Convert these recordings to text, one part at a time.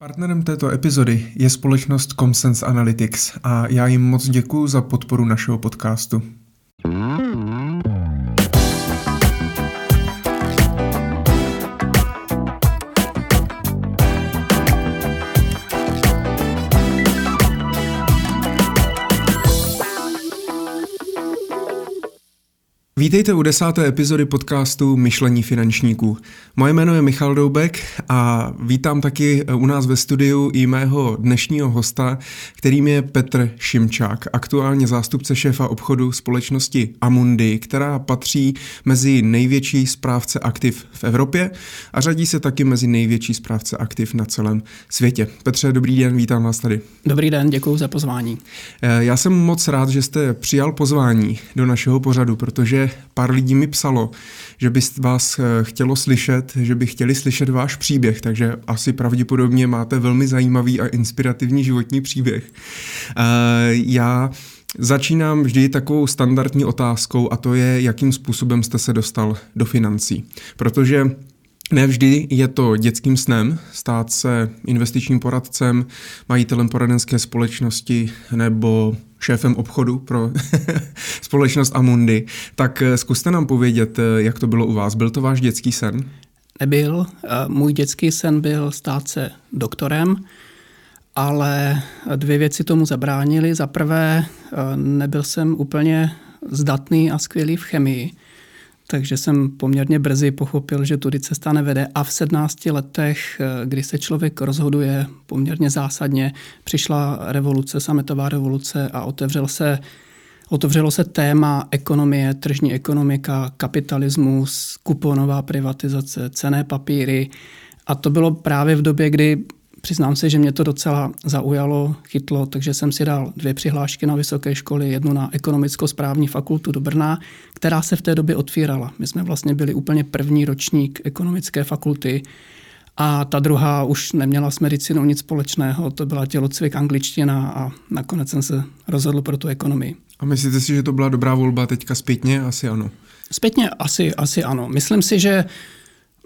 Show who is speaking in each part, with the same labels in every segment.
Speaker 1: Partnerem této epizody je společnost Comsense Analytics a já jim moc děkuji za podporu našeho podcastu. Vítejte u desáté epizody podcastu Myšlení finančníků. Moje jméno je Michal Doubek a vítám taky u nás ve studiu i mého dnešního hosta, kterým je Petr Šimčák, aktuálně zástupce šéfa obchodu společnosti Amundi, která patří mezi největší správce aktiv v Evropě a řadí se taky mezi největší správce aktiv na celém světě. Petře, dobrý den, vítám vás tady.
Speaker 2: Dobrý den, děkuji za pozvání.
Speaker 1: Eh, já jsem moc rád, že jste přijal pozvání do našeho pořadu, protože pár lidí mi psalo, že by vás eh, chtělo slyšet, že by chtěli slyšet váš příběh, takže asi pravděpodobně máte velmi zajímavý a inspirativní životní příběh. Eh, já Začínám vždy takovou standardní otázkou a to je, jakým způsobem jste se dostal do financí. Protože Nevždy je to dětským snem stát se investičním poradcem, majitelem poradenské společnosti nebo šéfem obchodu pro společnost Amundi. Tak eh, zkuste nám povědět, eh, jak to bylo u vás. Byl to váš dětský sen?
Speaker 2: Nebyl. Eh, můj dětský sen byl stát se doktorem, ale dvě věci tomu zabránily. Za prvé, nebyl jsem úplně zdatný a skvělý v chemii takže jsem poměrně brzy pochopil, že tudy cesta nevede a v 17 letech, eh, kdy se člověk rozhoduje poměrně zásadně, přišla revoluce, sametová revoluce a otevřel se Otevřelo se téma ekonomie, tržní ekonomika, kapitalismus, kuponová privatizace, cené papíry. A to bylo právě v době, kdy Přiznám se, že mě to docela zaujalo, chytlo, takže jsem si dal dvě přihlášky na vysoké školy, jednu na ekonomicko-správní fakultu do Brna, která se v té době otvírala. My jsme vlastně byli úplně první ročník ekonomické fakulty a ta druhá už neměla s medicínou nic společného, to byla tělocvik angličtina a nakonec jsem se rozhodl pro tu ekonomii.
Speaker 1: A myslíte si, že to byla dobrá volba teďka zpětně? Asi ano.
Speaker 2: Zpětně asi, asi ano. Myslím si, že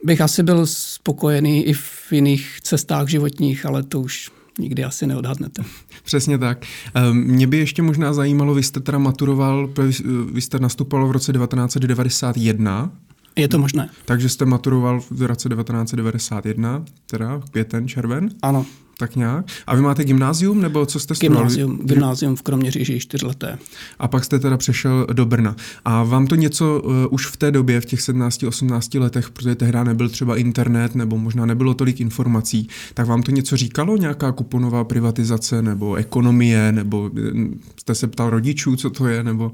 Speaker 2: bych asi byl spokojený i v jiných cestách životních, ale to už nikdy asi neodhadnete.
Speaker 1: Přesně tak. Ehm, mě by ještě možná zajímalo, vy jste teda maturoval, vy jste nastupoval v roce 1991.
Speaker 2: Je to možné.
Speaker 1: Takže jste maturoval v roce 1991, teda květen, červen?
Speaker 2: Ano
Speaker 1: tak nějak. A vy máte gymnázium, nebo co jste studoval?
Speaker 2: Gymnázium, gymnázium v Kroměříži čtyřleté.
Speaker 1: A pak jste teda přešel do Brna. A vám to něco uh, už v té době, v těch 17-18 letech, protože tehdy nebyl třeba internet, nebo možná nebylo tolik informací, tak vám to něco říkalo? Nějaká kuponová privatizace, nebo ekonomie, nebo eh, jste se ptal rodičů, co to je, nebo...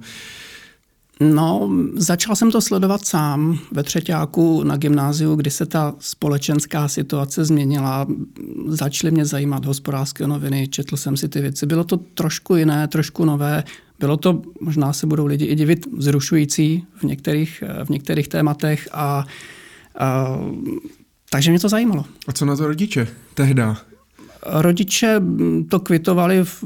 Speaker 2: No, začal jsem to sledovat sám ve třetíku na gymnáziu, kdy se ta společenská situace změnila. Začaly mě zajímat hospodářské noviny, četl jsem si ty věci. Bylo to trošku jiné, trošku nové. Bylo to, možná se budou lidi i divit, zrušující v některých, v některých tématech a, a takže mě to zajímalo.
Speaker 1: A co na to rodiče tehda?
Speaker 2: Rodiče to kvitovali v,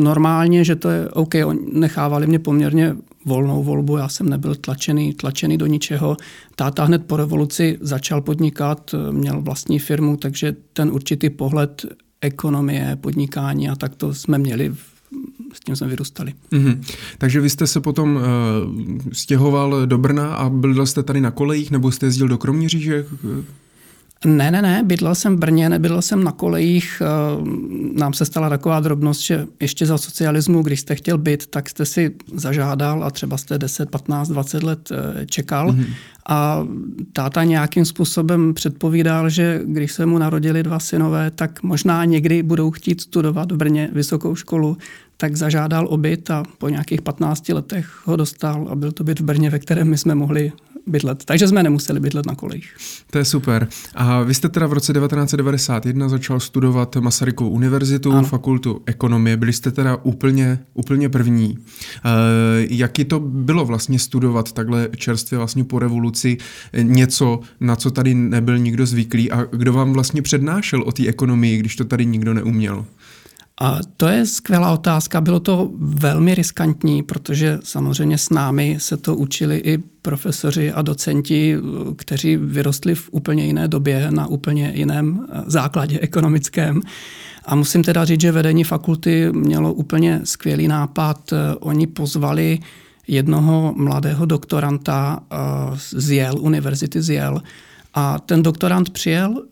Speaker 2: normálně, že to je OK, nechávali mě poměrně volnou volbu, já jsem nebyl tlačený, tlačený do ničeho. Táta hned po revoluci začal podnikat, měl vlastní firmu, takže ten určitý pohled ekonomie, podnikání a tak to jsme měli s tím jsme vyrůstali.
Speaker 1: Mm-hmm. Takže vy jste se potom uh, stěhoval do Brna a byl jste tady na kolejích nebo jste jezdil do Kroměříže?
Speaker 2: Ne, ne, ne, bydlel jsem v Brně, nebydlel jsem na kolejích. Eh, nám se stala taková drobnost, že ještě za socialismu, když jste chtěl byt, tak jste si zažádal a třeba jste 10, 15, 20 let eh, čekal. Mm-hmm. A táta nějakým způsobem předpovídal, že když se mu narodili dva synové, tak možná někdy budou chtít studovat v Brně vysokou školu, tak zažádal o byt a po nějakých 15 letech ho dostal a byl to byt v Brně, ve kterém my jsme mohli bydlet. Takže jsme nemuseli bydlet na kolejích.
Speaker 1: To je super. A vy jste teda v roce 1991 začal studovat Masarykovu univerzitu, ano. fakultu ekonomie. Byli jste teda úplně, úplně první. E, jaký to bylo vlastně studovat takhle čerstvě vlastně po revoluci něco, na co tady nebyl nikdo zvyklý a kdo vám vlastně přednášel o té ekonomii, když to tady nikdo neuměl?
Speaker 2: A to je skvělá otázka. Bylo to velmi riskantní, protože samozřejmě s námi se to učili i profesoři a docenti, kteří vyrostli v úplně jiné době, na úplně jiném eh, základě ekonomickém. A musím teda říct, že vedení fakulty mělo úplně skvělý nápad. Oni pozvali jednoho mladého doktoranta eh, z Yale, univerzity z Yale, a ten doktorant přijel uh,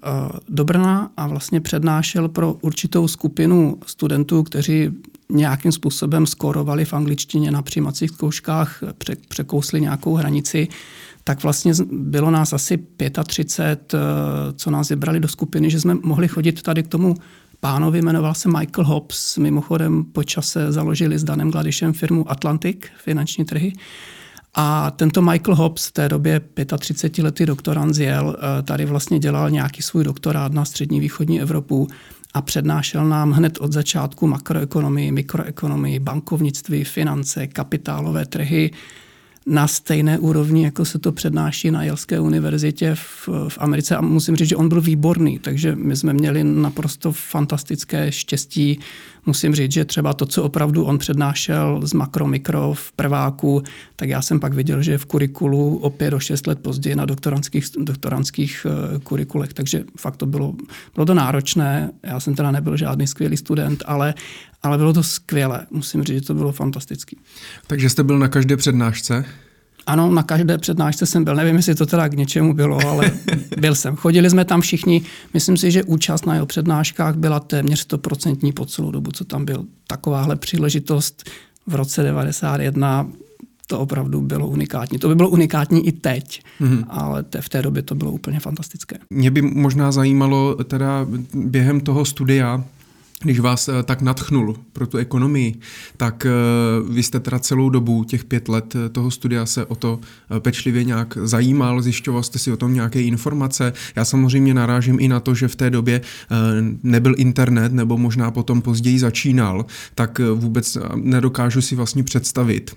Speaker 2: do Brna a vlastně přednášel pro určitou skupinu studentů, kteří nějakým způsobem skorovali v angličtině na přijímacích zkouškách, překousli nějakou hranici, tak vlastně bylo nás asi 35, uh, co nás vybrali do skupiny, že jsme mohli chodit tady k tomu pánovi, jmenoval se Michael Hobbs, mimochodem po čase založili s Danem Gladišem firmu Atlantic, finanční trhy. A tento Michael Hobbs, v té době 35-letý doktorant z Yale, eh, tady vlastně dělal nějaký svůj doktorát na střední východní Evropu a přednášel nám hned od začátku makroekonomii, mikroekonomii, bankovnictví, finance, kapitálové trhy, na stejné úrovni, jako se to přednáší na Jelské univerzitě v, v Americe. A musím říct, že on byl výborný, takže my jsme měli naprosto fantastické štěstí. Musím říct, že třeba to, co opravdu on přednášel z makro, mikro v prváku, tak já jsem pak viděl, že je v kurikulu o pět do šest let později na doktorantských, doktorantských eh, kurikulech, takže fakt to bylo, bylo to náročné. Já jsem teda nebyl žádný skvělý student, ale, ale bylo to skvělé. Musím říct, že to bylo fantastické.
Speaker 1: Takže jste byl na každé přednášce?
Speaker 2: Ano, na každé přednášce jsem byl. Nevím, jestli to teda k něčemu bylo, ale byl jsem. Chodili jsme tam všichni. Myslím si, že účast na jeho přednáškách byla téměř 100% po celou dobu, co tam byl. Takováhle příležitost v roce 91 to opravdu bylo unikátní. To by bylo unikátní i teď, mm-hmm. ale te, v té době to bylo úplně fantastické.
Speaker 1: Mě by možná zajímalo teda během toho studia, když vás eh, tak natchnul pro tu ekonomii, tak eh, vy jste teda celou dobu, těch pět let eh, toho studia se o to pečlivě nějak zajímal, zjišťoval jste si o tom nějaké informace. Já samozřejmě narážím i na to, že v té době nebyl internet, nebo možná potom později začínal, tak vůbec nedokážu si vlastně představit,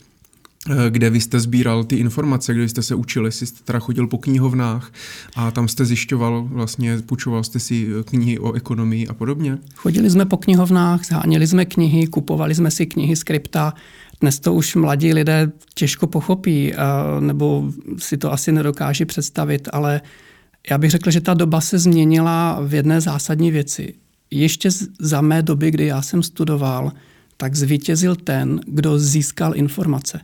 Speaker 1: kde vy jste sbíral ty informace, kde jste se učil, jestli jste teda chodil po knihovnách a tam jste zjišťoval, vlastně půjčoval jste si eh, knihy o ekonomii a podobně?
Speaker 2: Chodili jsme po knihovnách, zháněli jsme knihy, kupovali jsme si knihy z krypta. Dnes to už mladí lidé těžko pochopí, eh, nebo si to asi nedokáží představit, ale já bych řekl, že ta doba se změnila v jedné zásadní věci. Ještě za mé doby, kdy já jsem studoval, tak zvítězil ten, kdo získal informace.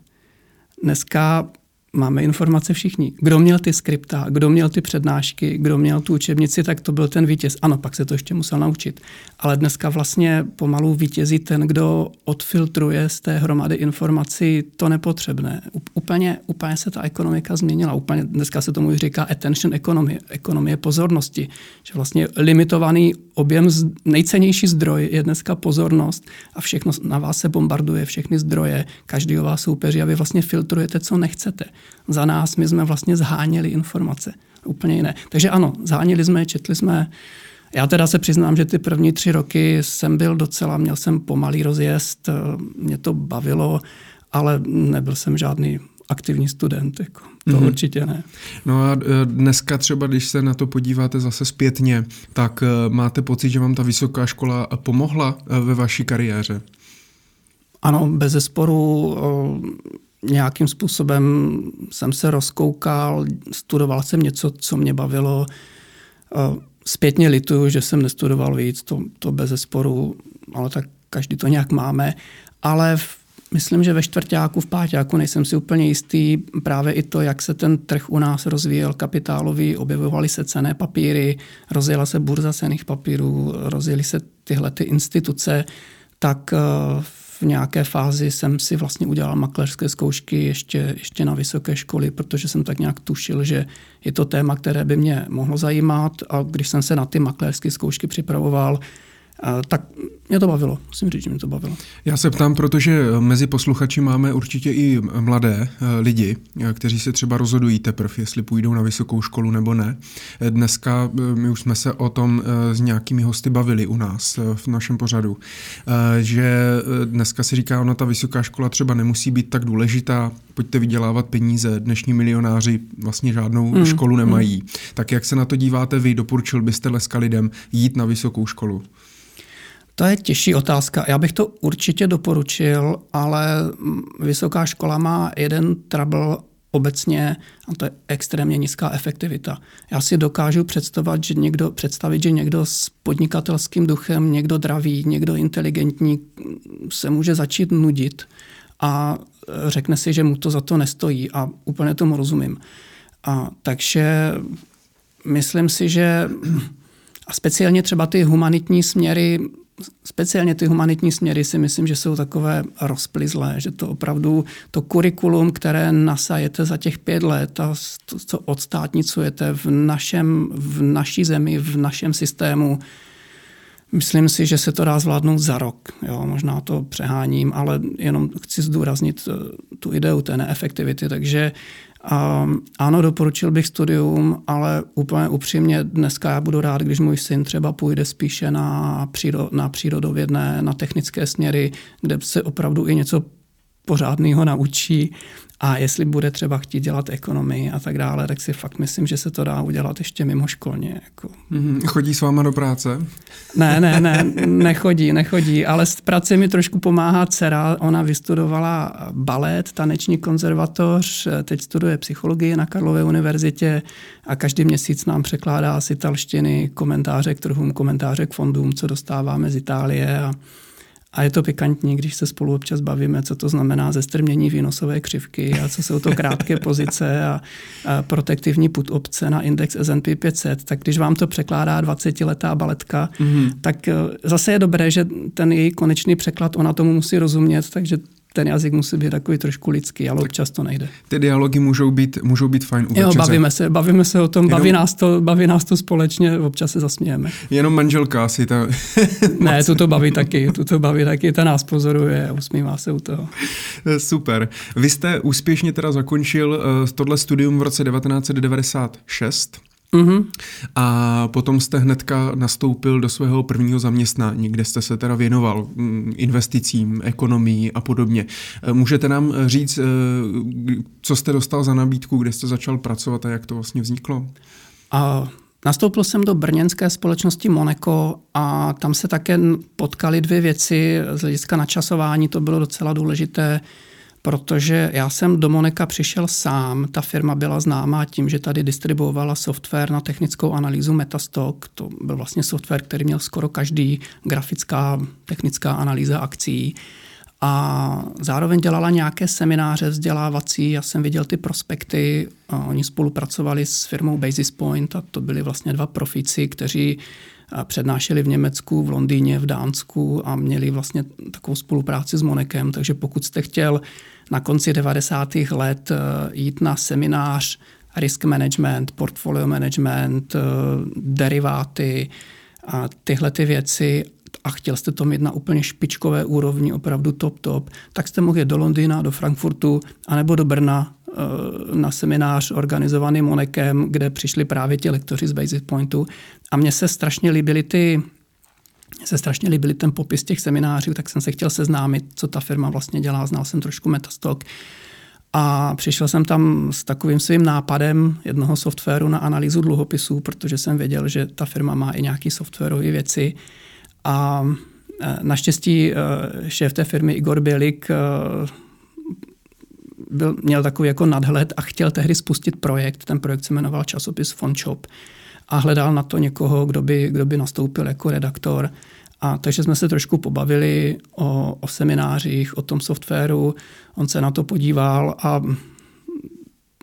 Speaker 2: Dneska máme informace všichni. Kdo měl ty skripta, kdo měl ty přednášky, kdo měl tu učebnici, tak to byl ten vítěz. Ano, pak se to ještě musel naučit. Ale dneska vlastně pomalu vítězí ten, kdo odfiltruje z té hromady informací to nepotřebné. Úplně, úplně se ta ekonomika změnila. Úplně dneska se tomu říká attention economy, ekonomie pozornosti. Že vlastně limitovaný objem, nejcennější zdroj je dneska pozornost a všechno na vás se bombarduje, všechny zdroje, každý o vás soupeří a vy vlastně filtrujete, co nechcete za nás, my jsme vlastně zháněli informace. Úplně jiné. Takže ano, zháněli jsme, četli jsme. Já teda se přiznám, že ty první tři roky jsem byl docela, měl jsem pomalý rozjezd, mě to bavilo, ale nebyl jsem žádný aktivní student. Jako. To mm-hmm. určitě ne.
Speaker 1: No a e, dneska třeba, když se na to podíváte zase zpětně, tak e, máte pocit, že vám ta vysoká škola pomohla e, ve vaší kariéře?
Speaker 2: Ano, bez zesporu nějakým způsobem jsem se rozkoukal, studoval jsem něco, co mě bavilo. Zpětně lituju, že jsem nestudoval víc, to, to bez zesporu, ale tak každý to nějak máme. Ale v, myslím, že ve čtvrtáku, v páťáku nejsem si úplně jistý právě i to, jak se ten trh u nás rozvíjel kapitálový, objevovaly se cené papíry, rozjela se burza cených papírů, rozjeli se tyhle ty instituce, tak v v nějaké fázi jsem si vlastně udělal makléřské zkoušky ještě, ještě na vysoké školy, protože jsem tak nějak tušil, že je to téma, které by mě mohlo zajímat. A když jsem se na ty makléřské zkoušky připravoval, tak mě to bavilo, musím říct, že mě to bavilo.
Speaker 1: Já se ptám, protože mezi posluchači máme určitě i mladé eh, lidi, eh, kteří se třeba rozhodují teprve, jestli půjdou na vysokou školu nebo ne. Eh, dneska my už jsme se o tom s nějakými hosty bavili u nás v našem pořadu, že dneska si říká, ona ta vysoká škola třeba nemusí být tak důležitá, pojďte vydělávat peníze, dnešní milionáři vlastně žádnou mm. školu nemají. Mm. Tak jak se na to díváte vy, doporučil byste leska lidem jít na vysokou školu?
Speaker 2: To je těžší otázka. Já bych to určitě doporučil, ale vysoká škola má jeden trouble obecně, a to je extrémně nízká efektivita. Já si dokážu představit, že někdo, představit, že někdo s podnikatelským duchem, někdo dravý, někdo inteligentní se může začít nudit a řekne si, že mu to za to nestojí a úplně tomu rozumím. A, takže myslím si, že a speciálně třeba ty humanitní směry speciálně ty humanitní směry si myslím, že jsou takové rozplizlé, že to opravdu to kurikulum, které nasajete za těch pět let a to, co odstátnicujete v, našem, v naší zemi, v našem systému, Myslím si, že se to dá zvládnout za rok. Jo, možná to přeháním, ale jenom chci zdůraznit eh, tu ideu té neefektivity. Takže um, ano, doporučil bych studium, ale úplně upřímně dneska já budu rád, když můj syn třeba půjde spíše na, příro, na přírodovědné, na technické směry, kde se opravdu i něco pořádného naučí a jestli bude třeba chtít dělat ekonomii a tak dále, tak si fakt myslím, že se to dá udělat ještě mimo školně. Jako.
Speaker 1: Mhm. Chodí s váma do práce?
Speaker 2: Ne, ne, ne, nechodí, nechodí, ale s prací mi trošku pomáhá dcera. Ona vystudovala balet, taneční konzervatoř, teď studuje psychologii na Karlově univerzitě a každý měsíc nám překládá asi italštiny, komentáře k trhům, komentáře k fondům, co dostáváme z Itálie a a je to pikantní, když se spolu občas bavíme, co to znamená zestrmění výnosové křivky a co jsou to krátké pozice a, a protektivní put opce na index S&P 500. Tak když vám to překládá 20-letá baletka, mm-hmm. tak eh, zase je dobré, že ten její konečný překlad, ona tomu musí rozumět, takže ten jazyk musí být takový trošku lidský, ale občas to nejde.
Speaker 1: Ty dialogy můžou být, můžou být fajn
Speaker 2: Jo, bavíme se, bavíme se o tom, Jenom... baví, nás to, baví nás to společně, občas se zasmějeme.
Speaker 1: Jenom manželka asi ta...
Speaker 2: ne, tu to baví taky, tu to baví taky, ta nás pozoruje a usmívá se u toho.
Speaker 1: Super. Vy jste úspěšně teda zakončil uh, tohle studium v roce 1996. Mm-hmm. A potom jste hnedka nastoupil do svého prvního zaměstnání, kde jste se teda věnoval mm, investicím, ekonomii a podobně. E, můžete nám říct, e, co jste dostal za nabídku, kde jste začal pracovat a jak to vlastně vzniklo?
Speaker 2: A Nastoupil jsem do brněnské společnosti Monaco a tam se také potkali dvě věci. Z hlediska načasování to bylo docela důležité protože já jsem do Moneka přišel sám. Ta firma byla známá tím, že tady distribuovala software na technickou analýzu Metastock. To byl vlastně software, který měl skoro každý grafická technická analýza akcí. A zároveň dělala nějaké semináře vzdělávací, já jsem viděl ty prospekty, oni spolupracovali s firmou Basis Point a to byli vlastně dva profíci, kteří přednášeli v Německu, v Londýně, v Dánsku a měli vlastně takovou spolupráci s Monekem, takže pokud jste chtěl na konci 90. let eh, jít na seminář risk management, portfolio management, eh, deriváty a tyhle ty věci a chtěl jste to mít na úplně špičkové úrovni, opravdu top top, tak jste mohli do Londýna, do Frankfurtu anebo do Brna na seminář organizovaný Monekem, kde přišli právě ti lektoři z Basic Pointu a mně se strašně líbily ty se strašně líbily ten popis těch seminářů, tak jsem se chtěl seznámit, co ta firma vlastně dělá. Znal jsem trošku Metastock. A přišel jsem tam s takovým svým nápadem jednoho softwaru na analýzu dluhopisů, protože jsem věděl, že ta firma má i nějaké softwarové věci. A e, naštěstí e, šéf té firmy Igor Bělik byl, měl takový jako nadhled a chtěl tehdy spustit projekt. Ten projekt se jmenoval časopis Fonshop a hledal na to někoho, kdo by, kdo by nastoupil jako redaktor. A takže jsme se trošku pobavili o, o seminářích, o tom softwaru. On se na to podíval a,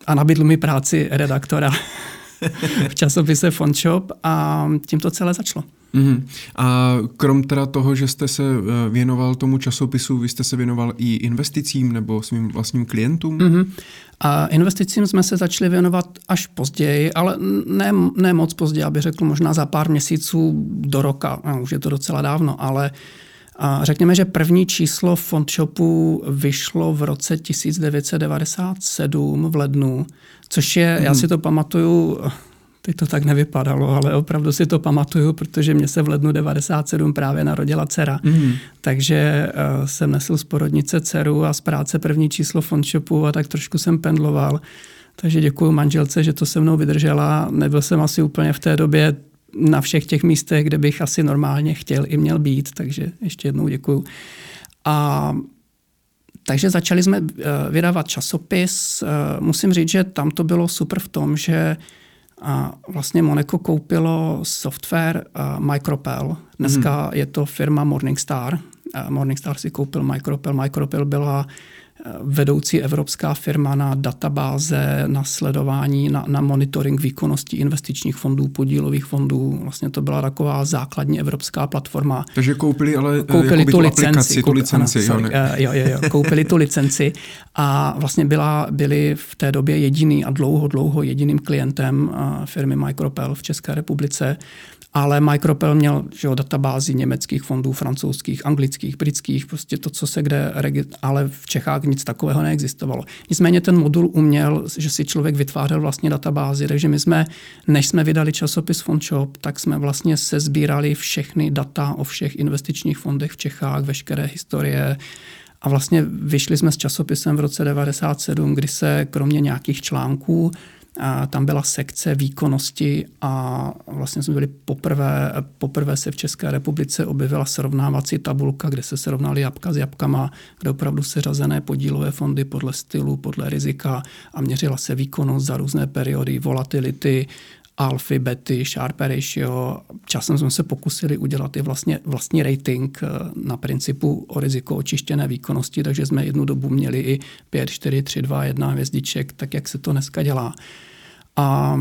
Speaker 2: a nabídl mi práci redaktora v časopise Fontshop a tím to celé začalo.
Speaker 1: Mm-hmm. A krom teda toho, že jste se eh, věnoval tomu časopisu, vy jste se věnoval i investicím nebo svým vlastním klientům? Mm-hmm.
Speaker 2: A investicím jsme se začali věnovat až později, ale ne, ne moc později, aby řekl možná za pár měsíců do roka, no, už je to docela dávno, ale a řekněme, že první číslo Fondshopu vyšlo v roce 1997 v lednu, což je, mm. já si to pamatuju, Teď to tak nevypadalo, ale opravdu si to pamatuju, protože mě se v lednu 97 právě narodila dcera. Mm. Takže uh, jsem nesl z porodnice dceru a z práce první číslo fondshopu a tak trošku jsem pendloval. Takže děkuji manželce, že to se mnou vydržela. Nebyl jsem asi úplně v té době na všech těch místech, kde bych asi normálně chtěl i měl být, takže ještě jednou děkuju. A takže začali jsme eh, vydávat časopis. Eh, musím říct, že tam to bylo super v tom, že vlastně Monaco koupilo software Micropel. Dneska hmm. je to firma Morningstar. Morningstar si koupil Micropel. Micropel byla vedoucí evropská firma na databáze, na sledování, na, na monitoring výkonnosti investičních fondů, podílových fondů. Vlastně to byla taková základní evropská platforma.
Speaker 1: Takže koupili ale eh, koupili tu, tu licenci, aplikaci, tu licenci. Ano, sorry,
Speaker 2: jo, jo, jo, jo, koupili tu licenci a vlastně byla, byli v té době jediný a dlouho, dlouho jediným klientem eh, firmy Micropel v České republice ale Micropel měl že jo, databázi německých fondů, francouzských, anglických, britských, prostě to, co se kde, ale v Čechách nic takového neexistovalo. Nicméně ten modul uměl, že si člověk vytvářel vlastně databázi, takže my jsme, než jsme vydali časopis FondShop, tak jsme vlastně se sbírali všechny data o všech investičních fondech v Čechách, veškeré historie, a vlastně vyšli jsme s časopisem v roce 97, kdy se kromě nějakých článků tam byla sekce výkonnosti a vlastně jsme byli poprvé, poprvé se v České republice objevila srovnávací tabulka, kde se srovnaly jabka s jabkama, kde opravdu seřazené podílové fondy podle stylu, podle rizika a měřila se výkonnost za různé periody, volatility, alfy, bety, Sharpe ratio. Časem jsme se pokusili udělat i vlastně vlastní rating eh, na principu o riziko očištěné výkonnosti, takže jsme jednu dobu měli i 5, 4, 3, 2, 1 hvězdiček, tak jak se to dneska dělá. A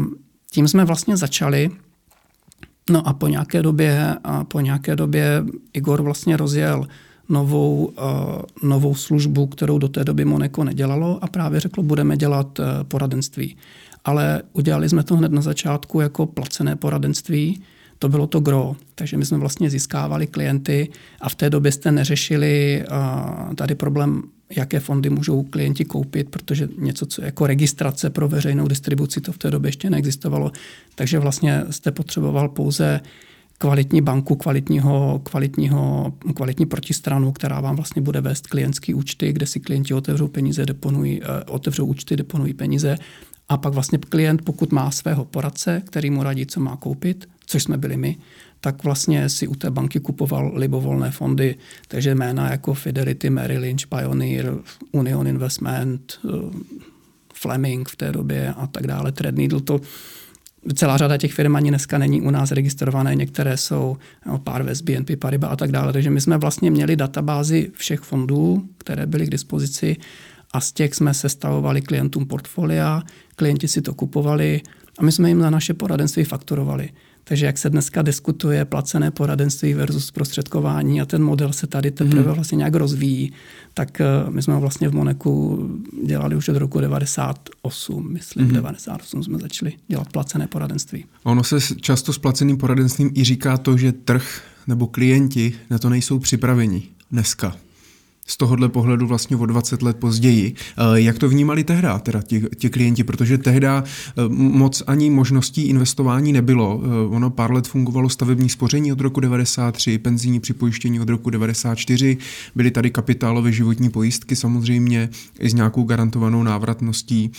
Speaker 2: tím jsme vlastně začali. No a po nějaké době, a po nějaké době Igor vlastně rozjel novou, uh, novou službu, kterou do té doby Moneko nedělalo a právě řeklo, budeme dělat uh, poradenství. Ale udělali jsme to hned na začátku jako placené poradenství, to bylo to gro. Takže my jsme vlastně získávali klienty a v té době jste neřešili uh, tady problém jaké fondy můžou klienti koupit, protože něco, co jako registrace pro veřejnou distribuci, to v té době ještě neexistovalo. Takže vlastně jste potřeboval pouze kvalitní banku, kvalitního, kvalitního, kvalitní protistranu, která vám vlastně bude vést klientský účty, kde si klienti otevřou peníze, deponují, eh, otevřou účty, deponují peníze a pak vlastně klient, pokud má svého poradce, který mu radí, co má koupit, což jsme byli my, tak vlastně si u té banky kupoval libovolné fondy, takže jména jako Fidelity, Merrill Lynch, Pioneer, Union Investment, eh, Fleming v té době a tak dále, Threadneedle, to celá řada těch firm ani dneska není u nás registrované, některé jsou no, Parves, BNP Paribas a tak dále, takže my jsme vlastně měli databázi všech fondů, které byly k dispozici a z těch jsme sestavovali klientům portfolia, klienti si to kupovali a my jsme jim na naše poradenství fakturovali. Takže jak se dneska diskutuje placené poradenství versus zprostředkování a ten model se tady teprve hmm. vlastně nějak rozvíjí, tak uh, my jsme ho vlastně v Moneku dělali už od roku 98, myslím, hmm. 98 jsme začali dělat placené poradenství.
Speaker 1: Ono se často s placeným poradenstvím i říká to, že trh nebo klienti na to nejsou připraveni dneska z tohohle pohledu vlastně o 20 let později. Eh, jak to vnímali tehda, teda ti, ti klienti, protože tehda eh, moc ani možností investování nebylo. Eh, ono pár let fungovalo stavební spoření od roku 93, penzijní připojištění od roku 94, byly tady kapitálové životní pojistky samozřejmě i s nějakou garantovanou návratností.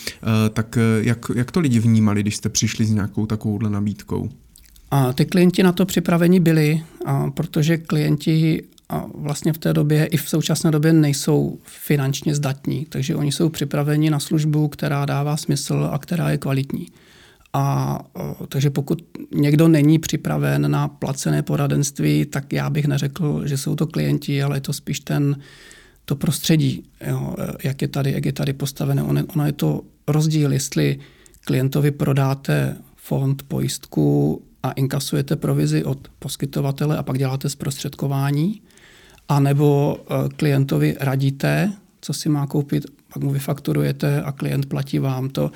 Speaker 1: Tak jak, jak to lidi vnímali, když jste přišli s nějakou takovouhle nabídkou?
Speaker 2: A ty klienti na to připraveni byli, a protože klienti a vlastně v té době i v současné době nejsou finančně zdatní, takže oni jsou připraveni na službu, která dává smysl a která je kvalitní. A takže pokud někdo není připraven na placené poradenství, tak já bych neřekl, že jsou to klienti, ale je to spíš ten, to prostředí, jo, jak, je tady, jak je tady postavené. Ono, ono je to rozdíl, jestli klientovi prodáte fond, pojistku a inkasujete provizi od poskytovatele a pak děláte zprostředkování, a nebo eh, klientovi radíte, co si má koupit, pak mu vyfakturujete a klient platí vám to.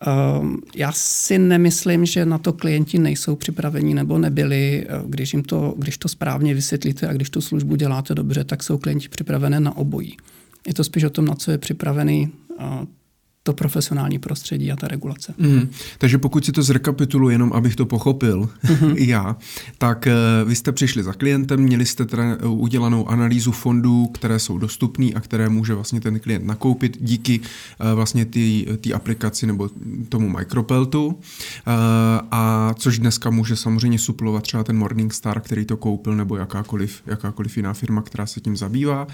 Speaker 2: Ehm, já si nemyslím, že na to klienti nejsou připraveni nebo nebyli. Eh, když, jim to, když to správně vysvětlíte a když tu službu děláte dobře, tak jsou klienti připravené na obojí. Je to spíš o tom, na co je připravený eh, to profesionální prostředí a ta regulace.
Speaker 1: Mm. Takže pokud si to zrekapitulu, jenom abych to pochopil mm-hmm. i já, tak uh, vy jste přišli za klientem, měli jste teda eh, udělanou analýzu fondů, které jsou dostupné a které může vlastně ten klient nakoupit díky uh, vlastně té aplikaci nebo tomu Micropeltu, a což dneska může samozřejmě suplovat třeba ten Morningstar, který to koupil, nebo jakákoliv, jakákoliv jiná firma, která se tím zabývá.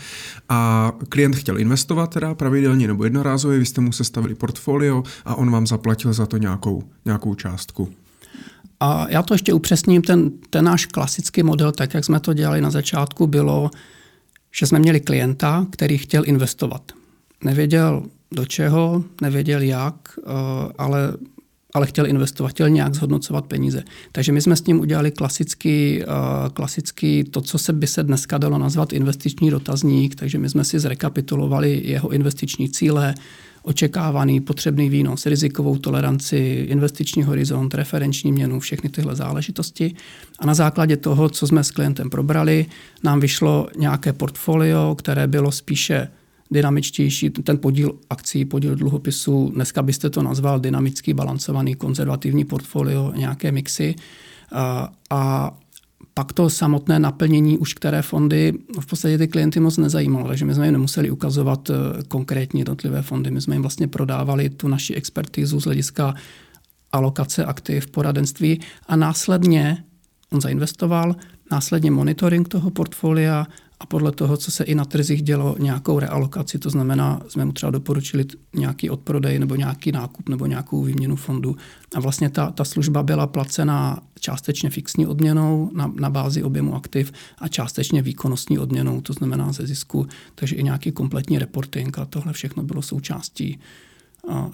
Speaker 1: A klient chtěl investovat teda pravidelně nebo jednorázově, vy jste mu sestavili portfolio a on vám zaplatil za to nějakou, nějakou částku.
Speaker 2: A já to ještě upřesním, ten, ten náš klasický model, tak jak jsme to dělali na začátku, bylo, že jsme měli klienta, který chtěl investovat. Nevěděl do čeho, nevěděl jak, eh, ale ale chtěl investovat, chtěl nějak zhodnocovat peníze. Takže my jsme s ním udělali klasický, uh, klasický to, co se by se dneska dalo nazvat investiční dotazník, takže my jsme si zrekapitulovali jeho investiční cíle, očekávaný potřebný výnos, rizikovou toleranci, investiční horizont, referenční měnu, všechny tyhle záležitosti. A na základě toho, co jsme s klientem probrali, nám vyšlo nějaké portfolio, které bylo spíše dynamičtější, ten podíl akcí, podíl dluhopisů, dneska byste to nazval dynamický, balancovaný, konzervativní portfolio, nějaké mixy. A, a pak to samotné naplnění už které fondy v podstatě ty klienty moc nezajímalo, takže my jsme jim nemuseli ukazovat eh, konkrétní jednotlivé fondy. My jsme jim vlastně prodávali tu naši expertizu z hlediska alokace aktiv, poradenství a následně on zainvestoval, následně monitoring toho portfolia a podle toho, co se i na trzích dělo, nějakou realokaci, to znamená, jsme mu třeba doporučili nějaký odprodej nebo nějaký nákup nebo nějakou výměnu fondu. A vlastně ta, ta služba byla placená částečně fixní odměnou na, na bázi objemu aktiv a částečně výkonnostní odměnou, to znamená ze zisku, takže i nějaký kompletní reporting a tohle všechno bylo součástí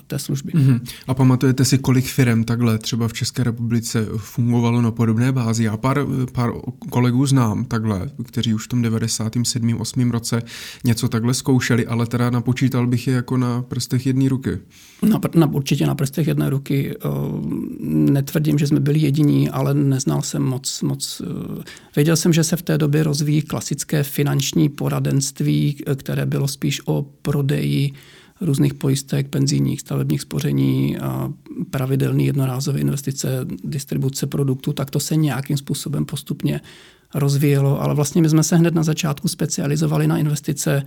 Speaker 2: té služby. Mm-hmm.
Speaker 1: A pamatujete si, kolik firm takhle třeba v České republice fungovalo na podobné bázi? Já pár, pár kolegů znám takhle, kteří už v tom 97. 8. roce něco takhle zkoušeli, ale teda napočítal bych je jako na prstech jedné ruky.
Speaker 2: Na, na, určitě na prstech jedné ruky. Netvrdím, že jsme byli jediní, ale neznal jsem moc. moc věděl jsem, že se v té době rozvíjí klasické finanční poradenství, které bylo spíš o prodeji různých pojistek, penzijních, stavebních spoření, a pravidelné jednorázové investice, distribuce produktů, tak to se nějakým způsobem postupně rozvíjelo, ale vlastně my jsme se hned na začátku specializovali na investice,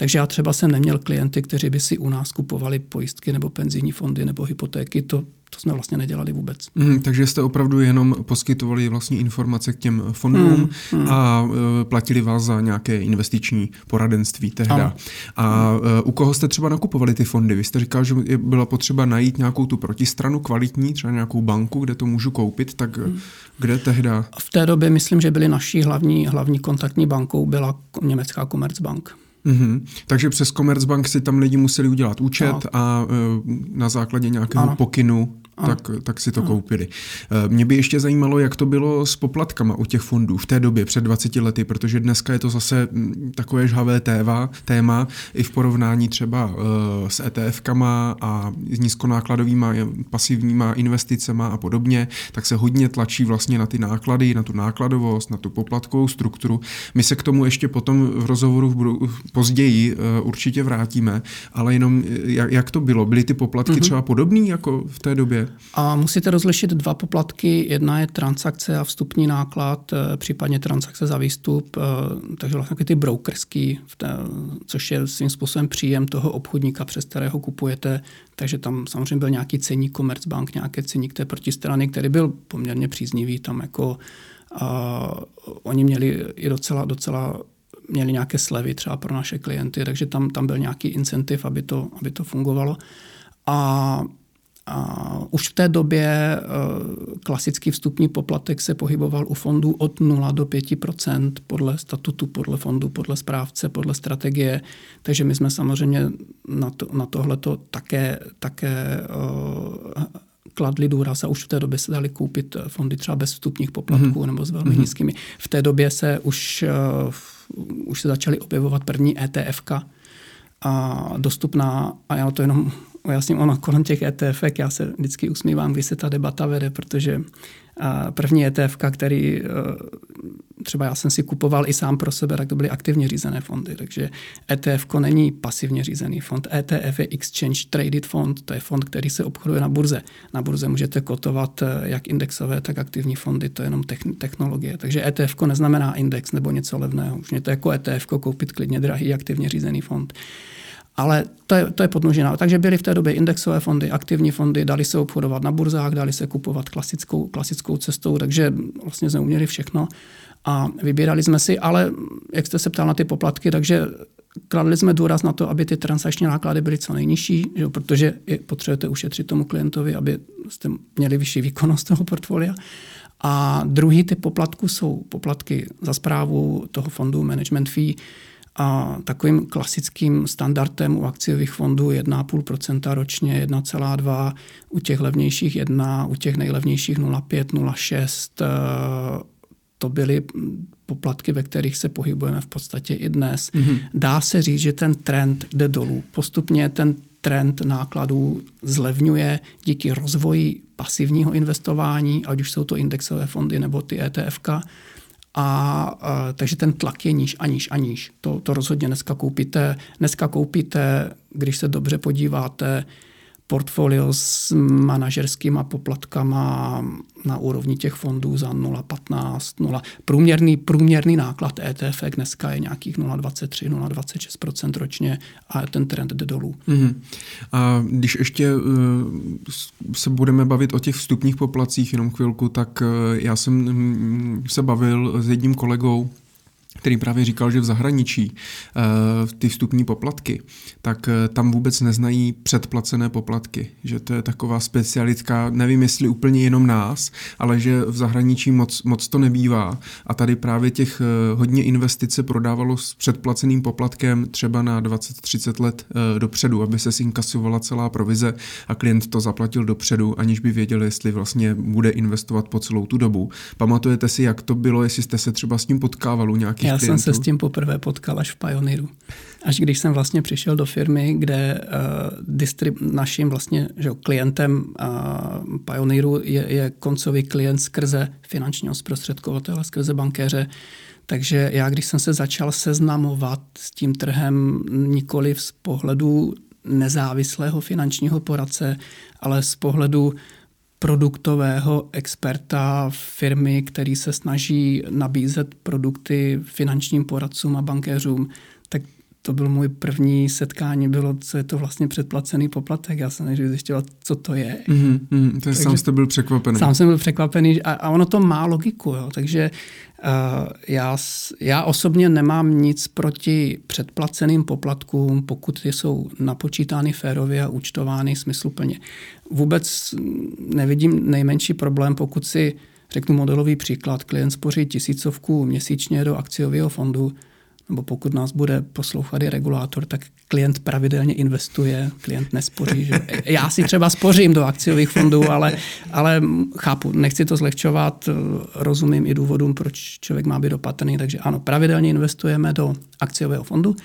Speaker 2: takže já třeba jsem neměl klienty, kteří by si u nás kupovali pojistky nebo penzijní fondy nebo hypotéky, to, to jsme vlastně nedělali vůbec.
Speaker 1: Mm, takže jste opravdu jenom poskytovali vlastně informace k těm fondům mm, mm. a uh, platili vás za nějaké investiční poradenství tehda. Ano. A uh, u koho jste třeba nakupovali ty fondy? Vy jste říkal, že byla potřeba najít nějakou tu protistranu kvalitní, třeba nějakou banku, kde to můžu koupit, tak mm. kde tehda?
Speaker 2: V té době myslím, že byly naší hlavní, hlavní kontaktní bankou byla německá Commerzbank.
Speaker 1: Mm-hmm. Takže přes Commerzbank si tam lidi museli udělat účet no. a uh, na základě nějakého ano. pokynu tak, tak si to ano. koupili. Eh, mě by ještě zajímalo, jak to bylo s poplatkama u těch fondů v té době, před 20 lety, protože dneska je to zase mm, takové žhavé téma, téma i v porovnání třeba uh, s ETF-kama a s nízkonákladovými pasivníma investicema a podobně, tak se hodně tlačí vlastně na ty náklady, na tu nákladovost, na tu poplatkovou strukturu. My se k tomu ještě potom v rozhovoru v budu, později určitě vrátíme, ale jenom jak, jak to bylo? Byly ty poplatky mm-hmm. třeba podobné jako v té době?
Speaker 2: A musíte rozlišit dva poplatky. Jedna je transakce a vstupní náklad, eh, případně transakce za výstup, eh, takže vlastně ty brokerský, což je svým způsobem příjem toho obchodníka, přes kterého kupujete. Takže tam samozřejmě byl nějaký ceník Commerzbank, nějaké ceník té protistrany, který byl poměrně příznivý. Tam jako a oni měli i docela, docela měli nějaké slevy třeba pro naše klienty, takže tam, tam byl nějaký incentiv, aby to, aby to fungovalo. A a už v té době e, klasický vstupní poplatek se pohyboval u fondů od 0 do 5% podle statutu, podle fondu, podle správce, podle strategie. Takže my jsme samozřejmě na, to, na tohleto také, také uh, kladli důraz a už v té době se dali koupit fondy třeba bez vstupních poplatků mm-hmm. nebo s velmi mm-hmm. nízkými. V té době se už, už se začaly objevovat první ETFka a dostupná, a já to jenom ujasním, ono kolem těch ETF, já se vždycky usmívám, když se ta debata vede, protože první ETF, který e, třeba já jsem si kupoval i sám pro sebe, tak to byly aktivně řízené fondy. Takže ETF není pasivně řízený fond. ETF je Exchange Traded Fond, to je fond, který se obchoduje na burze. Na burze můžete kotovat eh, jak indexové, tak aktivní fondy, to je jenom technologie. Takže ETF neznamená index nebo něco levného. Už mě to jako ETF koupit klidně drahý aktivně řízený fond. Ale to je, to je podnožina. Takže byly v té době indexové fondy, aktivní fondy, dali se obchodovat na burzách, dali se kupovat klasickou, klasickou cestou, takže vlastně jsme uměli všechno a vybírali jsme si, ale jak jste se ptal na ty poplatky, takže kladli jsme důraz na to, aby ty transakční náklady byly co nejnižší, že, protože je, potřebujete ušetřit tomu klientovi, aby jste měli vyšší výkonnost toho portfolia. A druhý typ poplatků jsou poplatky za zprávu toho fondu management fee, a takovým klasickým standardem u akciových fondů 1,5% ročně, 1,2%, u těch levnějších 1, u těch nejlevnějších 0,5, 0,6. To byly poplatky, ve kterých se pohybujeme v podstatě i dnes. Mm-hmm. Dá se říct, že ten trend jde dolů. Postupně ten trend nákladů zlevňuje díky rozvoji pasivního investování, ať už jsou to indexové fondy nebo ty ETFK. A, a takže ten tlak je níž a níž a níž. To, to rozhodně dneska koupíte. Dneska koupíte, když se dobře podíváte, portfolio s manažerskýma poplatkama na úrovni těch fondů za 0,15, 0. Průměrný, průměrný náklad ETF dneska je nějakých 0,23, 0,26% ročně a ten trend jde dolů. Mm-hmm.
Speaker 1: A když ještě uh, se budeme bavit o těch vstupních poplacích jenom chvilku, tak uh, já jsem um, se bavil s jedním kolegou, který právě říkal, že v zahraničí uh, ty vstupní poplatky, tak uh, tam vůbec neznají předplacené poplatky, že to je taková specialitka, nevím jestli úplně jenom nás, ale že v zahraničí moc, moc to nebývá a tady právě těch uh, hodně investice prodávalo s předplaceným poplatkem třeba na 20-30 let dopředu, aby se inkasovala celá provize a klient to zaplatil dopředu, aniž by věděl, jestli vlastně bude investovat po celou tu dobu. Pamatujete si, jak to bylo, jestli jste se třeba s tím potkával u nějakých
Speaker 2: já klientů? jsem se s tím poprvé potkal až v Pioneeru. Až když jsem vlastně přišel do firmy, kde uh, distrib- naším vlastně že, klientem uh, Pioneeru je, je koncový klient skrze finančního zprostředkovatele, skrze bankéře, takže já, když jsem se začal seznamovat s tím trhem nikoli z pohledu nezávislého finančního poradce, ale z pohledu produktového experta firmy, který se snaží nabízet produkty finančním poradcům a bankéřům, to byl můj první setkání, bylo, co je to vlastně předplacený poplatek. Já jsem než zjišťoval, co to je.
Speaker 1: Mm-hmm, mm, takže sám jste byl překvapený.
Speaker 2: Sám jsem byl překvapený a, a ono to má logiku. Jo. Takže uh, já, já osobně nemám nic proti předplaceným poplatkům, pokud jsou napočítány férově a účtovány smysluplně. Vůbec nevidím nejmenší problém, pokud si řeknu modelový příklad, klient spoří tisícovku měsíčně do akciového fondu, nebo pokud nás bude poslouchat i regulátor, tak klient pravidelně investuje, klient nespoří. Že? Já si třeba spořím do akciových fondů, ale, ale chápu, nechci to zlehčovat, rozumím i důvodům, proč člověk má být opatrný, takže ano, pravidelně investujeme do akciového fondu,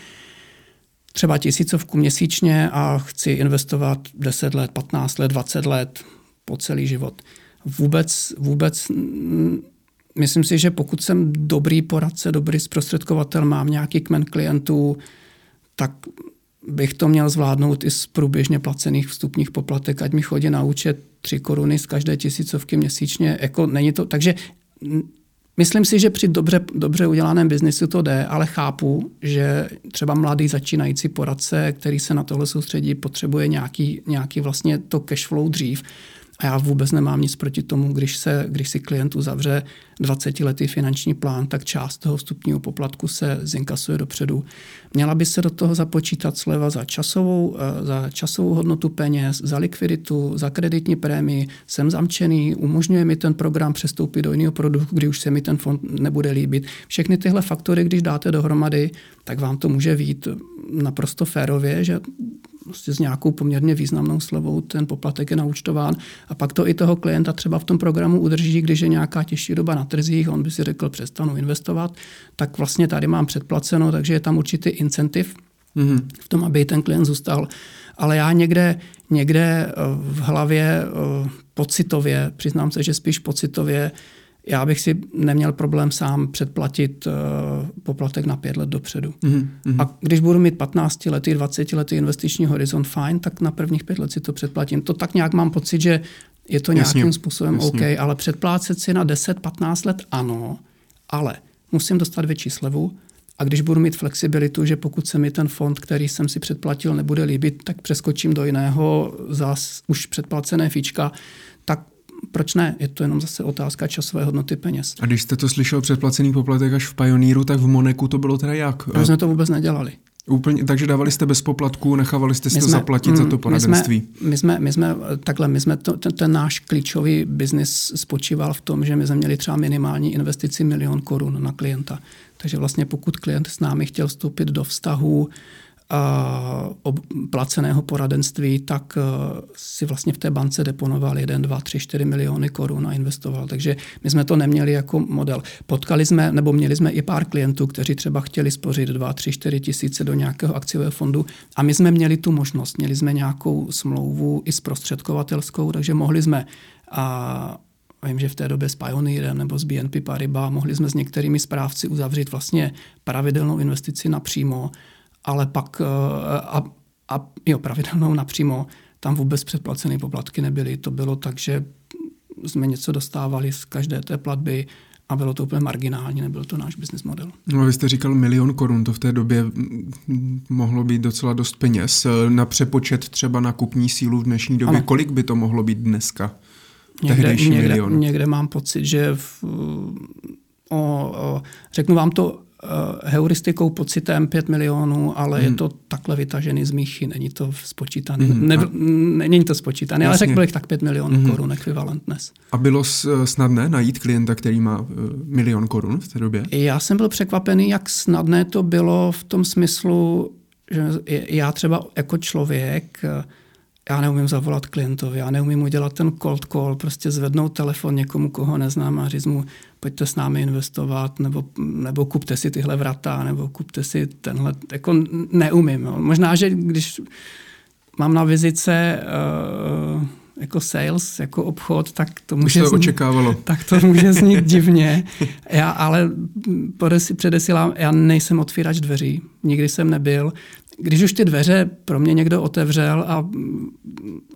Speaker 2: třeba tisícovku měsíčně a chci investovat 10 let, 15 let, 20 let po celý život. Vůbec, vůbec myslím si, že pokud jsem dobrý poradce, dobrý zprostředkovatel, mám nějaký kmen klientů, tak bych to měl zvládnout i z průběžně placených vstupních poplatek, ať mi chodí na účet tři koruny z každé tisícovky měsíčně. Jako není to, takže myslím si, že při dobře, dobře udělaném biznisu to jde, ale chápu, že třeba mladý začínající poradce, který se na tohle soustředí, potřebuje nějaký, nějaký vlastně to cash flow dřív. A já vůbec nemám nic proti tomu, když, se, když si klient uzavře 20-letý finanční plán, tak část toho vstupního poplatku se zinkasuje dopředu. Měla by se do toho započítat sleva za časovou, eh, za časovou hodnotu peněz, za likviditu, za kreditní prémii. Jsem zamčený, umožňuje mi ten program přestoupit do jiného produktu, kdy už se mi ten fond nebude líbit. Všechny tyhle faktory, když dáte dohromady, tak vám to může vít naprosto férově, že prostě s nějakou poměrně významnou slevou ten poplatek je naučtován a pak to i toho klienta třeba v tom programu udrží, když je nějaká těžší doba na trzích, on by si řekl, přestanu investovat, tak vlastně tady mám předplaceno, takže je tam určitý incentiv mm-hmm. v tom, aby ten klient zůstal. Ale já někde, někde eh, v hlavě eh, pocitově, přiznám se, že spíš pocitově, já bych si neměl problém sám předplatit uh, poplatek na pět let dopředu. Mm-hmm. A když budu mít 15 letý, 20 letý investiční horizont, fajn, tak na prvních pět let si to předplatím. To tak nějak mám pocit, že je to jasně, nějakým způsobem jasně. OK, ale předplácet si na 10-15 let ano, ale musím dostat větší slevu, a když budu mít flexibilitu, že pokud se mi ten fond, který jsem si předplatil, nebude líbit, tak přeskočím do jiného za už předplacené fíčka, tak proč ne? Je to jenom zase otázka časové hodnoty peněz.
Speaker 1: A když jste to slyšel předplacený poplatek až v Pioneeru, tak v Moneku to bylo teda jak?
Speaker 2: My jsme to vůbec nedělali.
Speaker 1: Úplně, takže dávali jste bez poplatku, nechávali jste si to zaplatit mm, za to poradenství.
Speaker 2: My jsme, my jsme, takhle, my jsme to, ten, ten náš klíčový biznis spočíval v tom, že my jsme měli třeba minimální investici milion korun na klienta. Takže vlastně pokud klient s námi chtěl vstoupit do vztahu placeného poradenství, tak si vlastně v té bance deponoval 1, 2, 3, 4 miliony korun a investoval. Takže my jsme to neměli jako model. Potkali jsme, nebo měli jsme i pár klientů, kteří třeba chtěli spořit 2, 3, 4 tisíce do nějakého akciového fondu a my jsme měli tu možnost. Měli jsme nějakou smlouvu i zprostředkovatelskou, takže mohli jsme a Vím, že v té době s Pioneerem nebo s BNP Paribas mohli jsme s některými správci uzavřít vlastně pravidelnou investici napřímo, ale pak eh, a, a jo, pravidelnou napřímo, tam vůbec předplacené poplatky nebyly. To bylo tak, že jsme něco dostávali z každé té platby a bylo to úplně marginální, nebyl to náš business model.
Speaker 1: No, vy jste říkal milion korun, to v té době mohlo být docela dost peněz. Na přepočet třeba na kupní sílu v dnešní době, ano. kolik by to mohlo být dneska?
Speaker 2: Někde, někde, někde mám pocit, že v, o, o, řeknu vám to heuristikou, pocitem 5 milionů, ale hmm. je to takhle vytažený z míchy, není to spočítané. Hmm. Ne, není to spočítané, ale řekl bych tak 5 milionů hmm. korun ekvivalent dnes.
Speaker 1: A bylo snadné najít klienta, který má uh, milion korun v té době?
Speaker 2: Já jsem byl překvapený, jak snadné to bylo v tom smyslu, že já třeba jako člověk já neumím zavolat klientovi, já neumím udělat ten cold call, prostě zvednout telefon někomu, koho neznám a říct mu, pojďte s námi investovat, nebo, nebo kupte si tyhle vrata, nebo kupte si tenhle, jako neumím. Jo. Možná, že když mám na vizice uh, jako sales, jako obchod, tak to může
Speaker 1: to
Speaker 2: znít,
Speaker 1: očekávalo.
Speaker 2: Tak to může znít divně. Já ale předesílám, já nejsem otvírač dveří. Nikdy jsem nebyl když už ty dveře pro mě někdo otevřel a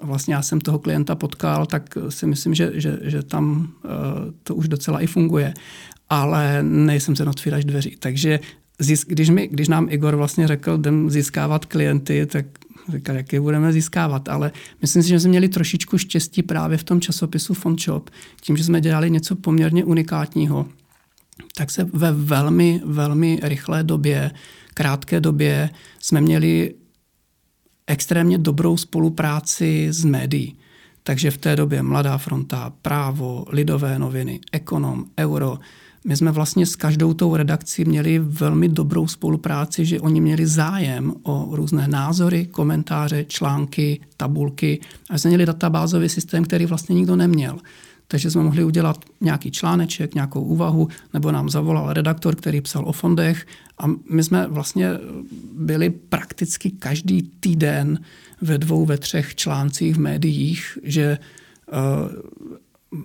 Speaker 2: vlastně já jsem toho klienta potkal, tak si myslím, že, že, že tam uh, to už docela i funguje. Ale nejsem ten otvírač dveří. Takže když, mi, když nám Igor vlastně řekl, jdem získávat klienty, tak říkal, jak je budeme získávat. Ale myslím si, že jsme měli trošičku štěstí právě v tom časopisu Shop, tím, že jsme dělali něco poměrně unikátního, tak se ve velmi, velmi rychlé době krátké době jsme měli extrémně dobrou spolupráci s médií. Takže v té době Mladá fronta, Právo, Lidové noviny, Ekonom, Euro. My jsme vlastně s každou tou redakcí měli velmi dobrou spolupráci, že oni měli zájem o různé názory, komentáře, články, tabulky a jsme měli databázový systém, který vlastně nikdo neměl. Takže jsme mohli udělat nějaký článeček, nějakou úvahu, nebo nám zavolal redaktor, který psal o fondech a my jsme vlastně byli prakticky každý týden ve dvou, ve třech článcích v médiích, že uh,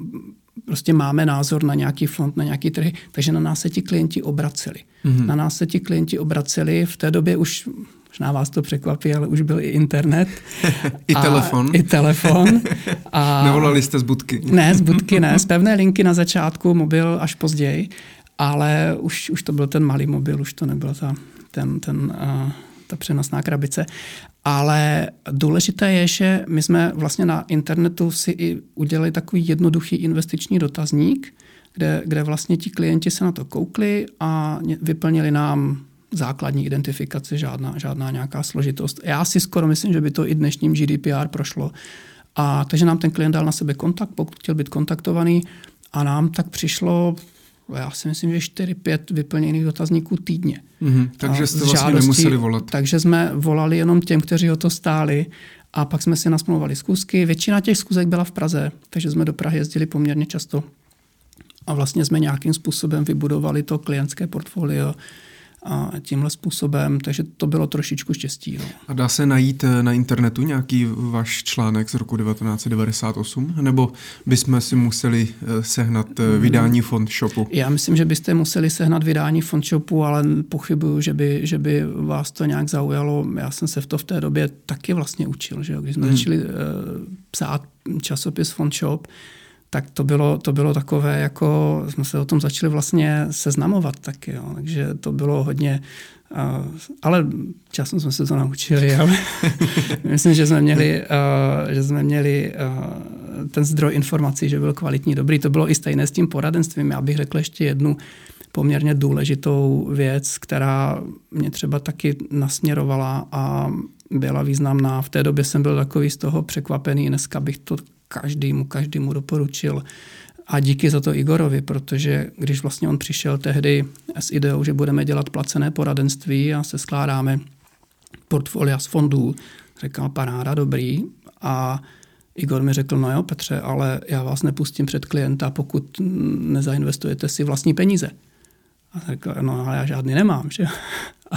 Speaker 2: prostě máme názor na nějaký fond, na nějaký trhy, takže na nás se ti klienti obraceli. Mm-hmm. Na nás se ti klienti obraceli, v té době už Možná vás to překvapí, ale už byl i internet.
Speaker 1: I a, telefon.
Speaker 2: I telefon.
Speaker 1: A, Nevolali jste z budky?
Speaker 2: Ne, z budky ne. Z pevné linky na začátku, mobil až později, ale už, už to byl ten malý mobil, už to nebyl ta, ten, ten, uh, ta přenosná krabice. Ale důležité je, že my jsme vlastně na internetu si i udělali takový jednoduchý investiční dotazník, kde, kde vlastně ti klienti se na to koukli a vyplnili nám základní identifikace, žádná, žádná nějaká složitost. Já si skoro myslím, že by to i dnešním GDPR prošlo. A takže nám ten klient dal na sebe kontakt, pokud chtěl být kontaktovaný a nám tak přišlo já si myslím, že 4-5 vyplněných dotazníků týdně.
Speaker 1: Mm-hmm, takže jste vlastně žádostí, nemuseli volat.
Speaker 2: Takže jsme volali jenom těm, kteří o to stáli a pak jsme si nasmluvali zkusky. Většina těch zkusek byla v Praze, takže jsme do Prahy jezdili poměrně často. A vlastně jsme nějakým způsobem vybudovali to klientské portfolio a tímhle způsobem, takže to bylo trošičku štěstí. No.
Speaker 1: A dá se najít eh, na internetu nějaký váš článek z roku 1998, nebo bychom si museli eh, sehnat eh, vydání fond shopu?
Speaker 2: Já myslím, že byste museli sehnat vydání fond shopu, ale pochybuju, že by, že by vás to nějak zaujalo. Já jsem se v to v té době taky vlastně učil, že jo? když jsme hmm. začali uh, psát časopis fond shop, tak to bylo, to bylo takové, jako jsme se o tom začali vlastně seznamovat taky, jo. takže to bylo hodně, uh, ale časem jsme se to naučili, ale myslím, že jsme měli, uh, že jsme měli uh, ten zdroj informací, že byl kvalitní, dobrý. To bylo i stejné s tím poradenstvím. Já bych řekl ještě jednu poměrně důležitou věc, která mě třeba taky nasměrovala a byla významná. V té době jsem byl takový z toho překvapený, dneska bych to každému, každému doporučil. A díky za to Igorovi, protože když vlastně on přišel tehdy s ideou, že budeme dělat placené poradenství a se skládáme portfolia z fondů, řekl paráda, dobrý. A Igor mi řekl, no jo Petře, ale já vás nepustím před klienta, pokud nezainvestujete si vlastní peníze. A řekl, no ale já žádný nemám. Že? A,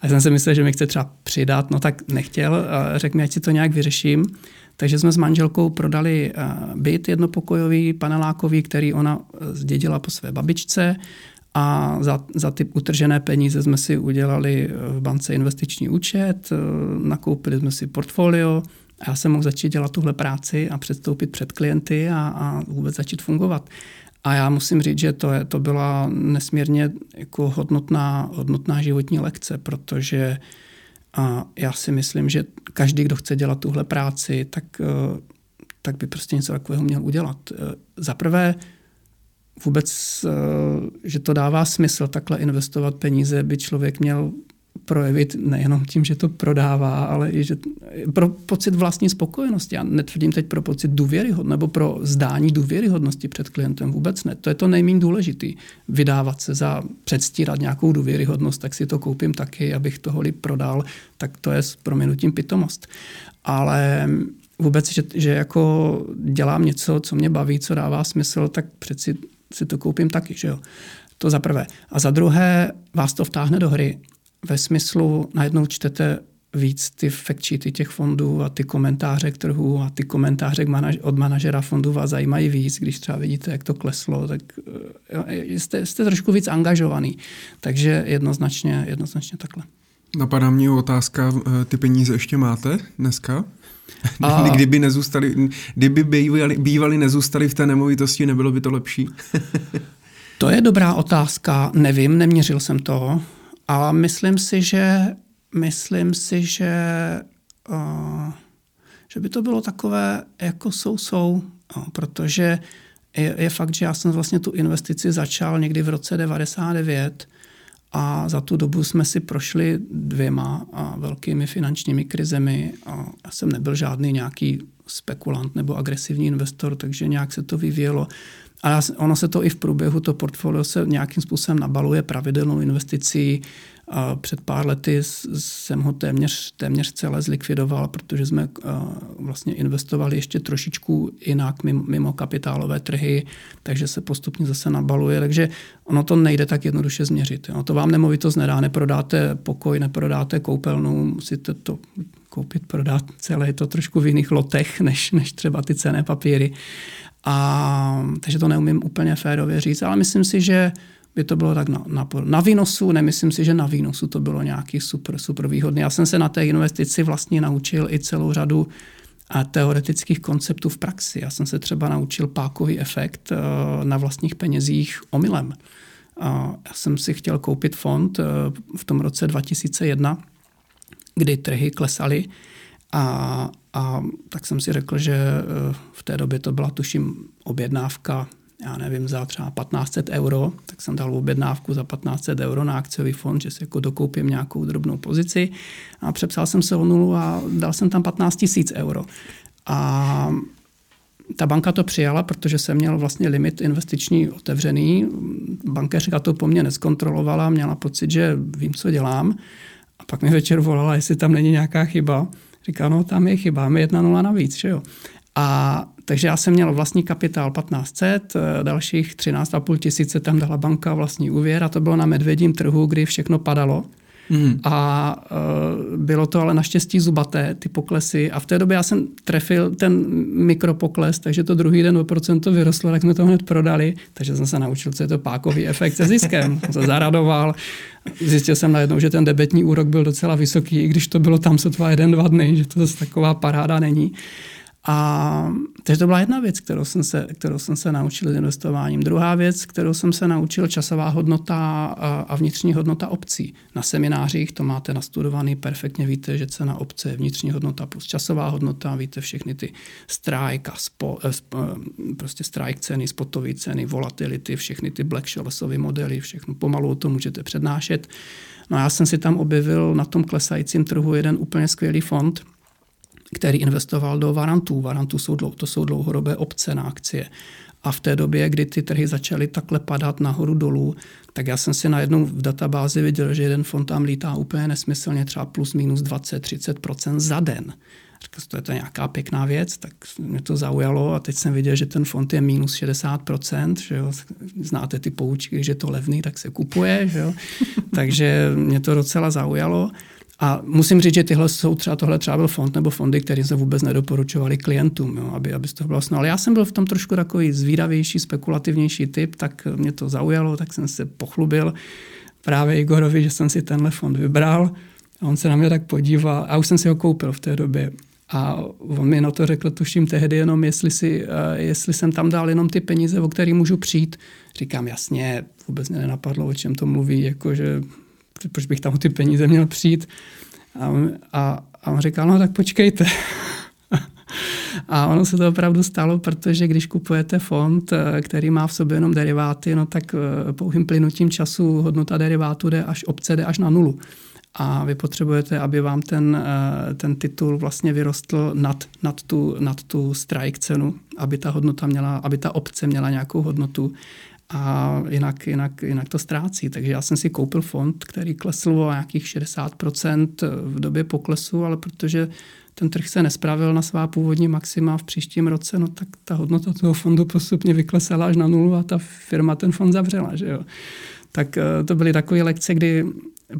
Speaker 2: a jsem si myslel, že mi chce třeba přidat, no tak nechtěl. Řekl mi, ať si to nějak vyřeším. Takže jsme s manželkou prodali eh, byt jednopokojový, panelákový, který ona eh, zdědila po své babičce a za, za ty utržené peníze jsme si udělali eh, v bance investiční účet, nakoupili jsme si portfolio a já jsem mohl začít dělat tuhle práci a předstoupit před klienty a, a vůbec začít fungovat. A já musím říct, že to, je, to byla nesmírně jako hodnotná, hodnotná životní lekce, protože uh, a já si myslím, že každý, kdo chce dělat tuhle práci, tak, eh, tak by prostě něco takového měl udělat. Eh, za prvé, vůbec, eh, že to dává smysl takhle investovat peníze, by člověk měl projevit nejenom tím, že to prodává, ale i že pro pocit vlastní spokojenosti. Já netvrdím teď pro pocit důvěryhodnosti nebo pro zdání důvěryhodnosti před klientem. Vůbec ne. To je to nejméně důležitý. Vydávat se za předstírat nějakou důvěryhodnost, tak si to koupím taky, abych toho líp prodal, tak to je s proměnutím pitomost. Ale vůbec, že, že jako dělám něco, co mě baví, co dává smysl, tak přeci si to koupím taky, že jo. To za prvé. A za druhé vás to vtáhne do hry ve smyslu najednou čtete víc ty fact sheety těch fondů a ty komentáře k trhu a ty komentáře od manažera fondů vás zajímají víc, když třeba vidíte, jak to kleslo, tak eh, jste, jste trošku víc angažovaný. Takže jednoznačně, jednoznačně takhle.
Speaker 1: Napadá mě otázka, eh, ty peníze ještě máte dneska? A... Kdyby, nezůstali, kdyby bývali, bývali nezůstali v té nemovitosti, nebylo by to lepší?
Speaker 2: to je dobrá otázka, nevím, neměřil jsem to. A myslím si, že myslím si, že, uh, že by to bylo takové jako jsou-jsou, no, protože je, je fakt, že já jsem vlastně tu investici začal někdy v roce 99 a za tu dobu jsme si prošli dvěma a velkými finančními krizemi. A já jsem nebyl žádný nějaký spekulant nebo agresivní investor, takže nějak se to vyvíjelo. Ale ono se to i v průběhu, to portfolio se nějakým způsobem nabaluje pravidelnou investicí. A před pár lety jsem ho téměř, téměř celé zlikvidoval, protože jsme vlastně investovali ještě trošičku jinak mimo, kapitálové trhy, takže se postupně zase nabaluje. Takže ono to nejde tak jednoduše změřit. Jo. To vám nemovitost nedá, neprodáte pokoj, neprodáte koupelnu, musíte to koupit, prodat celé. Je to trošku v jiných lotech, než, než třeba ty cené papíry. A, takže to neumím úplně férově říct, ale myslím si, že by to bylo tak na, na, na výnosu, nemyslím si, že na výnosu to bylo nějaký super, super výhodný. Já jsem se na té investici vlastně naučil i celou řadu a teoretických konceptů v praxi. Já jsem se třeba naučil pákový efekt uh, na vlastních penězích omylem. Já jsem si chtěl koupit fond uh, v tom roce 2001, kdy trhy klesaly a, a tak jsem si řekl, že eh, v té době to byla tuším objednávka, já nevím, za třeba 1500 euro, tak jsem dal objednávku za 1500 euro na akciový fond, že si jako dokoupím nějakou drobnou pozici a přepsal jsem se o nulu a dal jsem tam 15 000 euro. A ta banka to přijala, protože jsem měl vlastně limit investiční otevřený. Bankéřka to po mně neskontrolovala, měla pocit, že vím, co dělám. A pak mi večer volala, jestli tam není nějaká chyba. Říká, no tam je chyba, máme jedna nula navíc, že jo. A Takže já jsem měl vlastní kapitál 1500, eh, dalších 13,5 tisíce tam dala banka vlastní úvěr a to bylo na medvědím trhu, kdy všechno padalo. Mm. A uh, bylo to ale naštěstí zubaté, ty poklesy. A v té době já jsem trefil ten mikropokles, takže to druhý den o procento vyrostlo, tak jsme to hned prodali. Takže jsem se naučil, co je to pákový efekt se ziskem. Jsem se zaradoval. Zjistil jsem najednou, že ten debetní úrok byl docela vysoký, i když to bylo tam sotva jeden, dva dny, že to zase taková paráda není. A takže to byla jedna věc, kterou jsem, se, kterou jsem se naučil s investováním. Druhá věc, kterou jsem se naučil, časová hodnota a vnitřní hodnota obcí. Na seminářích to máte nastudovaný, perfektně víte, že cena obce je vnitřní hodnota plus časová hodnota, víte všechny ty strike a spo, eh, eh, prostě strike ceny, spotové ceny, volatility, všechny ty Black Shellsovy modely, všechno pomalu o tom můžete přednášet. No já jsem si tam objevil na tom klesajícím trhu jeden úplně skvělý fond, který investoval do varantů. Varantů jsou, to jsou dlouhodobé obce na akcie. A v té době, kdy ty trhy začaly takhle padat nahoru dolů, tak já jsem si najednou v databázi viděl, že jeden fond tam lítá úplně nesmyslně, třeba plus minus 20-30% za den. Říkal to je to nějaká pěkná věc, tak mě to zaujalo a teď jsem viděl, že ten fond je minus 60%, že jo? znáte ty poučky, že to levný, tak se kupuje, že jo? takže mě to docela zaujalo. A musím říct, že tyhle jsou třeba, tohle třeba byl fond nebo fondy, které se vůbec nedoporučovali klientům, jo, aby, aby z toho bylo Ale já jsem byl v tom trošku takový zvídavější, spekulativnější typ, tak mě to zaujalo, tak jsem se pochlubil právě Igorovi, že jsem si tenhle fond vybral. A on se na mě tak podíval a už jsem si ho koupil v té době. A on mi na to řekl, tuším tehdy jenom, jestli, si, uh, jestli jsem tam dal jenom ty peníze, o který můžu přijít. Říkám, jasně, vůbec mě nenapadlo, o čem to mluví, jakože proč bych tam ty peníze měl přijít. A, a, a on říkal, no tak počkejte. a ono se to opravdu stalo, protože když kupujete fond, eh, který má v sobě jenom deriváty, no tak eh, pouhým plynutím času hodnota derivátu jde až, obce jde až na nulu. A vy potřebujete, aby vám ten, eh, ten titul vlastně vyrostl nad, nad, tu, nad tu strike cenu, aby ta hodnota měla, aby ta obce měla nějakou hodnotu a jinak, jinak, jinak to ztrácí. Takže já jsem si koupil fond, který klesl o nějakých 60% v době poklesu, ale protože ten trh se nespravil na svá původní maxima v příštím roce, no tak ta hodnota toho fondu postupně vyklesala až na nulu a ta firma ten fond zavřela. Že jo? Tak eh, to byly takové lekce, kdy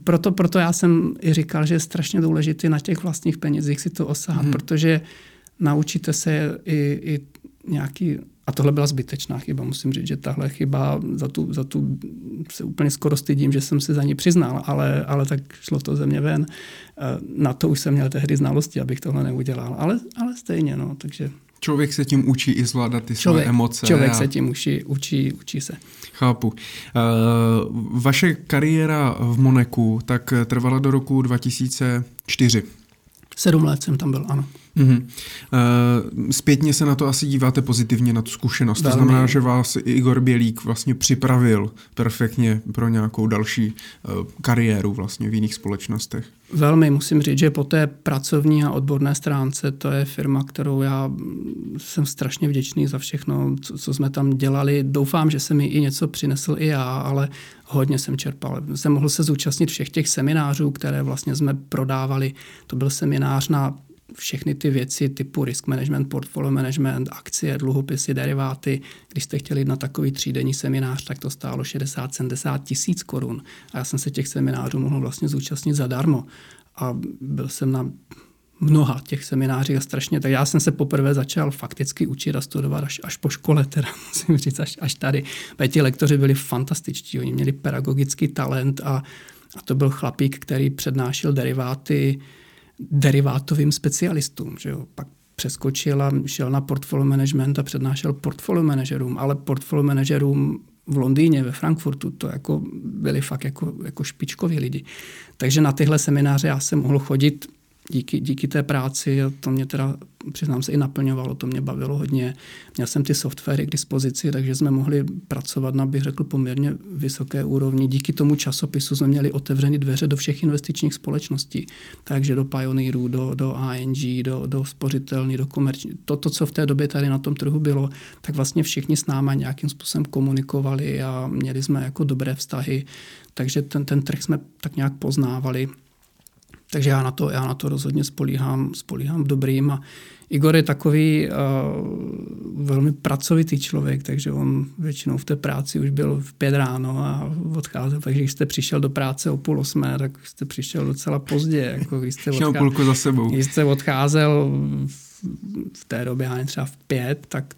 Speaker 2: proto, proto já jsem i říkal, že je strašně důležité na těch vlastních penězích si to osahat, hmm. protože naučíte se i, i nějaký a tohle byla zbytečná chyba. Musím říct, že tahle chyba, za tu, za tu se úplně skoro stydím, že jsem se za ní přiznal, ale, ale tak šlo to ze mě ven. Eh, na to už jsem měl tehdy znalosti, abych tohle neudělal. Ale, ale stejně, no, takže...
Speaker 1: Člověk se tím učí i zvládat ty člověk, své emoce.
Speaker 2: Člověk a... se tím učí, učí, učí se.
Speaker 1: Chápu. Uh, vaše kariéra v Moneku tak trvala do roku 2004.
Speaker 2: Sedm let jsem tam byl, ano.
Speaker 1: Mm-hmm. Zpětně se na to asi díváte pozitivně, na tu zkušenost. Velmi. To znamená, že vás Igor Bělík vlastně připravil perfektně pro nějakou další eh, kariéru vlastně v jiných společnostech.
Speaker 2: Velmi, musím říct, že po té pracovní a odborné stránce to je firma, kterou já jsem strašně vděčný za všechno, co, co jsme tam dělali. Doufám, že se mi i něco přinesl i já, ale hodně jsem čerpal. Jsem mohl se zúčastnit všech těch seminářů, které vlastně jsme prodávali. To byl seminář na všechny ty věci typu risk management, portfolio management, akcie, dluhopisy, deriváty. Když jste chtěli na takový třídenní seminář, tak to stálo 60-70 tisíc korun. A já jsem se těch seminářů mohl vlastně zúčastnit zadarmo. A byl jsem na mnoha těch seminářích a strašně, tak já jsem se poprvé začal fakticky učit a studovat až, až po škole, teda musím říct, až, až tady. Protože ti lektoři byli fantastičtí, oni měli pedagogický talent a, a to byl chlapík, který přednášel deriváty, derivátovým specialistům. Že jo? Pak přeskočil a šel na portfolio management a přednášel portfolio manažerům, ale portfolio manažerům v Londýně, ve Frankfurtu, to jako byli fakt jako, jako špičkoví lidi. Takže na tyhle semináře já jsem mohl chodit díky, díky té práci to mě teda, přiznám se, i naplňovalo, to mě bavilo hodně. Měl jsem ty softwary k dispozici, takže jsme mohli pracovat na, bych řekl, poměrně vysoké úrovni. Díky tomu časopisu jsme měli otevřeny dveře do všech investičních společností, takže do Pioneeru, do, do ANG, do, do spořitelný, do komerční. To, to, co v té době tady na tom trhu bylo, tak vlastně všichni s náma nějakým způsobem komunikovali a měli jsme jako dobré vztahy, takže ten, ten trh jsme tak nějak poznávali takže já na to, já na to rozhodně spolíhám, spolíhám v dobrým a Igor je takový uh, velmi pracovitý člověk, takže on většinou v té práci už byl v pět ráno a odcházel, takže když jste přišel do práce o půl osmé, tak jste přišel docela pozdě. Jako když jste
Speaker 1: odcházel, půlku za sebou.
Speaker 2: Když jste odcházel v té době, já třeba v pět, tak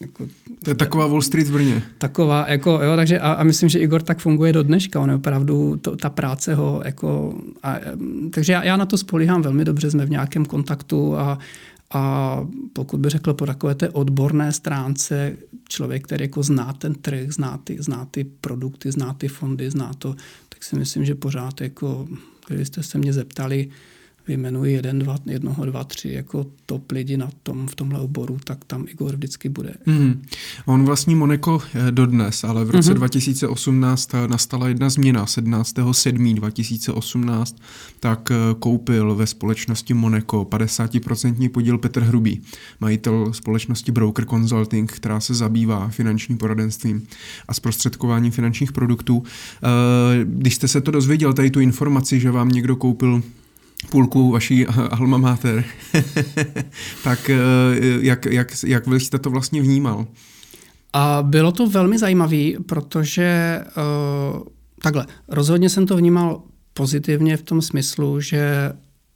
Speaker 1: jako, to je taková Wall Street v Brně.
Speaker 2: Taková, jako, jo, takže a, a, myslím, že Igor tak funguje do dneška, on je opravdu, to, ta práce ho, jako, a, takže já, já na to spolíhám velmi dobře, jsme v nějakém kontaktu a, a pokud by řekl po takové té odborné stránce, člověk, který jako zná ten trh, zná ty, zná ty produkty, zná ty fondy, zná to, tak si myslím, že pořád, jako, kdybyste se mě zeptali, vyjmenuji jeden, dva, jednoho, dva, tři jako top lidi na tom, v tomhle oboru, tak tam Igor vždycky bude.
Speaker 1: Mm. On vlastní Moneko eh, dodnes, ale v roce mm-hmm. 2018 eh, nastala jedna změna. 17.7.2018 tak eh, koupil ve společnosti Moneko 50% podíl Petr Hrubý, majitel společnosti Broker Consulting, která se zabývá finančním poradenstvím a zprostředkováním finančních produktů. Když jste se to dozvěděl, tady tu informaci, že vám někdo koupil půlku vaší alma mater, tak eh, jak, jak, jak jste to vlastně vnímal?
Speaker 2: A bylo to velmi zajímavé, protože uh, takhle, rozhodně jsem to vnímal pozitivně v tom smyslu, že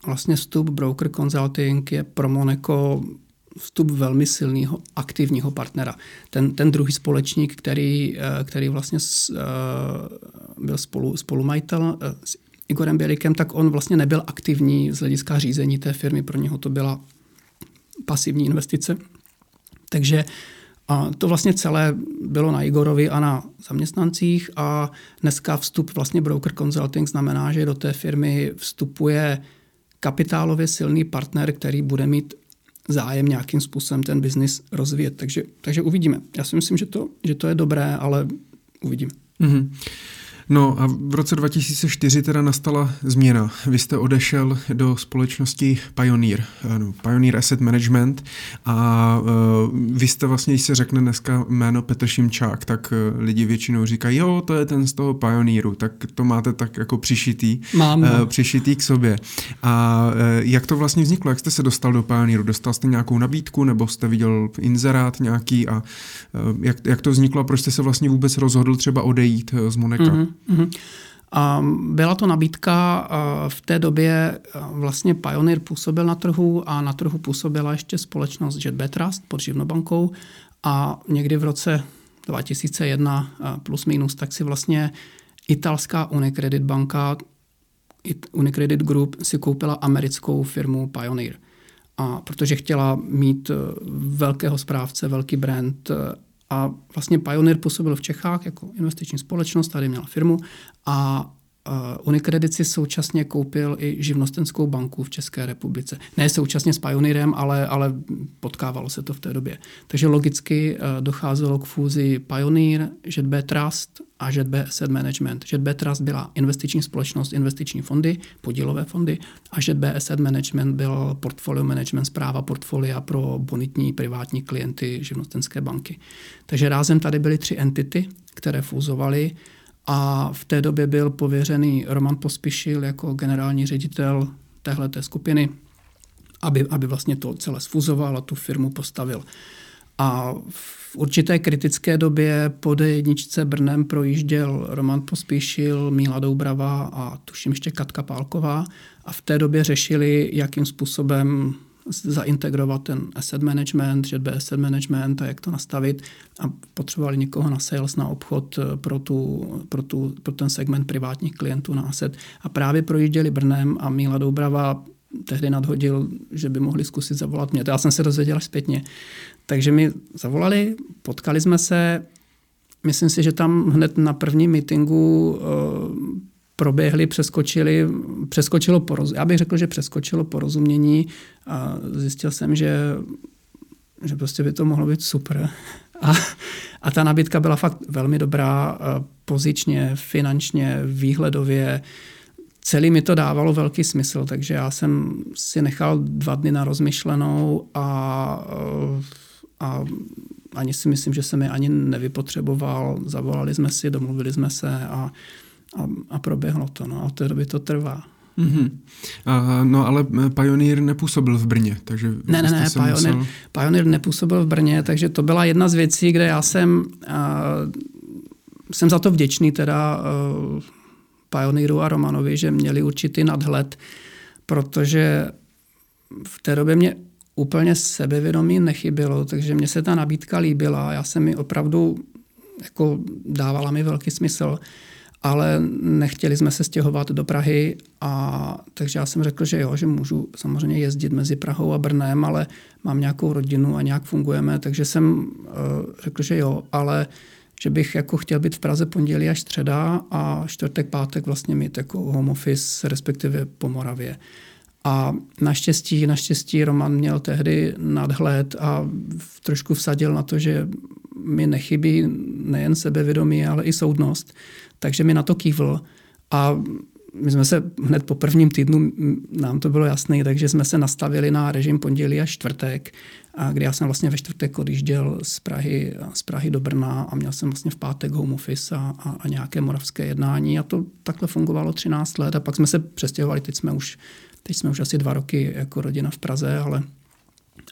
Speaker 2: vlastně vstup Broker Consulting je pro Monaco vstup velmi silného aktivního partnera. Ten, ten druhý společník, který, eh, který vlastně byl spolu, spolumajitel s Igorem Bělikem, tak on vlastně nebyl aktivní z hlediska řízení té firmy, pro něho to byla pasivní investice. Takže a to vlastně celé bylo na Igorovi a na zaměstnancích a dneska vstup vlastně Broker Consulting znamená, že do té firmy vstupuje kapitálově silný partner, který bude mít zájem nějakým způsobem ten biznis rozvíjet. Takže, takže uvidíme. Já si myslím, že to, že to je dobré, ale uvidíme. Mm-hmm.
Speaker 1: No a v roce 2004 teda nastala změna. Vy jste odešel do společnosti Pioneer, ano, Pioneer Asset Management a uh, vy jste vlastně, když se řekne dneska jméno Petr Šimčák, tak uh, lidi většinou říkají, jo, to je ten z toho Pioneeru, tak to máte tak jako přišitý,
Speaker 2: Mám, uh,
Speaker 1: přišitý k sobě. A uh, jak to vlastně vzniklo, jak jste se dostal do Pioneeru? Dostal jste nějakou nabídku nebo jste viděl inzerát nějaký a uh, jak, jak to vzniklo a proč jste se vlastně vůbec rozhodl třeba odejít z Moneka? Mm-hmm.
Speaker 2: Mm-hmm. Byla to nabídka, v té době vlastně Pioneer působil na trhu a na trhu působila ještě společnost JetB Trust pod Živnobankou a někdy v roce 2001 plus minus, tak si vlastně italská Unicredit banka, Unicredit Group si koupila americkou firmu Pioneer. A protože chtěla mít velkého správce, velký brand a vlastně Pioneer působil v Čechách jako investiční společnost, tady měla firmu a Unicredit si současně koupil i živnostenskou banku v České republice. Ne současně s Pioneerem, ale, ale potkávalo se to v té době. Takže logicky e, docházelo k fúzi Pioneer, JetB Trust a JetB Asset Management. JetB Trust byla investiční společnost, investiční fondy, podílové fondy a JetB Asset Management byl portfolio management, zpráva portfolia pro bonitní privátní klienty živnostenské banky. Takže rázem tady byly tři entity, které fúzovaly a v té době byl pověřený Roman Pospišil jako generální ředitel téhleté skupiny, aby, aby vlastně to celé sfuzoval a tu firmu postavil. A v určité kritické době po D1 Brnem projížděl Roman Pospíšil, Míla Doubrava a tuším ještě Katka Pálková a v té době řešili, jakým způsobem zaintegrovat ten asset management, že asset management a jak to nastavit a potřebovali někoho na sales, na obchod pro, tu, pro, tu, pro ten segment privátních klientů na asset. A právě projížděli Brnem a Míla Doubrava tehdy nadhodil, že by mohli zkusit zavolat mě. To já jsem se dozvěděl až zpětně. Takže mi zavolali, potkali jsme se, myslím si, že tam hned na prvním meetingu uh, proběhly, přeskočili, přeskočilo porozumění. Já bych řekl, že přeskočilo porozumění a zjistil jsem, že, že prostě by to mohlo být super. A, a ta nabídka byla fakt velmi dobrá, pozičně, finančně, výhledově. Celý mi to dávalo velký smysl, takže já jsem si nechal dva dny na rozmyšlenou a, a ani si myslím, že jsem je ani nevypotřeboval. Zavolali jsme si, domluvili jsme se a a, a proběhlo to. No, a od té doby to trvá.
Speaker 1: Mm-hmm. Uh, no ale Pioneer nepůsobil v Brně, takže...
Speaker 2: Ne, ne, ne, Pioneer, musel... Pioneer nepůsobil v Brně, takže to byla jedna z věcí, kde já jsem, uh, jsem za to vděčný teda uh, Pioneeru a Romanovi, že měli určitý nadhled, protože v té době mě úplně sebevědomí nechybělo, takže mně se ta nabídka líbila. Já jsem mi opravdu, jako dávala mi velký smysl, ale nechtěli jsme se stěhovat do Prahy a takže já jsem řekl, že jo, že můžu samozřejmě jezdit mezi Prahou a Brnem, ale mám nějakou rodinu a nějak fungujeme, takže jsem uh, řekl, že jo, ale že bych jako chtěl být v Praze pondělí až středa a čtvrtek, pátek vlastně mít jako home office, respektive po Moravě. A naštěstí, naštěstí Roman měl tehdy nadhled a trošku vsadil na to, že mi nechybí nejen sebevědomí, ale i soudnost. Takže mi na to kývl a my jsme se hned po prvním týdnu, nám to bylo jasné, takže jsme se nastavili na režim pondělí a čtvrtek, a kdy já jsem vlastně ve čtvrtek odjížděl z Prahy, z Prahy do Brna a měl jsem vlastně v pátek home office a, a, a nějaké moravské jednání a to takhle fungovalo 13 let a pak jsme se přestěhovali, teď jsme už Teď jsme už asi dva roky jako rodina v Praze, ale,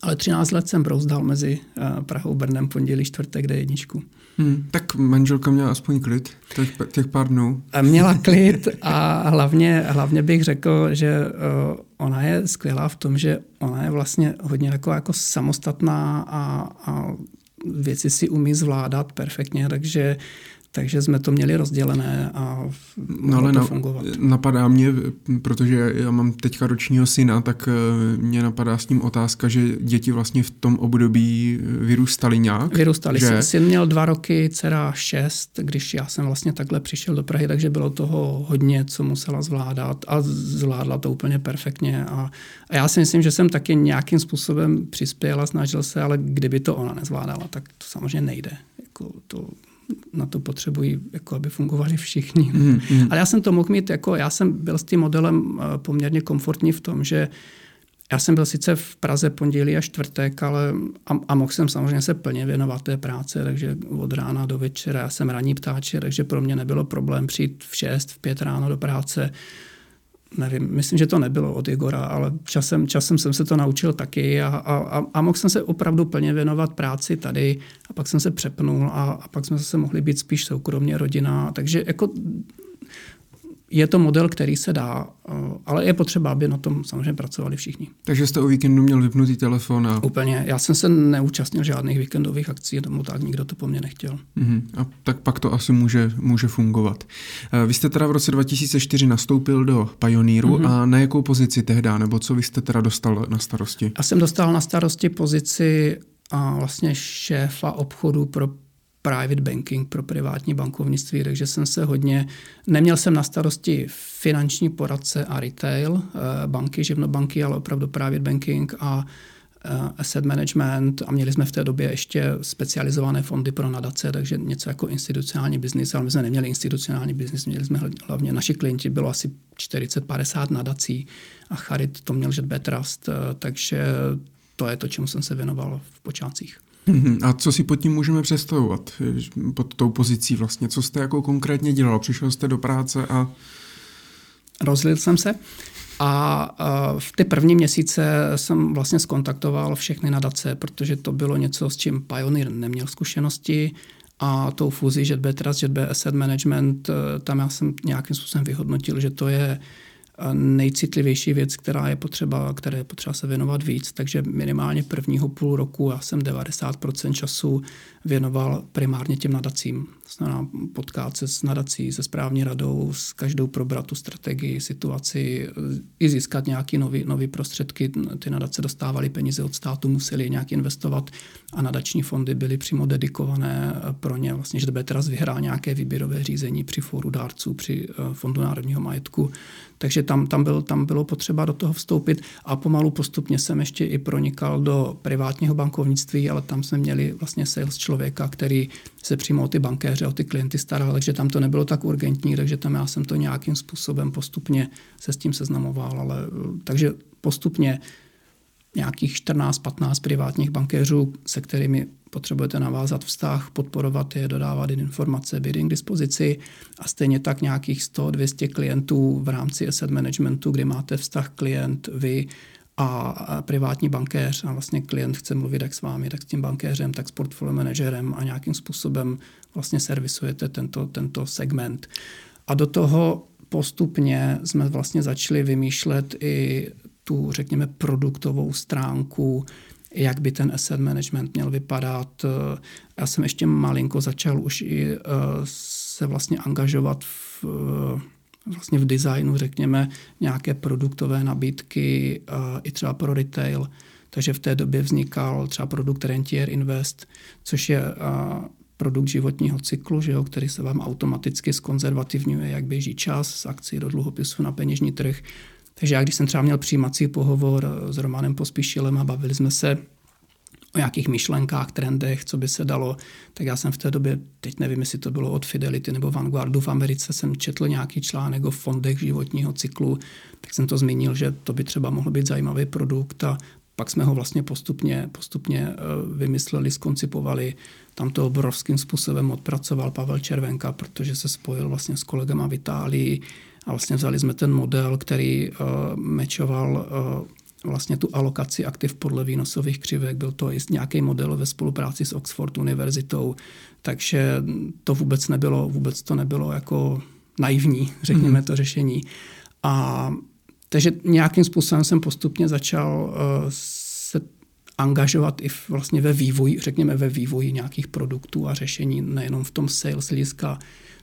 Speaker 2: ale 13 let jsem brouzdal mezi eh, Prahou, Brnem, pondělí, čtvrtek, kde jedničku.
Speaker 1: Hmm, tak manželka měla aspoň klid těch, těch pár dnů.
Speaker 2: Měla klid a hlavně, hlavně bych řekl, že uh, ona je skvělá v tom, že ona je vlastně hodně jako, jako samostatná a, a věci si umí zvládat perfektně, takže takže jsme to měli rozdělené a no, ale to na, fungovat.
Speaker 1: Napadá mě, protože já mám teďka ročního syna, tak eh, mě napadá s ním otázka, že děti vlastně v tom období vyrůstaly nějak.
Speaker 2: Vyrůstaly. Že... Syn měl dva roky, dcera šest, když já jsem vlastně takhle přišel do Prahy, takže bylo toho hodně, co musela zvládat a zvládla to úplně perfektně. A, a já si myslím, že jsem taky nějakým způsobem přispěl a snažil se, ale kdyby to ona nezvládala, tak to samozřejmě nejde. Jako to na to potřebují, jako aby fungovali všichni. Mm, mm. Ale já jsem to mohl mít, jako já jsem byl s tím modelem eh, poměrně komfortní v tom, že já jsem byl sice v Praze pondělí a čtvrtek, ale a, a mohl jsem samozřejmě se plně věnovat té práce, takže od rána do večera, já jsem ranní ptáče, takže pro mě nebylo problém přijít v 6, v 5 ráno do práce, nevím, myslím, že to nebylo od Igora, ale časem, časem jsem se to naučil taky a, a, a mohl jsem se opravdu plně věnovat práci tady a pak jsem se přepnul a, a pak jsme zase mohli být spíš soukromně rodina. Takže jako je to model, který se dá, eh, ale je potřeba, aby na tom samozřejmě pracovali všichni.
Speaker 1: Takže jste o víkendu měl vypnutý telefon? A...
Speaker 2: Úplně. Já jsem se neúčastnil žádných víkendových akcí, tomu tak nikdo to po mně nechtěl.
Speaker 1: Uh-huh. A tak pak to asi může, může fungovat. Eh, vy jste teda v roce 2004 nastoupil do Pioneeru uh-huh. a na jakou pozici tehdy, nebo co vy jste teda dostal na starosti?
Speaker 2: Já jsem dostal na starosti pozici a vlastně šéfa obchodu pro private banking, pro privátní bankovnictví, takže jsem se hodně, neměl jsem na starosti finanční poradce a retail, eh, banky, živnobanky, ale opravdu private banking a eh, asset management a měli jsme v té době ještě specializované fondy pro nadace, takže něco jako institucionální biznis, ale my jsme neměli institucionální biznis, měli jsme hlavně, naši klienti bylo asi 40-50 nadací a Charit to měl Jet Trust, eh, takže to je to, čemu jsem se věnoval v počátcích.
Speaker 1: Mhm. A co si pod tím můžeme představovat? Pod tou pozicí vlastně? Co jste jako konkrétně dělal? Přišel jste do práce a...
Speaker 2: Rozlil jsem se. A v ty první měsíce jsem vlastně skontaktoval všechny nadace, protože to bylo něco, s čím Pioneer neměl zkušenosti a tou fúzí JetB Trust, JetB Asset Management, eh, tam já jsem nějakým způsobem vyhodnotil, že to je nejcitlivější věc, která je potřeba, které je potřeba se věnovat víc. Takže minimálně prvního půl roku já jsem 90% času věnoval primárně těm nadacím. Znamená potkat se s nadací, se správní radou, s každou probrat tu strategii, situaci, i získat nějaké nové prostředky. Ty nadace dostávaly peníze od státu, museli je nějak investovat a nadační fondy byly přímo dedikované pro ně. Vlastně, že teraz vyhrál nějaké výběrové řízení při fóru dárců, při eh, Fondu národního majetku. Takže tam, tam, byl, tam bylo potřeba do toho vstoupit a pomalu postupně jsem ještě i pronikal do privátního bankovnictví, ale tam jsme měli vlastně sales člověka, který se přímo o ty bankéře, o ty klienty staral, takže tam to nebylo tak urgentní, takže tam já jsem to nějakým způsobem postupně se s tím seznamoval, ale takže postupně nějakých 14-15 privátních bankéřů, se kterými potřebujete navázat vztah, podporovat je, dodávat jim informace, být k dispozici a stejně tak nějakých 100-200 klientů v rámci asset managementu, kdy máte vztah klient, vy a privátní bankéř a vlastně klient chce mluvit jak s vámi, tak s tím bankéřem, tak s portfolio manažerem a nějakým způsobem vlastně servisujete tento, tento segment. A do toho postupně jsme vlastně začali vymýšlet i tu, řekněme, produktovou stránku, jak by ten asset management měl vypadat. Já jsem ještě malinko začal už i eh, se vlastně angažovat v, eh, vlastně v designu, řekněme, nějaké produktové nabídky eh, i třeba pro retail. Takže v té době vznikal třeba produkt Rentier Invest, což je produkt životního cyklu, že jo, který se vám automaticky skonzervativňuje, jak běží čas z akcí do dluhopisu na peněžní trh. Takže já, když jsem třeba měl přijímací pohovor s Romanem Pospíšilem a bavili jsme se o nějakých myšlenkách, trendech, co by se dalo, tak já jsem v té době, teď nevím, jestli to bylo od Fidelity nebo Vanguardu v Americe, jsem četl nějaký článek o fondech životního cyklu, tak jsem to zmínil, že to by třeba mohl být zajímavý produkt a pak jsme ho vlastně postupně, postupně eh, vymysleli, skoncipovali. Tam to obrovským způsobem odpracoval Pavel Červenka, protože se spojil vlastně s kolegama v Itálii a vlastně vzali jsme ten model, který uh, mečoval uh, vlastně tu alokaci aktiv podle výnosových křivek. Byl to i nějaký model ve spolupráci s Oxford univerzitou, takže to vůbec nebylo, vůbec to nebylo jako naivní, řekněme mm. to řešení. A takže nějakým způsobem jsem postupně začal uh, se angažovat i vlastně ve vývoji, řekněme ve vývoji nějakých produktů a řešení, nejenom v tom sales hlediska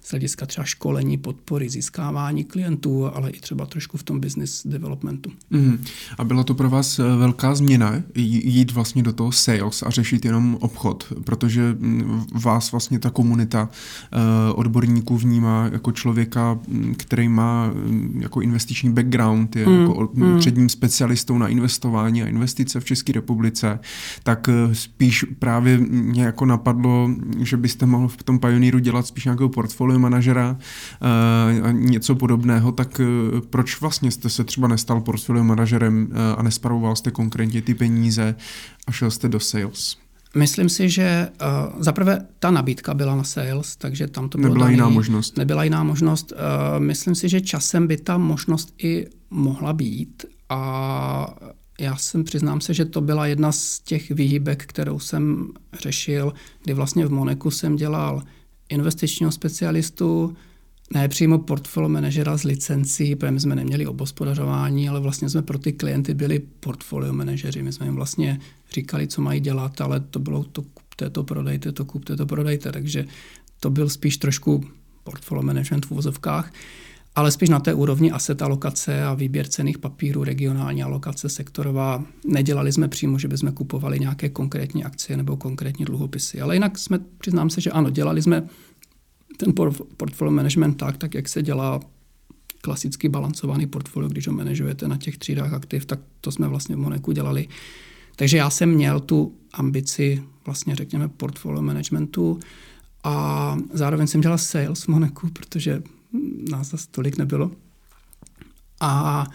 Speaker 2: z hlediska třeba školení, podpory, získávání klientů, ale i třeba trošku v tom business developmentu.
Speaker 1: Mm. A byla to pro vás eh, velká změna jít vlastně do toho sales a řešit jenom obchod, protože mm, vás vlastně ta komunita uh, odborníků vnímá jako člověka, mm, který má mm, jako investiční background, je mm. jako mm. předním specialistou na investování a investice v České republice, tak eh, spíš právě mě jako napadlo, že byste mohl v tom Pioneeru dělat spíš nějakou portfolio portfolio manažera a něco podobného, tak e, proč vlastně jste se třeba nestal portfolio manažerem e, a nespravoval jste konkrétně ty peníze a šel jste do sales?
Speaker 2: Myslím si, že uh, zaprvé ta nabídka byla na sales, takže tam to bylo
Speaker 1: Nebyla daný, jiná možnost.
Speaker 2: Nebyla jiná možnost. Uh, myslím si, že časem by ta možnost i mohla být a já jsem přiznám se, že to byla jedna z těch výhybek, kterou jsem řešil, kdy vlastně v Moneku jsem dělal investičního specialistu, ne přímo portfolio manažera z licencí, protože my jsme neměli obospodařování, ale vlastně jsme pro ty klienty byli portfolio manažeři. My jsme jim vlastně říkali, co mají dělat, ale to bylo to kupte, to prodejte, to kupte, to prodejte. Takže to byl spíš trošku portfolio management v uvozovkách ale spíš na té úrovni asset alokace a výběr cených papírů, regionální alokace sektorová. Nedělali jsme přímo, že bychom kupovali nějaké konkrétní akcie nebo konkrétní dluhopisy, ale jinak jsme, přiznám se, že ano, dělali jsme ten portfolio management tak, tak jak se dělá klasicky balancovaný portfolio, když ho manažujete na těch třídách aktiv, tak to jsme vlastně v Moneku dělali. Takže já jsem měl tu ambici vlastně řekněme portfolio managementu a zároveň jsem dělal sales v Moneku, protože nás zase tolik nebylo. A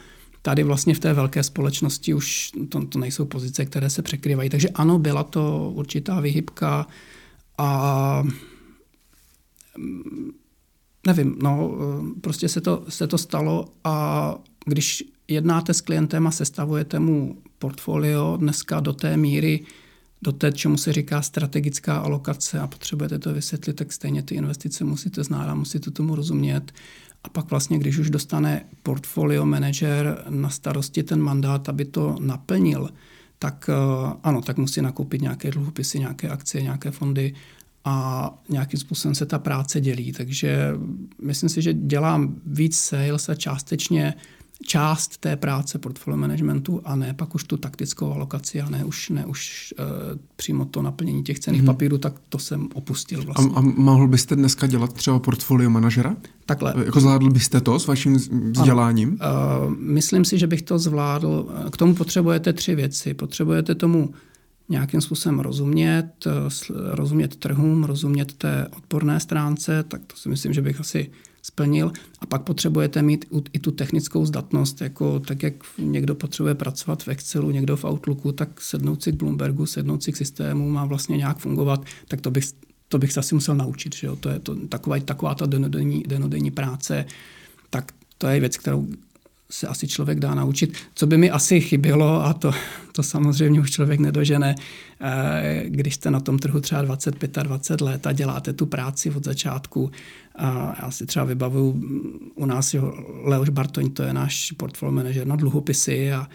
Speaker 2: tady vlastně v té velké společnosti už to, to nejsou pozice, které se překrývají. Takže ano, byla to určitá vyhybka a mm, nevím, no prostě se to, se to stalo a když jednáte s klientem a sestavujete mu portfolio dneska do té míry, do té, čemu se říká strategická alokace a potřebujete to vysvětlit, tak stejně ty investice musíte znát a musíte tomu rozumět. A pak vlastně, když už dostane portfolio manager na starosti ten mandát, aby to naplnil, tak eh, ano, tak musí nakoupit nějaké dluhopisy, nějaké akcie, nějaké fondy a nějakým způsobem se ta práce dělí. Takže myslím si, že dělám víc sales a částečně část té práce portfolio managementu a ne pak už tu taktickou alokaci a ne už, ne už uh, přímo to naplnění těch cených hmm. papírů, tak to jsem opustil vlastně.
Speaker 1: A, a mohl byste dneska dělat třeba portfolio manažera?
Speaker 2: Takhle.
Speaker 1: Jako zvládl byste to s vaším vzděláním?
Speaker 2: Ano. Uh, myslím si, že bych to zvládl. K tomu potřebujete tři věci. Potřebujete tomu nějakým způsobem rozumět, eh, rozumět trhům, rozumět té odporné stránce, tak to si myslím, že bych asi splnil. A pak potřebujete mít i tu technickou zdatnost, jako tak jak někdo potřebuje pracovat v Excelu, někdo v Outlooku, tak sednout si k Bloombergu, sednout si k systému, má vlastně nějak fungovat, tak to bych, to bych se asi musel naučit. Že jo? To je to, taková, taková ta denodenní, denodenní práce, tak to je věc, kterou se asi člověk dá naučit. Co by mi asi chybělo, a to, to samozřejmě už člověk nedožene, eh, když jste na tom trhu třeba 25 a 20 let a děláte tu práci od začátku. A já si třeba vybavuju u nás, jo, Leoš Bartoň, to je náš portfolio manažer na dluhopisy a,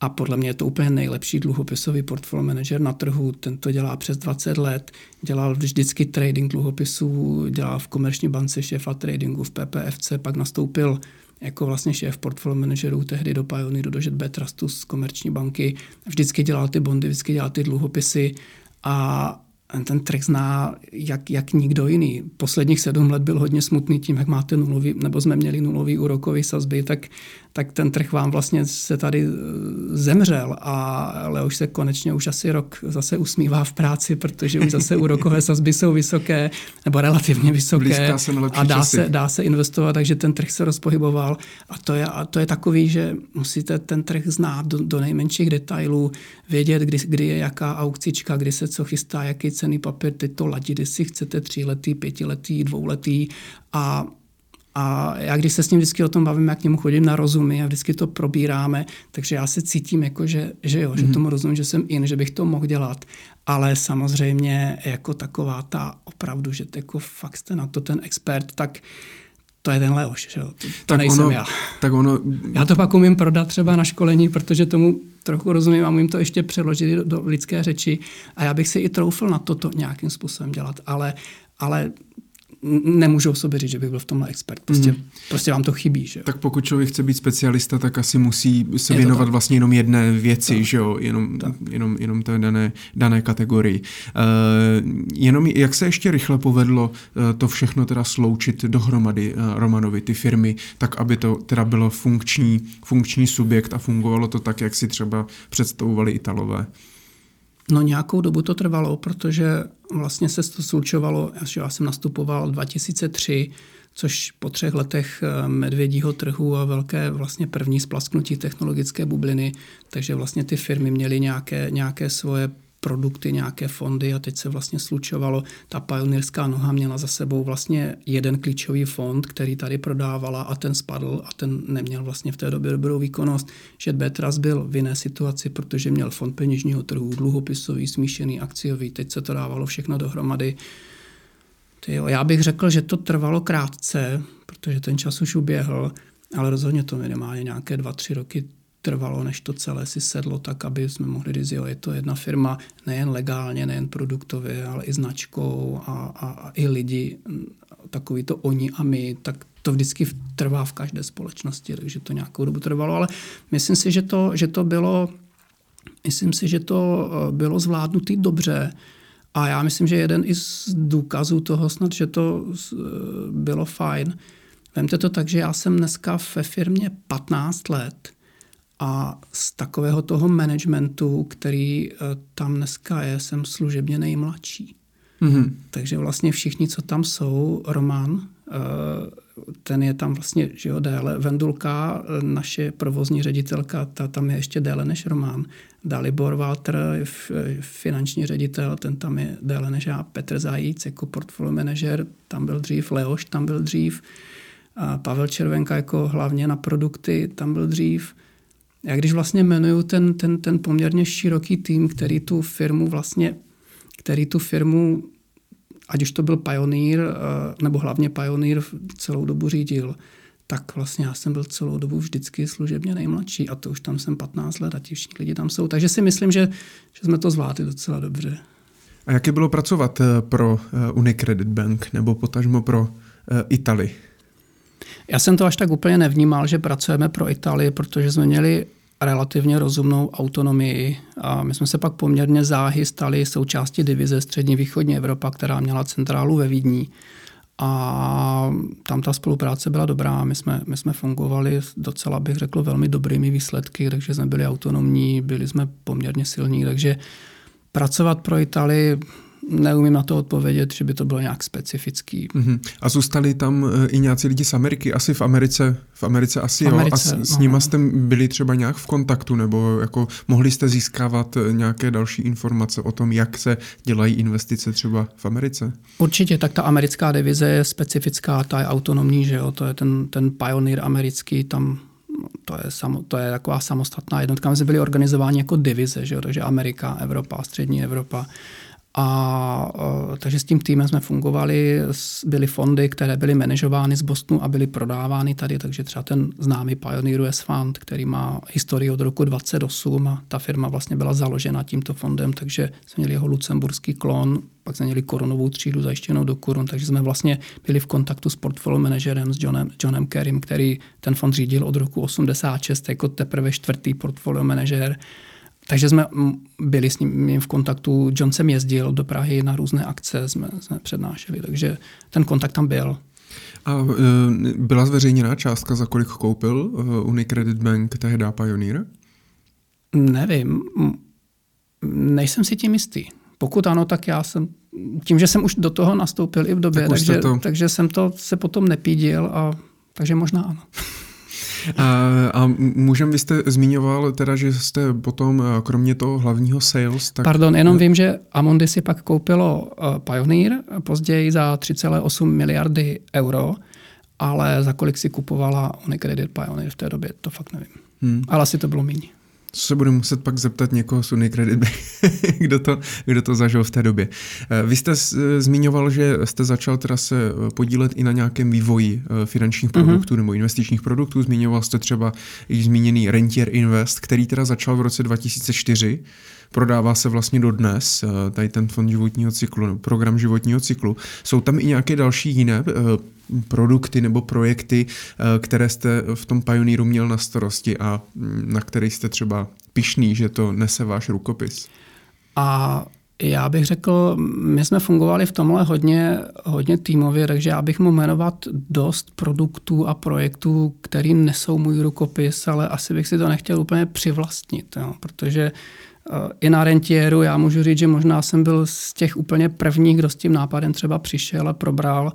Speaker 2: a podle mě je to úplně nejlepší dluhopisový portfolio manažer na trhu. Ten to dělá přes 20 let, dělal vždycky trading dluhopisů, dělal v komerční bance šéfa tradingu v PPFC, pak nastoupil jako vlastně šéf portfolio manažerů tehdy do Pioneeru, do JB Trustu z komerční banky. Vždycky dělal ty bondy, vždycky dělal ty dluhopisy a ten trh zná jak, jak nikdo jiný. Posledních sedm let byl hodně smutný tím, jak máte nulový, nebo jsme měli nulový úrokový sazby, tak tak ten trh vám vlastně se tady eh, zemřel a už se konečně už asi rok zase usmívá v práci, protože už zase úrokové sazby jsou vysoké nebo relativně vysoké a dá se, dá se investovat, takže ten trh se rozpohyboval a to je, a to je takový, že musíte ten trh znát do, do nejmenších detailů, vědět, kdy, kdy je jaká aukcička, kdy se co chystá, jaký cený papír, teď to ladit, jestli chcete tříletý, pětiletý, dvouletý a a já když se s ním vždycky o tom bavím, jak k němu chodím na rozumy a vždycky to probíráme, takže já se cítím jako, že, že jo, mm-hmm. že mhm. tomu rozumím, že jsem in, že bych to mohl dělat. Ale samozřejmě jako taková ta opravdu, že jako fakt jste na to ten expert, tak to je ten Leoš, že jo? To, to tak nejsem ono, já.
Speaker 1: Tak ono...
Speaker 2: Já to pak umím prodat třeba na školení, protože tomu trochu rozumím a umím to ještě přeložit do, do lidské řeči a já bych si i troufl na toto nějakým způsobem dělat, ale, ale nemůžu o sobě říct, že bych byl v tomhle expert. Prostě, mm. prostě vám to chybí. Že?
Speaker 1: Tak pokud člověk chce být specialista, tak asi musí se Je věnovat vlastně jenom jedné věci, tak. že jo? Jenom, jenom, jenom té dané, dané kategorii. Uh, jenom jak se ještě rychle povedlo uh, to všechno teda sloučit dohromady uh, Romanovi, ty firmy, tak aby to teda bylo funkční, funkční subjekt a fungovalo to tak, jak si třeba představovali Italové?
Speaker 2: No nějakou dobu to trvalo, protože vlastně se to slučovalo, já jsem nastupoval 2003, což po třech letech eh, medvědího trhu a velké vlastně první splasknutí technologické bubliny, takže vlastně ty firmy měly nějaké, nějaké svoje produkty, nějaké fondy a teď se vlastně slučovalo. Ta pionierská noha měla za sebou vlastně jeden klíčový fond, který tady prodávala a ten spadl a ten neměl vlastně v té době dobrou výkonnost. Že Betras byl v jiné situaci, protože měl fond peněžního trhu, dluhopisový, smíšený, akciový, teď se to dávalo všechno dohromady. Tyjo, já bych řekl, že to trvalo krátce, protože ten čas už uběhl, ale rozhodně to minimálně nějaké dva, tři roky trvalo, než to celé si sedlo tak, aby jsme mohli říct, jo, je to jedna firma nejen legálně, nejen produktově, ale i značkou a, a, a i lidi, takový to oni a my, tak to vždycky trvá v každé společnosti, takže to nějakou dobu trvalo, ale myslím si, že to, že to bylo, myslím si, že to eh, bylo zvládnutý dobře, a já myslím, že jeden i z důkazů toho snad, že to eh, bylo fajn. Vemte to tak, že já jsem dneska ve firmě 15 let a z takového toho managementu, který eh, tam dneska je, jsem služebně nejmladší. Mm-hmm. Takže vlastně všichni, co tam jsou, Roman, eh, ten je tam vlastně že jo, déle. Vendulka, eh, naše provozní ředitelka, ta tam je ještě déle než Roman. Dalibor Walter, finanční ředitel, ten tam je déle než já. Petr Zajíc jako portfolio manažer, tam byl dřív. Leoš tam byl dřív. A Pavel Červenka jako hlavně na produkty, tam byl dřív já když vlastně jmenuju ten, ten, ten poměrně široký tým, který tu firmu vlastně, který tu firmu, ať už to byl Pioneer, eh, nebo hlavně Pioneer celou dobu řídil, tak vlastně já jsem byl celou dobu vždycky služebně nejmladší a to už tam jsem 15 let a ti všichni lidi tam jsou. Takže si myslím, že, že jsme to zvládli docela dobře.
Speaker 1: A jaké bylo pracovat eh, pro eh, Unicredit Bank nebo potažmo pro Italy?
Speaker 2: Já jsem to až tak úplně nevnímal, že pracujeme pro Itálii, protože jsme měli relativně rozumnou autonomii a my jsme se pak poměrně záhy stali součástí divize Střední východní Evropa, která měla centrálu ve Vídni. A tam ta spolupráce byla dobrá, my jsme, my jsme fungovali docela, bych řekl, velmi dobrými výsledky, takže jsme byli autonomní, byli jsme poměrně silní, takže pracovat pro Itálii neumím na to odpovědět, že by to bylo nějak specifický.
Speaker 1: Uh-huh. A zůstali tam eh, i nějací lidi z Ameriky? Asi v Americe, v Americe asi v Americe, jo. A s, s nima no. jste byli třeba nějak v kontaktu, nebo jako mohli jste získávat eh, nějaké další informace o tom, jak se dělají investice třeba v Americe?
Speaker 2: Určitě, tak ta americká divize je specifická, ta je autonomní, že jo, to je ten, ten pioneer americký, tam to je, samo, to je taková samostatná jednotka. My jsme byli organizováni jako divize, že jo? takže Amerika, Evropa, Střední Evropa. A takže s tím týmem jsme fungovali, byly fondy, které byly manažovány z Bostonu a byly prodávány tady, takže třeba ten známý Pioneer US Fund, který má historii od roku 28 a ta firma vlastně byla založena tímto fondem, takže jsme měli jeho lucemburský klon, pak jsme měli korunovou třídu zajištěnou do korun, takže jsme vlastně byli v kontaktu s portfolio manažerem, s Johnem, Johnem Kerrym, který ten fond řídil od roku 86 jako teprve čtvrtý portfolio manažer takže jsme byli s ním v kontaktu. John jsem jezdil do Prahy na různé akce, jsme, jsme přednášeli, takže ten kontakt tam byl.
Speaker 1: A uh, byla zveřejněná částka, za kolik koupil uh, Unicredit Bank tehdy Pioneer?
Speaker 2: Nevím. Nejsem si tím jistý. Pokud ano, tak já jsem, tím, že jsem už do toho nastoupil i v době, tak takže, to... takže jsem to se potom nepídil a takže možná ano.
Speaker 1: A, a můžem, vy jste zmiňoval teda, že jste potom, kromě toho hlavního sales, tak...
Speaker 2: Pardon, jenom vím, že Amundi si pak koupilo Pioneer, později za 3,8 miliardy euro, ale za kolik si kupovala Unicredit Pioneer v té době, to fakt nevím. Hmm. Ale asi to bylo méně.
Speaker 1: Co se budu muset pak zeptat někoho z Unicredit kdo, to, kdo to zažil v té době. Eh, vy jste zmiňoval, že jste začal teda se eh, podílet i na nějakém vývoji eh, finančních mhm. produktů mm-hmm. nebo investičních produktů. Zmiňoval jste třeba již zmíněný Rentier Invest, který teda začal v roce 2004 prodává se vlastně dodnes, tady ten fond životního cyklu, program životního cyklu. Jsou tam i nějaké další jiné produkty nebo projekty, eh, které jste v tom Pioneeru měl na starosti a mm, na který jste třeba pišný, že to nese váš rukopis?
Speaker 2: A já bych řekl, my jsme fungovali v tomhle hodně, hodně týmově, takže já bych mu jmenovat dost produktů a projektů, který nesou můj rukopis, ale asi bych si to nechtěl úplně přivlastnit, jo, protože eh, i na rentieru já můžu říct, že možná jsem byl z těch úplně prvních, kdo s tím nápadem třeba přišel a probral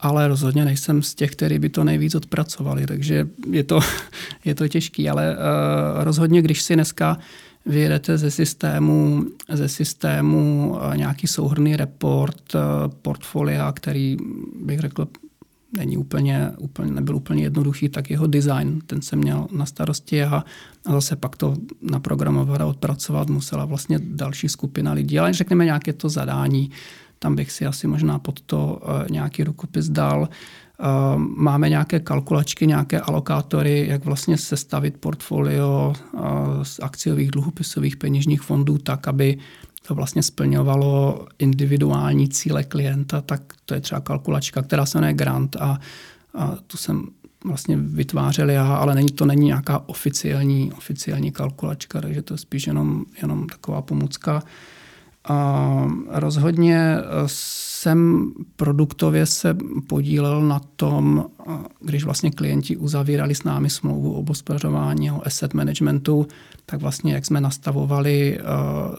Speaker 2: ale rozhodně nejsem z těch, kteří by to nejvíc odpracovali, takže je to, je to těžký, ale uh, rozhodně, když si dneska vyjedete ze systému, ze systému uh, nějaký souhrný report, portfolia, který bych řekl není úplně, úplně, nebyl úplně jednoduchý, tak jeho design, ten jsem měl na starosti a, a zase pak to naprogramovat a odpracovat musela vlastně další skupina lidí, ale řekneme nějaké to zadání, tam bych si asi možná pod to eh, nějaký rukopis dal. Eh, máme nějaké kalkulačky, nějaké alokátory, jak vlastně sestavit portfolio eh, z akciových dluhopisových peněžních fondů tak, aby to vlastně splňovalo individuální cíle klienta, tak to je třeba kalkulačka, která se jmenuje Grant a, a tu jsem vlastně vytvářel já, ale není, to není nějaká oficiální, oficiální kalkulačka, takže to je spíš jenom, jenom taková pomůcka. A rozhodně jsem produktově se podílel na tom, když vlastně klienti uzavírali s námi smlouvu o obospařování, o asset managementu, tak vlastně jak jsme nastavovali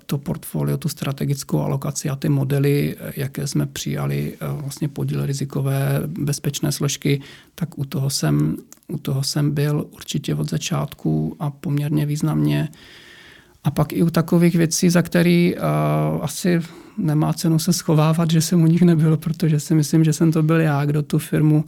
Speaker 2: to portfolio, tu strategickou alokaci a ty modely, jaké jsme přijali vlastně podíl rizikové bezpečné složky, tak u toho jsem, u toho jsem byl určitě od začátku a poměrně významně a pak i u takových věcí, za který uh, asi nemá cenu se schovávat, že jsem u nich nebyl, protože si myslím, že jsem to byl já, kdo tu firmu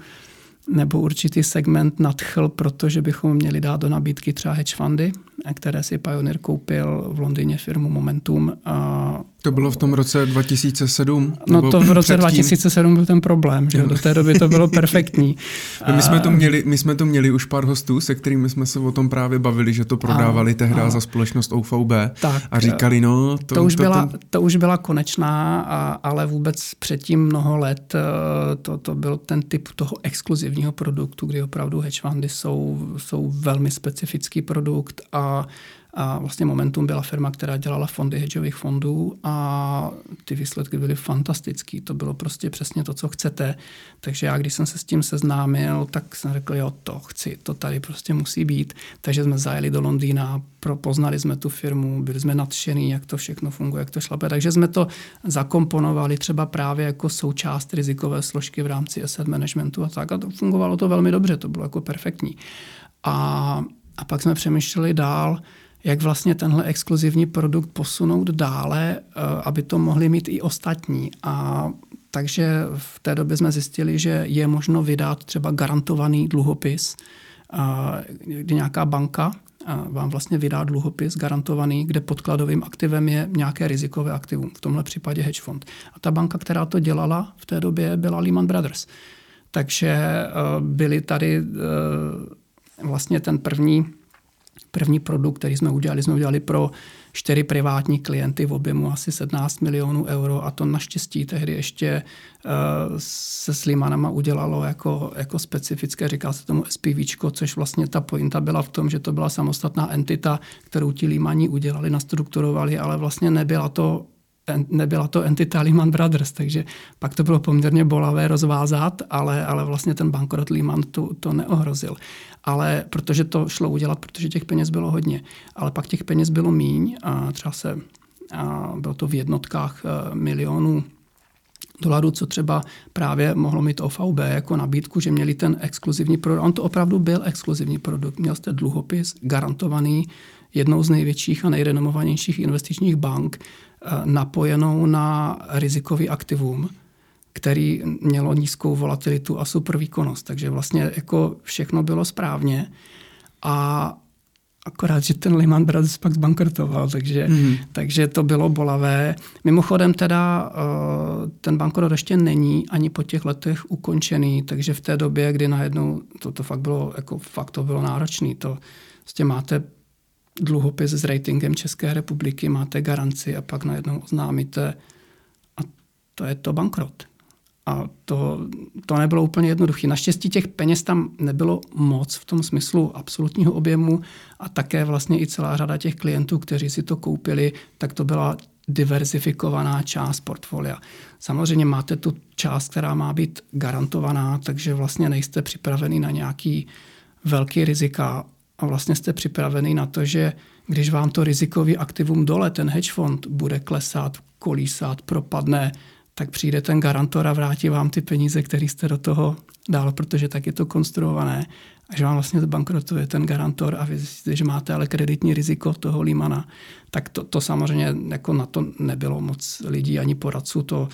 Speaker 2: nebo určitý segment nadchl, protože bychom měli dát do nabídky třeba hedge fundy, které si Pioneer koupil v Londýně firmu Momentum. A
Speaker 1: to bylo v tom roce 2007?
Speaker 2: No to v roce předtím? 2007 byl ten problém, že do té doby to bylo perfektní.
Speaker 1: my, jsme to měli, my jsme to měli už pár hostů, se kterými jsme se o tom právě bavili, že to prodávali tehdy za společnost OVB tak, a říkali, no...
Speaker 2: To, to, už, to, byla, to už byla konečná, a, ale vůbec předtím mnoho let eh, to, to byl ten typ toho exkluzivního produktu, kdy opravdu hedge fundy jsou, jsou velmi specifický produkt a A vlastně Momentum byla firma, která dělala fondy hedžových fondů a ty výsledky byly fantastické. To bylo prostě přesně to, co chcete. Takže já, když jsem se s tím seznámil, tak jsem řekl, jo, to chci, to tady prostě musí být. Takže jsme zajeli do Londýna, poznali jsme tu firmu, byli jsme nadšení, jak to všechno funguje, jak to šlape. Takže jsme to zakomponovali třeba právě jako součást rizikové složky v rámci asset managementu a tak. A to fungovalo to velmi dobře, to bylo jako perfektní. A, a pak jsme přemýšleli dál, jak vlastně tenhle exkluzivní produkt posunout dále, eh, aby to mohli mít i ostatní. A takže v té době jsme zjistili, že je možno vydat třeba garantovaný dluhopis, eh, kdy nějaká banka eh, vám vlastně vydá dluhopis garantovaný, kde podkladovým aktivem je nějaké rizikové aktivum, v tomhle případě hedge fund. A ta banka, která to dělala v té době, byla Lehman Brothers. Takže byli tady vlastně ten první První produkt, který jsme udělali, jsme udělali pro čtyři privátní klienty v objemu asi 17 milionů euro a to naštěstí tehdy ještě uh, se Slimanama udělalo jako, jako specifické, říká se tomu SPVčko, což vlastně ta pointa byla v tom, že to byla samostatná entita, kterou ti Límaní udělali, nastrukturovali, ale vlastně nebyla to nebyla to entita Lehman Brothers, takže pak to bylo poměrně bolavé rozvázat, ale, ale vlastně ten bankrot Lehman to, to neohrozil. Ale protože to šlo udělat, protože těch peněz bylo hodně. Ale pak těch peněz bylo míň a třeba se, a bylo to v jednotkách e, milionů dolarů, co třeba právě mohlo mít OVB jako nabídku, že měli ten exkluzivní produkt. On to opravdu byl exkluzivní produkt. Měl jste dluhopis garantovaný jednou z největších a nejrenomovanějších investičních bank, napojenou na rizikový aktivum, který mělo nízkou volatilitu a super výkonnost. Takže vlastně jako všechno bylo správně a akorát, že ten Lehman Brothers pak zbankrotoval, takže, mm. takže to bylo bolavé. Mimochodem teda eh, ten bankrot ještě není ani po těch letech ukončený, takže v té době, kdy najednou to, to fakt bylo, jako fakt to bylo náročné, to vlastně máte dluhopis s ratingem České republiky, máte garanci a pak najednou oznámíte a to je to bankrot. A to, to nebylo úplně jednoduché. Naštěstí těch peněz tam nebylo moc v tom smyslu absolutního objemu a také vlastně i celá řada těch klientů, kteří si to koupili, tak to byla diverzifikovaná část portfolia. Samozřejmě máte tu část, která má být garantovaná, takže vlastně nejste připravený na nějaký velký rizika a vlastně jste připravený na to, že když vám to rizikový aktivum dole, ten hedge fond, bude klesat, kolísat, propadne, tak přijde ten garantor a vrátí vám ty peníze, které jste do toho dal, protože tak je to konstruované. A že vám vlastně zbankrotuje ten garantor a vy zjistíte, že máte ale kreditní riziko toho Límana, tak to, to samozřejmě jako na to nebylo moc lidí ani poradců, to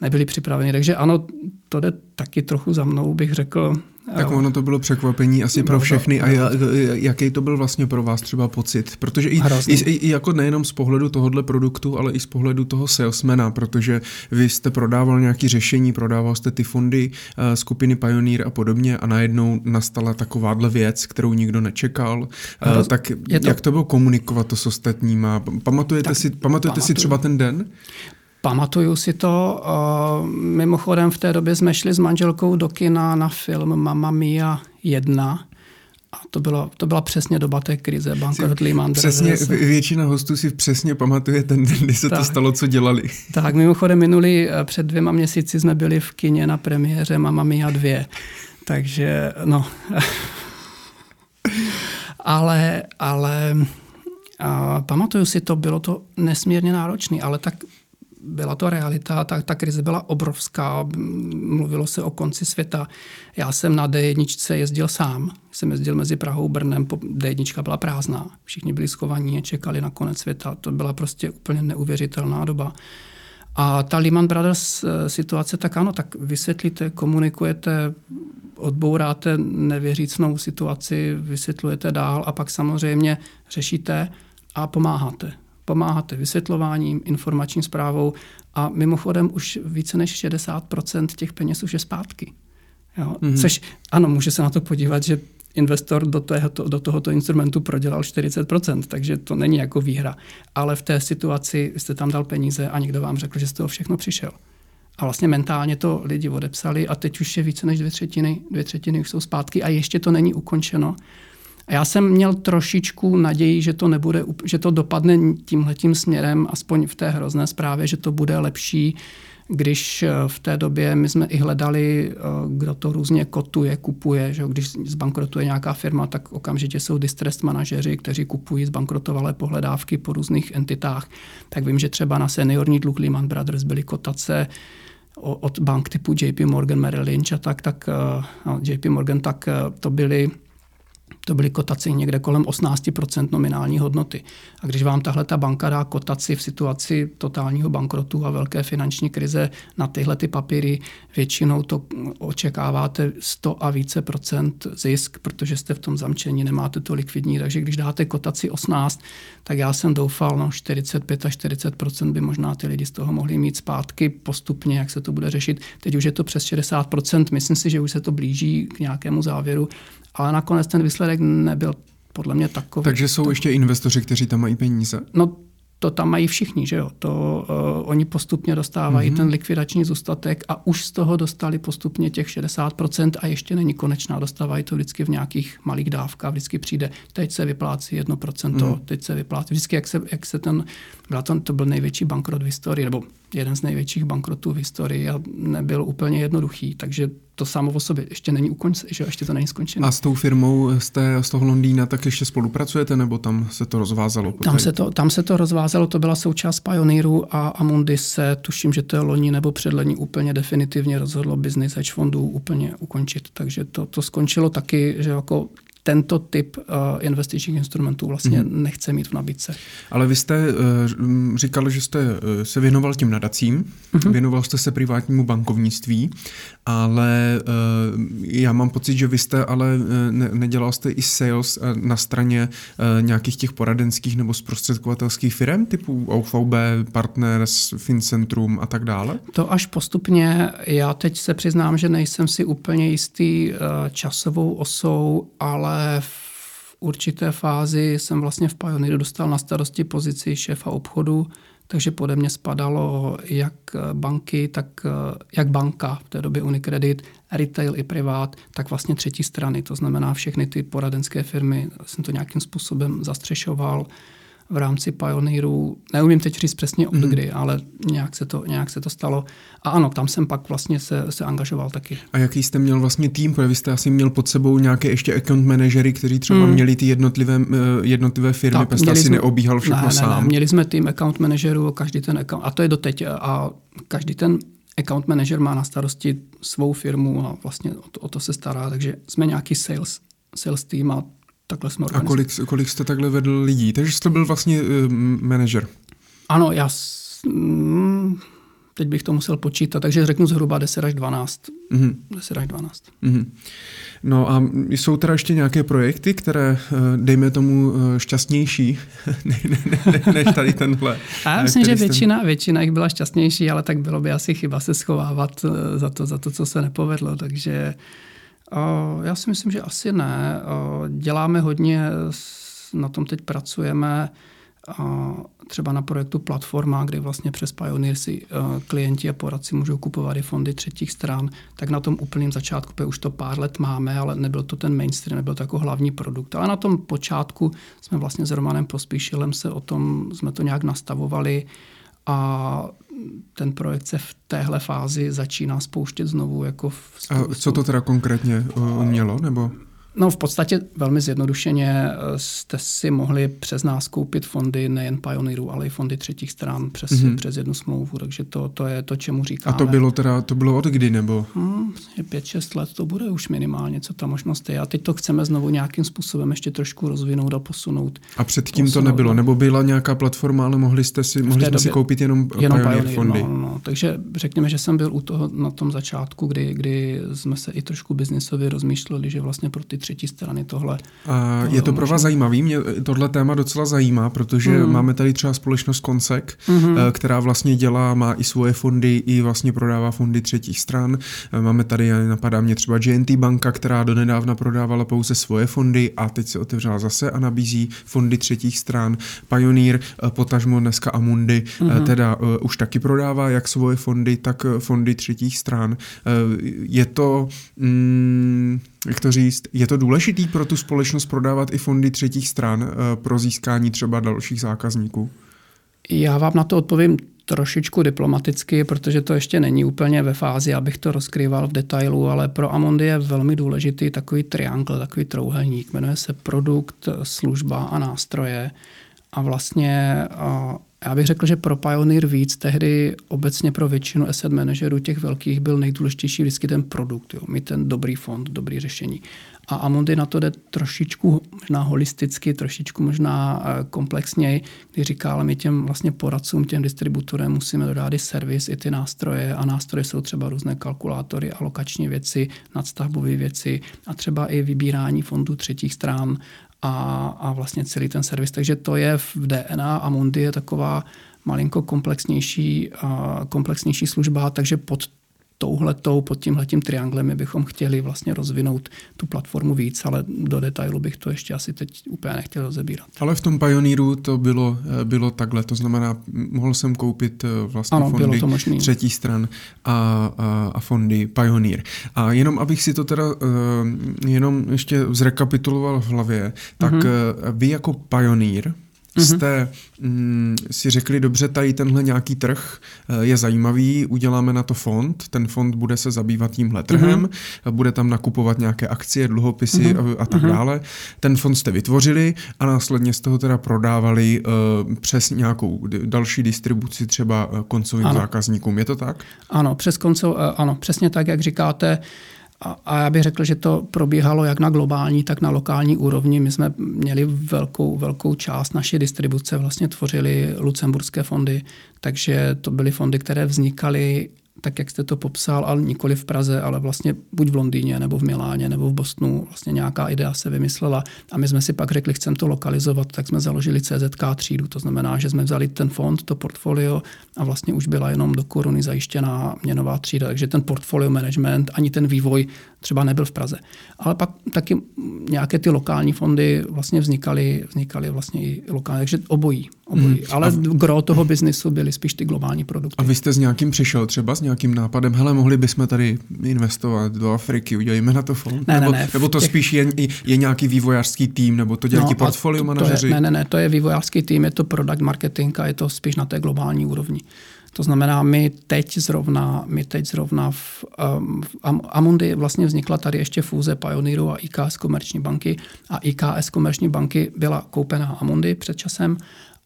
Speaker 2: nebyli připraveni. Takže ano, to jde taky trochu za mnou, bych řekl,
Speaker 1: tak ono to bylo překvapení asi pro všechny. A jaký to byl vlastně pro vás třeba pocit? Protože i, i, i jako nejenom z pohledu tohohle produktu, ale i z pohledu toho salesmana, protože vy jste prodával nějaké řešení, prodával jste ty fondy uh, skupiny Pioneer a podobně a najednou nastala takováhle věc, kterou nikdo nečekal. Uh, tak to... jak to bylo komunikovat to s ostatníma? Pamatujete, tak, si, pamatujete si třeba ten den?
Speaker 2: Pamatuju si to. Mimochodem v té době jsme šli s manželkou do kina na film Mamma Mia 1. A to, bylo, to byla přesně doba té krize, bankrot Lehman
Speaker 1: Přesně, většina hostů si přesně pamatuje ten den, kdy se tak, to stalo, co dělali.
Speaker 2: Tak, mimochodem minulý, eh, před dvěma měsíci jsme byli v kině na premiéře Mamma Mia 2. Takže, no. ale, ale a pamatuju si to, bylo to nesmírně náročné, ale tak byla to realita, ta, ta krize byla obrovská, mluvilo se o konci světa. Já jsem na D1 jezdil sám, jsem jezdil mezi Prahou a Brnem, D1 byla prázdná, všichni byli schovaní a čekali na konec světa. To byla prostě úplně neuvěřitelná doba. A ta Lehman Brothers eh, situace, tak ano, tak vysvětlíte, komunikujete, odbouráte nevěřícnou situaci, vysvětlujete dál a pak samozřejmě řešíte a pomáháte pomáháte vysvětlováním, informační zprávou a mimochodem už více než 60% těch peněz už je zpátky. Jo? Mm-hmm. Což ano, může se na to podívat, že investor do tohoto, do tohoto instrumentu prodělal 40%, takže to není jako výhra. Ale v té situaci jste tam dal peníze a někdo vám řekl, že z toho všechno přišel. A vlastně mentálně to lidi odepsali a teď už je více než dvě třetiny, dvě třetiny už jsou zpátky a ještě to není ukončeno. A já jsem měl trošičku naději, že to nebude, že to dopadne tímhletím směrem, aspoň v té hrozné zprávě, že to bude lepší, když eh, v té době my jsme i hledali, eh, kdo to různě kotuje, kupuje, že když zbankrotuje nějaká firma, tak okamžitě jsou distress manažeři, kteří kupují zbankrotovalé pohledávky po různých entitách. Tak vím, že třeba na seniorní dluh Lehman Brothers byly kotace od bank typu JP Morgan, Merrill Lynch a tak, tak eh, no, JP Morgan, tak to byly to byly kotace někde kolem 18% nominální hodnoty. A když vám tahle ta banka dá kotaci v situaci totálního bankrotu a velké finanční krize na tyhle ty papíry, většinou to očekáváte 100 a více procent zisk, protože jste v tom zamčení, nemáte to likvidní. Takže když dáte kotaci 18, tak já jsem doufal, no 45 až 40 by možná ty lidi z toho mohli mít zpátky postupně, jak se to bude řešit. Teď už je to přes 60% myslím si, že už se to blíží k nějakému závěru ale nakonec ten výsledek nebyl podle mě takový.
Speaker 1: Takže jsou
Speaker 2: to...
Speaker 1: ještě investoři, kteří tam mají peníze?
Speaker 2: No to tam mají všichni, že jo. To uh, oni postupně dostávají mm-hmm. ten likvidační zůstatek a už z toho dostali postupně těch 60% a ještě není konečná, dostávají to vždycky v nějakých malých dávkách, vždycky přijde, teď se vyplácí 1%, mm. teď se vyplácí, vždycky jak se, jak se ten, byla to, to byl největší bankrot v historii, nebo jeden z největších bankrotů v historii a nebyl úplně jednoduchý, takže to samo o sobě ještě není ukončené, že ještě to není skončené.
Speaker 1: A s tou firmou z, té, z toho Londýna tak ještě spolupracujete, nebo tam se to rozvázalo?
Speaker 2: Tam se to, tam se to rozvázalo, to byla součást Pioneeru a Amundi se, tuším, že to je loni nebo předlení, úplně definitivně rozhodlo business hedge fondů úplně ukončit. Takže to, to skončilo taky, že jako tento typ uh, investičních instrumentů vlastně mm. nechce mít v nabídce.
Speaker 1: Ale vy jste uh, říkal, že jste uh, se věnoval těm nadacím, mm-hmm. věnoval jste se privátnímu bankovnictví, ale uh, já mám pocit, že vy jste ale uh, ne, nedělal jste i sales uh, na straně uh, nějakých těch poradenských nebo zprostředkovatelských firm typu OVB, Partners, FinCentrum a tak dále?
Speaker 2: To až postupně. Já teď se přiznám, že nejsem si úplně jistý uh, časovou osou, ale v určité fázi jsem vlastně v Pioneeru dostal na starosti pozici šéfa obchodu, takže pode mě spadalo jak banky, tak jak banka, v té době Unicredit, retail i privát, tak vlastně třetí strany. To znamená všechny ty poradenské firmy jsem to nějakým způsobem zastřešoval v rámci Pioneeru. Neumím teď říct přesně od mm. kdy, ale nějak se, to, nějak se to stalo. A ano, tam jsem pak vlastně se, se angažoval taky.
Speaker 1: A jaký jste měl vlastně tým? Protože vy jste asi měl pod sebou nějaké ještě account manažery, kteří třeba mm. měli ty jednotlivé, eh, jednotlivé firmy, tak, jste asi jsme, neobíhal všechno ne, sám.
Speaker 2: Ne, ne, měli jsme tým account manažerů, každý ten account, a to je doteď, a každý ten account manager má na starosti svou firmu a vlastně o to, o to se stará, takže jsme nějaký sales, sales tým a takhle jsme
Speaker 1: A kolik, kolik jste takhle vedl lidí? Takže jste byl vlastně uh, manažer.
Speaker 2: Ano, já mm, teď bych to musel počítat, takže řeknu zhruba 10 až 12. Mm-hmm. 10 až 12. Mm-hmm.
Speaker 1: No a jsou teda ještě nějaké projekty, které, eh, dejme tomu, eh, šťastnější ne, ne, ne, než tady tenhle?
Speaker 2: A já myslím, že většina, většina jich byla šťastnější, ale tak bylo by asi chyba se schovávat za to, za to co se nepovedlo, takže já si myslím, že asi ne. Děláme hodně, na tom teď pracujeme, třeba na projektu Platforma, kdy vlastně přes Pioneer si klienti a poradci můžou kupovat i fondy třetích stran, tak na tom úplném začátku, už to pár let máme, ale nebyl to ten mainstream, nebyl to jako hlavní produkt. Ale na tom počátku jsme vlastně s Romanem Pospíšilem se o tom, jsme to nějak nastavovali a ten projekt se v téhle fázi začíná spouštět znovu. Jako v
Speaker 1: A co to teda konkrétně uh, mělo? Nebo?
Speaker 2: No v podstatě velmi zjednodušeně eh, jste si mohli přes nás koupit fondy nejen Pioneeru, ale i fondy třetích stran přes, mm-hmm. přes jednu smlouvu, takže to, to je to, čemu říkáme.
Speaker 1: A to bylo teda, to bylo od kdy nebo?
Speaker 2: Hmm, 5-6 let to bude už minimálně, co ta možnost je. A teď to chceme znovu nějakým způsobem ještě trošku rozvinout a posunout.
Speaker 1: A předtím posunout, to nebylo? Nebo byla nějaká platforma, ale mohli jste si, mohli jste si koupit jenom, jenom Pioneer, Pioneer fondy?
Speaker 2: No, no, takže řekněme, že jsem byl u toho na tom začátku, kdy, kdy jsme se i trošku biznisově rozmýšleli, že vlastně pro ty třetí strany tohle.
Speaker 1: A je to pro vás zajímavý? Mě tohle téma docela zajímá, protože mm. máme tady třeba společnost Konsek, mm-hmm. která vlastně dělá, má i svoje fondy, i vlastně prodává fondy třetích stran. Eh, máme tady, napadá mě třeba GNT banka, která donedávna prodávala pouze svoje fondy a teď se otevřela zase a nabízí fondy třetích stran. Pioneer, eh, potažmo dneska Amundi, mm-hmm. teda už taky prodává jak svoje fondy, tak fondy třetích stran. Je to... Mm, jak to říct, je to důležitý pro tu společnost prodávat i fondy třetích stran eh, pro získání třeba dalších zákazníků?
Speaker 2: Já vám na to odpovím trošičku diplomaticky, protože to ještě není úplně ve fázi, abych to rozkrýval v detailu, ale pro Amundi je velmi důležitý takový triangl, takový trouhelník. Jmenuje se produkt, služba a nástroje. A vlastně já bych řekl, že pro Pioneer víc tehdy obecně pro většinu asset managerů těch velkých byl nejdůležitější vždycky ten produkt, jo, mít ten dobrý fond, dobrý řešení. A Amundi na to jde trošičku možná holisticky, trošičku možná eh, komplexněji, kdy říká, ale my těm vlastně poradcům, těm distributorem musíme dodat i servis, i ty nástroje a nástroje jsou třeba různé kalkulátory, alokační věci, nadstavbové věci a třeba i vybírání fondů třetích stran a, a vlastně celý ten servis. Takže to je v DNA a Mundi je taková malinko komplexnější, komplexnější služba, takže pod touhletou, pod tímhletím trianglem my bychom chtěli vlastně rozvinout tu platformu víc, ale do detailu bych to ještě asi teď úplně nechtěl rozebírat.
Speaker 1: Ale v tom Pioneeru to bylo, bylo takhle, to znamená, mohl jsem koupit eh, vlastně ano, fondy třetí stran a, a, a fondy Pioneer. A jenom abych si to teda uh, jenom ještě zrekapituloval v hlavě, tak uh-huh. vy jako Pioneer, mm-hmm. Jste mm, si řekli, dobře, tady tenhle nějaký trh eh, je zajímavý, uděláme na to fond, ten fond bude se zabývat tímhle trhem, mm-hmm. bude tam nakupovat nějaké akcie, dluhopisy mm-hmm. a, a tak mm-hmm. dále. Ten fond jste vytvořili a následně z toho teda prodávali uh, přes nějakou další distribuci třeba eh, koncovým ano. zákazníkům. Je to tak?
Speaker 2: Ano, přes koncov, ano, přesně tak, jak říkáte. A, já bych řekl, že to probíhalo jak na globální, tak na lokální úrovni. My jsme měli velkou, velkou část naší distribuce, vlastně tvořili lucemburské fondy, takže to byly fondy, které vznikaly tak, jak jste to popsal, ale nikoli v Praze, ale vlastně buď v Londýně, nebo v Miláně, nebo v Bostonu. Vlastně nějaká idea se vymyslela a my jsme si pak řekli, chceme to lokalizovat, tak jsme založili CZK třídu. To znamená, že jsme vzali ten fond, to portfolio a vlastně už byla jenom do koruny zajištěná měnová třída. Takže ten portfolio management, ani ten vývoj třeba nebyl v Praze. Ale pak taky nějaké ty lokální fondy vlastně vznikaly, vznikaly vlastně i lokálně, takže obojí. obojí. Hmm. Ale v... gro toho biznisu byly spíš ty globální produkty.
Speaker 1: A vy jste s nějakým přišel třeba s nějakým nápadem, hele, mohli bychom tady investovat do Afriky, udělejme na to fond?
Speaker 2: Ne,
Speaker 1: nebo,
Speaker 2: ne, ne,
Speaker 1: nebo to těch... spíš je, je nějaký vývojářský tým, nebo to dělají no, portfolio manažeři?
Speaker 2: Ne, ne, ne, to je vývojářský tým, je to product marketing a je to spíš na té globální úrovni. To znamená, my teď zrovna, my teď zrovna v, um, v Amundi vlastně vznikla tady ještě fúze Pioneeru a IKS Komerční banky a IKS Komerční banky byla koupená Amundi před časem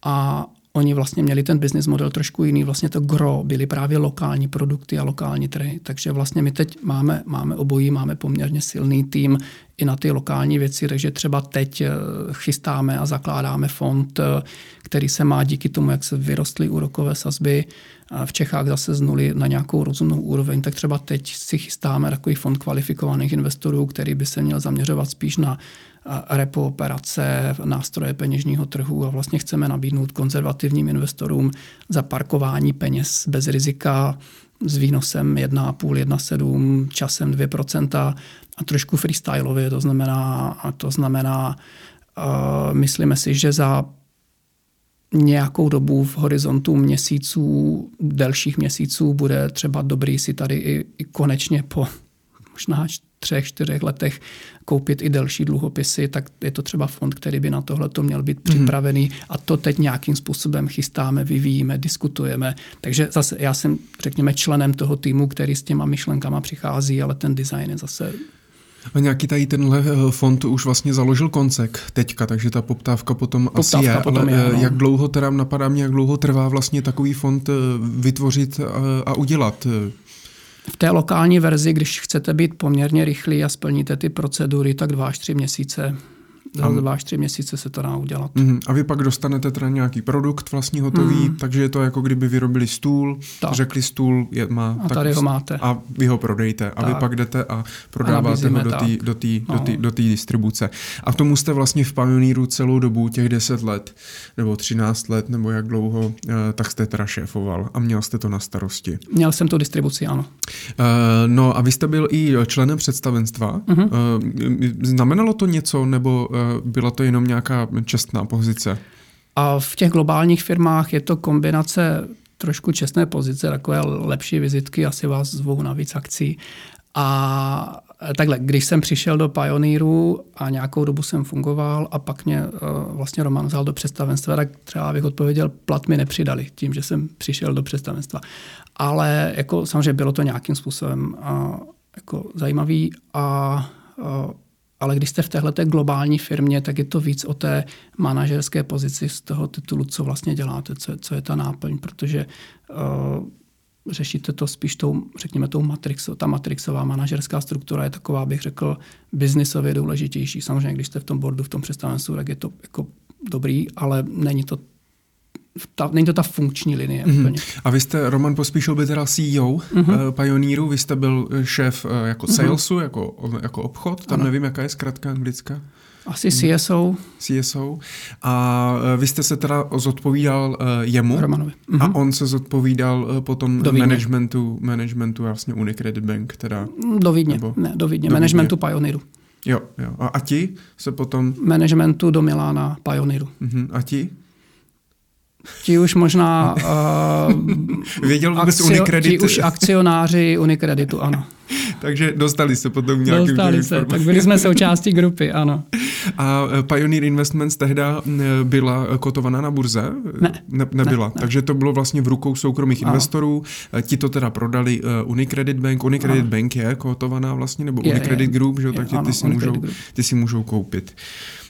Speaker 2: a oni vlastně měli ten business model trošku jiný, vlastně to gro byly právě lokální produkty a lokální trhy, takže vlastně my teď máme, máme obojí, máme poměrně silný tým i na ty lokální věci, takže třeba teď eh, chystáme a zakládáme fond, eh, který se má díky tomu, jak se vyrostly úrokové sazby v Čechách zase z nuly na nějakou rozumnou úroveň, tak třeba teď si chystáme takový fond kvalifikovaných investorů, který by se měl zaměřovat spíš na repo operace, nástroje peněžního trhu a vlastně chceme nabídnout konzervativním investorům zaparkování peněz bez rizika s výnosem 1,5, 1,7, časem 2% a trošku freestyleově, to znamená, a to znamená uh, myslíme si, že za nějakou dobu v horizontu měsíců, delších měsíců bude třeba dobrý si tady i, i konečně po možná třech, čtyřech letech koupit i delší dluhopisy, tak je to třeba fond, který by na tohle to měl být mhm. připravený a to teď nějakým způsobem chystáme, vyvíjíme, diskutujeme. Takže zase já jsem, řekněme, členem toho týmu, který s těma myšlenkama přichází, ale ten design je zase
Speaker 1: a nějaký tady tenhle eh, fond už vlastně založil koncek teďka, takže ta poptávka potom poptávka asi je, potom ale je, eh, no. jak dlouho teda napadá mě, jak dlouho trvá vlastně takový fond eh, vytvořit a, a udělat?
Speaker 2: V té lokální verzi, když chcete být poměrně rychlí a splníte ty procedury, tak dva až tři měsíce za dva až tři měsíce se to dá udělat.
Speaker 1: Mm, a vy pak dostanete teda nějaký produkt vlastní hotový, mm. takže je to jako kdyby vyrobili stůl, tak. řekli stůl je, má.
Speaker 2: A tady tak, ho máte.
Speaker 1: A vy ho prodejte. A tak. vy pak jdete a prodáváte a ho do té do do no. do distribuce. A v tomu jste vlastně v Pioneeru celou dobu, těch 10 let, nebo 13 let, nebo jak dlouho, eh, tak jste teda šéfoval a měl jste to na starosti.
Speaker 2: Měl jsem tu distribuci, ano.
Speaker 1: Uh, no a vy jste byl i členem představenstva. Uh, znamenalo to něco, nebo byla to jenom nějaká čestná pozice?
Speaker 2: A v těch globálních firmách je to kombinace trošku čestné pozice, takové lepší vizitky, asi vás zvou na víc akcí. A Takhle, když jsem přišel do Pioneeru a nějakou dobu jsem fungoval a pak mě uh, vlastně Roman vzal do představenstva, tak třeba bych odpověděl, plat mi nepřidali tím, že jsem přišel do představenstva. Ale jako samozřejmě bylo to nějakým způsobem uh, jako zajímavý a uh, ale když jste v téhle globální firmě, tak je to víc o té manažerské pozici z toho titulu, co vlastně děláte, co, co je ta náplň, protože uh, řešíte to spíš tou, řekněme, tou matrix, ta matrixová manažerská struktura je taková, bych řekl, biznisově důležitější. Samozřejmě, když jste v tom boardu, v tom představenstvu, tak je to jako dobrý, ale není to ta, není to ta funkční linie. Mm-hmm. Úplně.
Speaker 1: A vy jste, Roman Pospíšil by teda CEO mm-hmm. uh, Pioneeru, vy jste byl šéf uh, jako mm-hmm. salesu, jako, jako obchod, tam ano. nevím, jaká je zkrátka anglická.
Speaker 2: Asi CSO.
Speaker 1: CSO. A vy jste se teda zodpovídal jemu
Speaker 2: Romanovi.
Speaker 1: Mm-hmm. a on se zodpovídal potom do managementu, managementu vlastně Unicredit Bank. Teda,
Speaker 2: do Vídně, nebo, ne, do Vídně, do managementu Vídně. Pioneeru.
Speaker 1: Jo, jo. A, a ti se potom...
Speaker 2: Managementu do Milána Pioneeru.
Speaker 1: Mm-hmm. A ti?
Speaker 2: Ti už možná...
Speaker 1: Uh, Věděl vůbec akcio, Unicredit?
Speaker 2: Ti už akcionáři Unikreditu, ano.
Speaker 1: Takže dostali se potom nějakým
Speaker 2: Dostali se, tak byli jsme součástí grupy, ano.
Speaker 1: A eh, Pioneer Investments tehda eh, byla kotovaná na burze?
Speaker 2: Ne.
Speaker 1: ne nebyla. Ne, ne. Takže to bylo vlastně v rukou soukromých ano. investorů. Ti to teda prodali Unicredit Bank. Unicredit ano. Bank je kotovaná vlastně, nebo je, Unicredit je, Group, že? Je, tak ty, ano, ty, si můžou, ty si můžou koupit. Uh,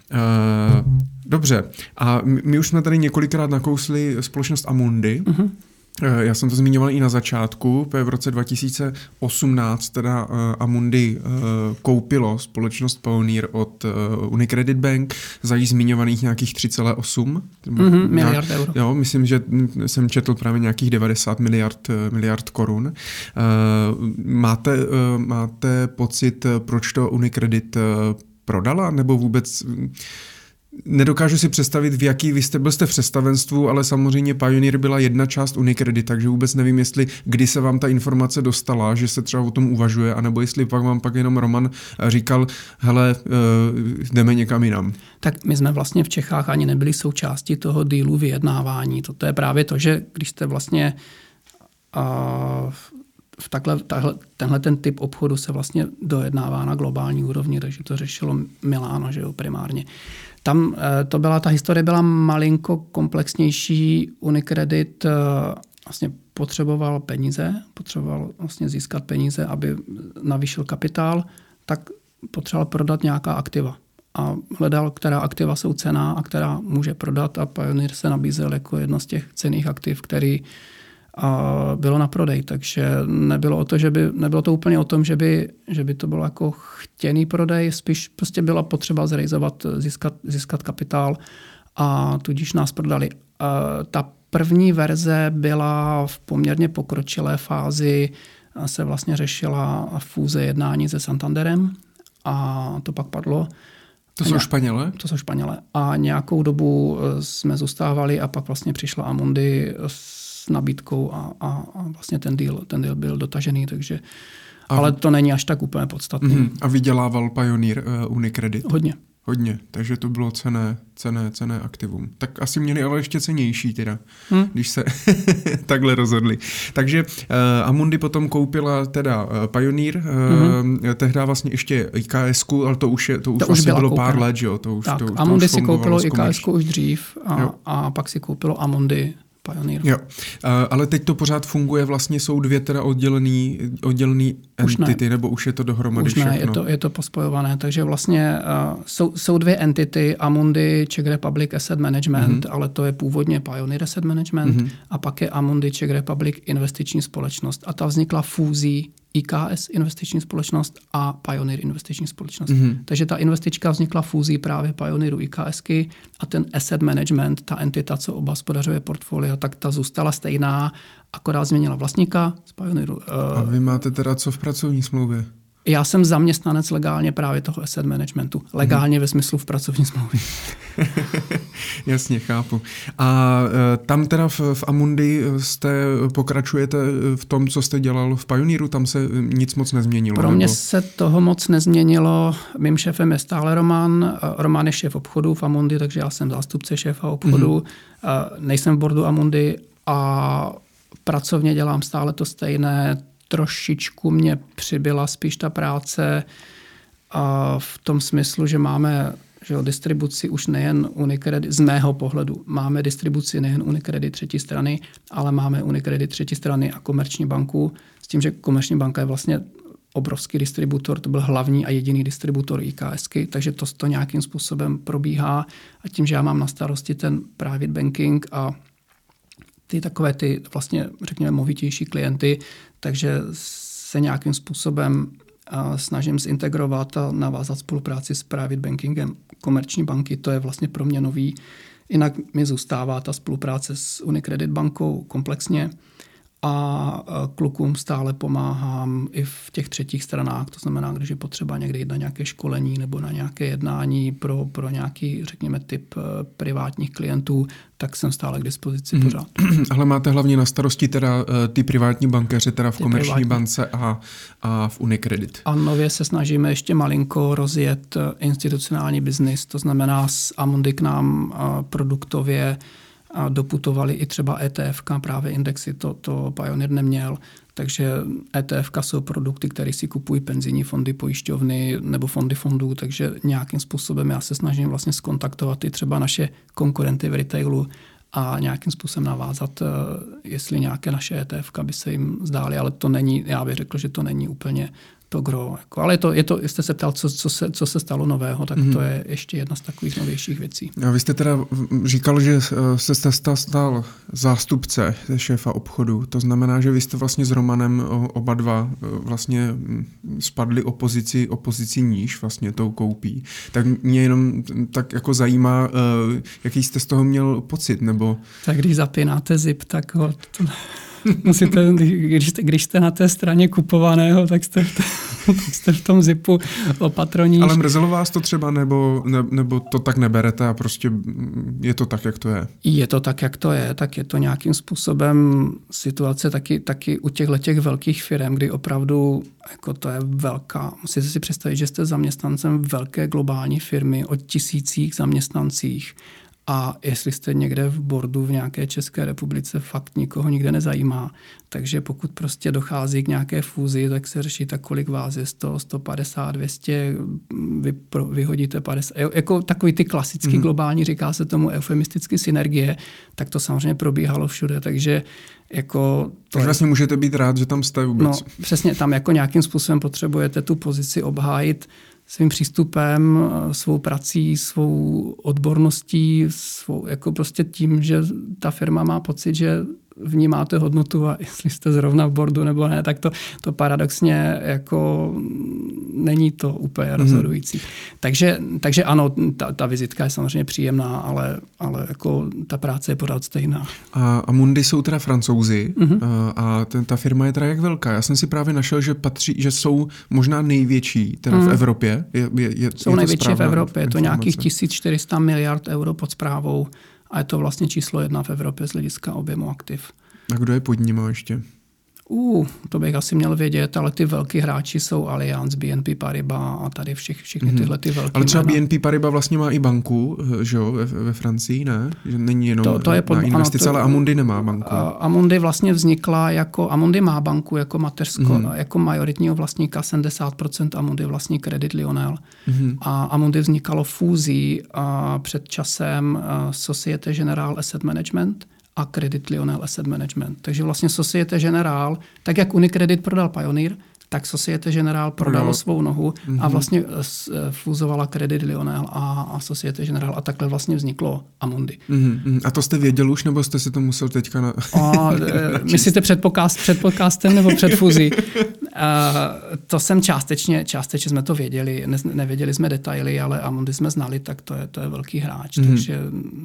Speaker 1: dobře, a my už jsme tady několikrát nakousli společnost Amundi. Uh-huh. Já jsem to zmiňoval i na začátku, v roce 2018 teda Amundi koupilo společnost Pioneer od Unicredit Bank za jí zmiňovaných nějakých 3,8
Speaker 2: mm-hmm, miliard euro.
Speaker 1: Jo, myslím, že jsem četl právě nějakých 90 miliard, miliard korun. Máte, máte pocit, proč to Unicredit prodala, nebo vůbec nedokážu si představit, v jaký vy jste, byl jste v představenstvu, ale samozřejmě Pioneer byla jedna část Unicredit, takže vůbec nevím, jestli kdy se vám ta informace dostala, že se třeba o tom uvažuje, anebo jestli pak vám pak jenom Roman říkal, hele, uh, jdeme někam jinam.
Speaker 2: Tak my jsme vlastně v Čechách ani nebyli součástí toho dílu vyjednávání. Toto je právě to, že když jste vlastně uh, v takhle, tahle, tenhle ten typ obchodu se vlastně dojednává na globální úrovni, takže to řešilo Miláno, že jo, primárně. Tam eh, to byla, ta historie byla malinko komplexnější. Unicredit eh, vlastně potřeboval peníze, potřeboval vlastně získat peníze, aby navýšil kapitál, tak potřeboval prodat nějaká aktiva. A hledal, která aktiva jsou cená a která může prodat a Pioneer se nabízel jako jedno z těch cených aktiv, který a bylo na prodej, takže nebylo, o to, že by, nebylo to úplně o tom, že by, že by to bylo jako chtěný prodej, spíš prostě byla potřeba zrealizovat, získat, získat kapitál a tudíž nás prodali. A ta první verze byla v poměrně pokročilé fázi, se vlastně řešila fúze jednání se Santanderem a to pak padlo.
Speaker 1: To jsou Španělé?
Speaker 2: To jsou Španělé. A nějakou dobu jsme zůstávali a pak vlastně přišla Amundi s s nabídkou a, a, a vlastně ten deal, ten deal byl dotažený, takže a, ale to není až tak úplně podstatné. Mm,
Speaker 1: a vydělával Pioneer uh, Unicredit?
Speaker 2: Hodně.
Speaker 1: Hodně, takže to bylo cené, cené, cené aktivum. Tak asi měli ale ještě cenější teda, hmm. když se takhle rozhodli. Takže uh, Amundi potom koupila teda uh, Pioneer, uh, hmm. tehdy vlastně ještě IKS, ale to už, je, to už, to vlastně už bylo koupena. pár let, jo? To už,
Speaker 2: tak,
Speaker 1: to, to
Speaker 2: Amundi
Speaker 1: už
Speaker 2: si koupilo IKS už dřív a, a pak si koupilo Amundi Pioneer.
Speaker 1: Jo, ale teď to pořád funguje, vlastně jsou dvě teda oddělený, oddělený entity, ne. nebo už je to dohromady
Speaker 2: Už ne, je to, je to pospojované, takže vlastně uh, jsou, jsou dvě entity, Amundi Czech Republic Asset Management, mm-hmm. ale to je původně Pioneer Asset Management mm-hmm. a pak je Amundi Czech Republic investiční společnost a ta vznikla fúzí IKS investiční společnost a Pioneer investiční společnost. Mm-hmm. Takže ta investička vznikla fúzí právě Pioneeru IKSky a ten asset management, ta entita, co oba spodařuje portfolio, tak ta zůstala stejná, akorát změnila vlastníka z Pioneeru.
Speaker 1: A vy máte teda co v pracovní smlouvě?
Speaker 2: Já jsem zaměstnanec legálně právě toho asset managementu. Legálně hmm. ve smyslu v pracovní smlouvě.
Speaker 1: Jasně, chápu. A e, tam teda v, v Amundi jste pokračujete v tom, co jste dělal v Pioneeru, tam se nic moc nezměnilo?
Speaker 2: Pro mě nebo? se toho moc nezměnilo. Mým šéfem je stále Roman. Roman je šéf obchodu v Amundi, takže já jsem zástupce šéfa obchodu. Hmm. Nejsem v bordu Amundi a pracovně dělám stále to stejné trošičku mě přibyla spíš ta práce a v tom smyslu, že máme že jo, distribuci už nejen Unicredit, z mého pohledu, máme distribuci nejen Unicredit třetí strany, ale máme Unicredit třetí strany a komerční banku, s tím, že komerční banka je vlastně obrovský distributor, to byl hlavní a jediný distributor IKSky, takže to, to nějakým způsobem probíhá. A tím, že já mám na starosti ten private banking a ty takové ty vlastně, řekněme, movitější klienty, takže se nějakým způsobem snažím zintegrovat a navázat spolupráci s private bankingem komerční banky. To je vlastně pro mě nový. Jinak mi zůstává ta spolupráce s Unicredit bankou komplexně a klukům stále pomáhám i v těch třetích stranách, to znamená, když je potřeba někdy jít na nějaké školení nebo na nějaké jednání pro, pro nějaký, řekněme, typ eh, privátních klientů, tak jsem stále k dispozici hmm. pořád.
Speaker 1: Ale máte hlavně na starosti teda eh, ty privátní bankéře, teda v ty komerční privátní. bance a, a v Unicredit.
Speaker 2: A nově se snažíme ještě malinko rozjet institucionální biznis, to znamená s Amundi k nám produktově a doputovali i třeba ETF, právě indexy, to, to Pioneer neměl. Takže ETF jsou produkty, které si kupují penzijní fondy, pojišťovny nebo fondy fondů, takže nějakým způsobem já se snažím vlastně skontaktovat i třeba naše konkurenty v retailu a nějakým způsobem navázat, eh, jestli nějaké naše ETF by se jim zdály, ale to není, já bych řekl, že to není úplně to gro. Jako, ale je to, je to, jste se ptal, co, co, se, co se stalo nového, tak mm. to je ještě jedna z takových novějších věcí.
Speaker 1: A vy jste teda říkal, že jste se stal, stal zástupce šéfa obchodu. To znamená, že vy jste vlastně s Romanem oba dva e, vlastně spadli opozici, opozici níž vlastně tou koupí. Tak mě jenom tak jako zajímá, e, jaký jste z toho měl pocit, nebo...
Speaker 2: Tak když zapínáte zip, tak ho... To Musíte, když, jste, když jste na té straně kupovaného, tak jste v, tom, tak jste v tom zipu opatroní.
Speaker 1: Ale mrzelo vás to třeba, nebo, ne, nebo to tak neberete a prostě je to tak, jak to je?
Speaker 2: Je to tak, jak to je, tak je to nějakým způsobem situace taky, taky u těchto těch velkých firm, kdy opravdu jako to je velká. Musíte si představit, že jste zaměstnancem velké globální firmy o tisících zaměstnancích a jestli jste někde v bordu v nějaké České republice, fakt nikoho nikde nezajímá. Takže pokud prostě dochází k nějaké fúzi, tak se řeší, tak kolik vás je 100, 150, 200, vy pro, vyhodíte 50. Jako takový ty klasický mm. globální, říká se tomu eufemisticky synergie, tak to samozřejmě probíhalo všude. Takže jako
Speaker 1: to Takže vlastně můžete být rád, že tam jste vůbec.
Speaker 2: No, přesně, tam jako nějakým způsobem potřebujete tu pozici obhájit svým přístupem, svou prací, svou odborností, svou, jako prostě tím, že ta firma má pocit, že vnímáte hodnotu a jestli jste zrovna v bordu nebo ne, tak to, to paradoxně jako není to úplně mm-hmm. rozhodující. Takže, takže ano, ta, ta vizitka je samozřejmě příjemná, ale, ale jako ta práce je pořád stejná.
Speaker 1: A, a Mundy jsou teda francouzi mm-hmm. a, a ten, ta firma je teda jak velká? Já jsem si právě našel, že patří, že jsou možná největší teda mm. v Evropě. Je, je, je,
Speaker 2: jsou je největší v Evropě, je to nějakých 1400 miliard euro pod zprávou a je to vlastně číslo jedna v Evropě z hlediska objemu aktiv.
Speaker 1: A kdo je pod ním ještě?
Speaker 2: Uh, to bych asi měl vědět, ale ty velký hráči jsou Allianz, BNP Paribas a tady všich, všechny mm-hmm. tyhle ty velké
Speaker 1: Ale třeba jména. BNP Paribas vlastně má i banku, eh, že jo, ve, ve Francii, ne? Že není jenom to, to je pod, na investice, ano, to, ale Amundi nemá banku.
Speaker 2: Amundi vlastně vznikla jako, Amundi má banku jako mateřsko, mm-hmm. jako majoritního vlastníka, 70% Amundi vlastní Credit Lionel. Mm-hmm. A Amundi vznikalo fúzí a před časem Societe Generale Asset Management, a Credit Lionel Asset Management. Takže vlastně Societe Generale, tak jak Unicredit prodal Pioneer, tak Societe Generale prodalo no. svou nohu a mhm. vlastně eh, eh, fúzovala Credit Lionel a, a Societe Generale a takhle vlastně vzniklo Amundi.
Speaker 1: Mm-hmm. A to jste věděl už, nebo jste si to musel teďka na...
Speaker 2: a, eh, myslíte před, podcast, před podcastem nebo před fúzí? A, to jsem částečně, částečně jsme to věděli, ne, nevěděli jsme detaily, ale Amundi jsme znali, tak to je, to je velký hráč, mm-hmm. takže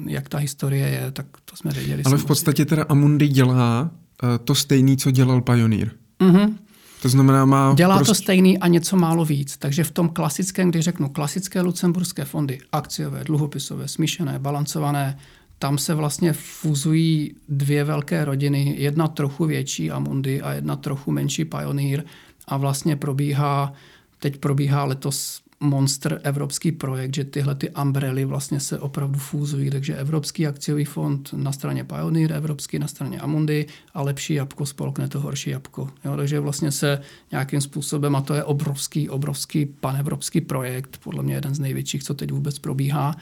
Speaker 2: jak ta historie je, tak to jsme věděli.
Speaker 1: Ale v podstatě teda Amundi dělá uh, to stejný, co dělal Pioneer. Mm-hmm. To znamená, má
Speaker 2: Dělá prostě... to stejný a něco málo víc. Takže v tom klasickém, když řeknu klasické lucemburské fondy, akciové, dluhopisové, smíšené, balancované, tam se vlastně fuzují dvě velké rodiny, jedna trochu větší Amundi a jedna trochu menší Pioneer. A vlastně probíhá, teď probíhá letos monster evropský projekt, že tyhle ty umbrely vlastně se opravdu fúzují, takže Evropský akciový fond na straně Pioneer, Evropský na straně Amundi a lepší jabko spolkne to horší jabko. Jo, takže vlastně se nějakým způsobem, a to je obrovský, obrovský panevropský projekt, podle mě jeden z největších, co teď vůbec probíhá,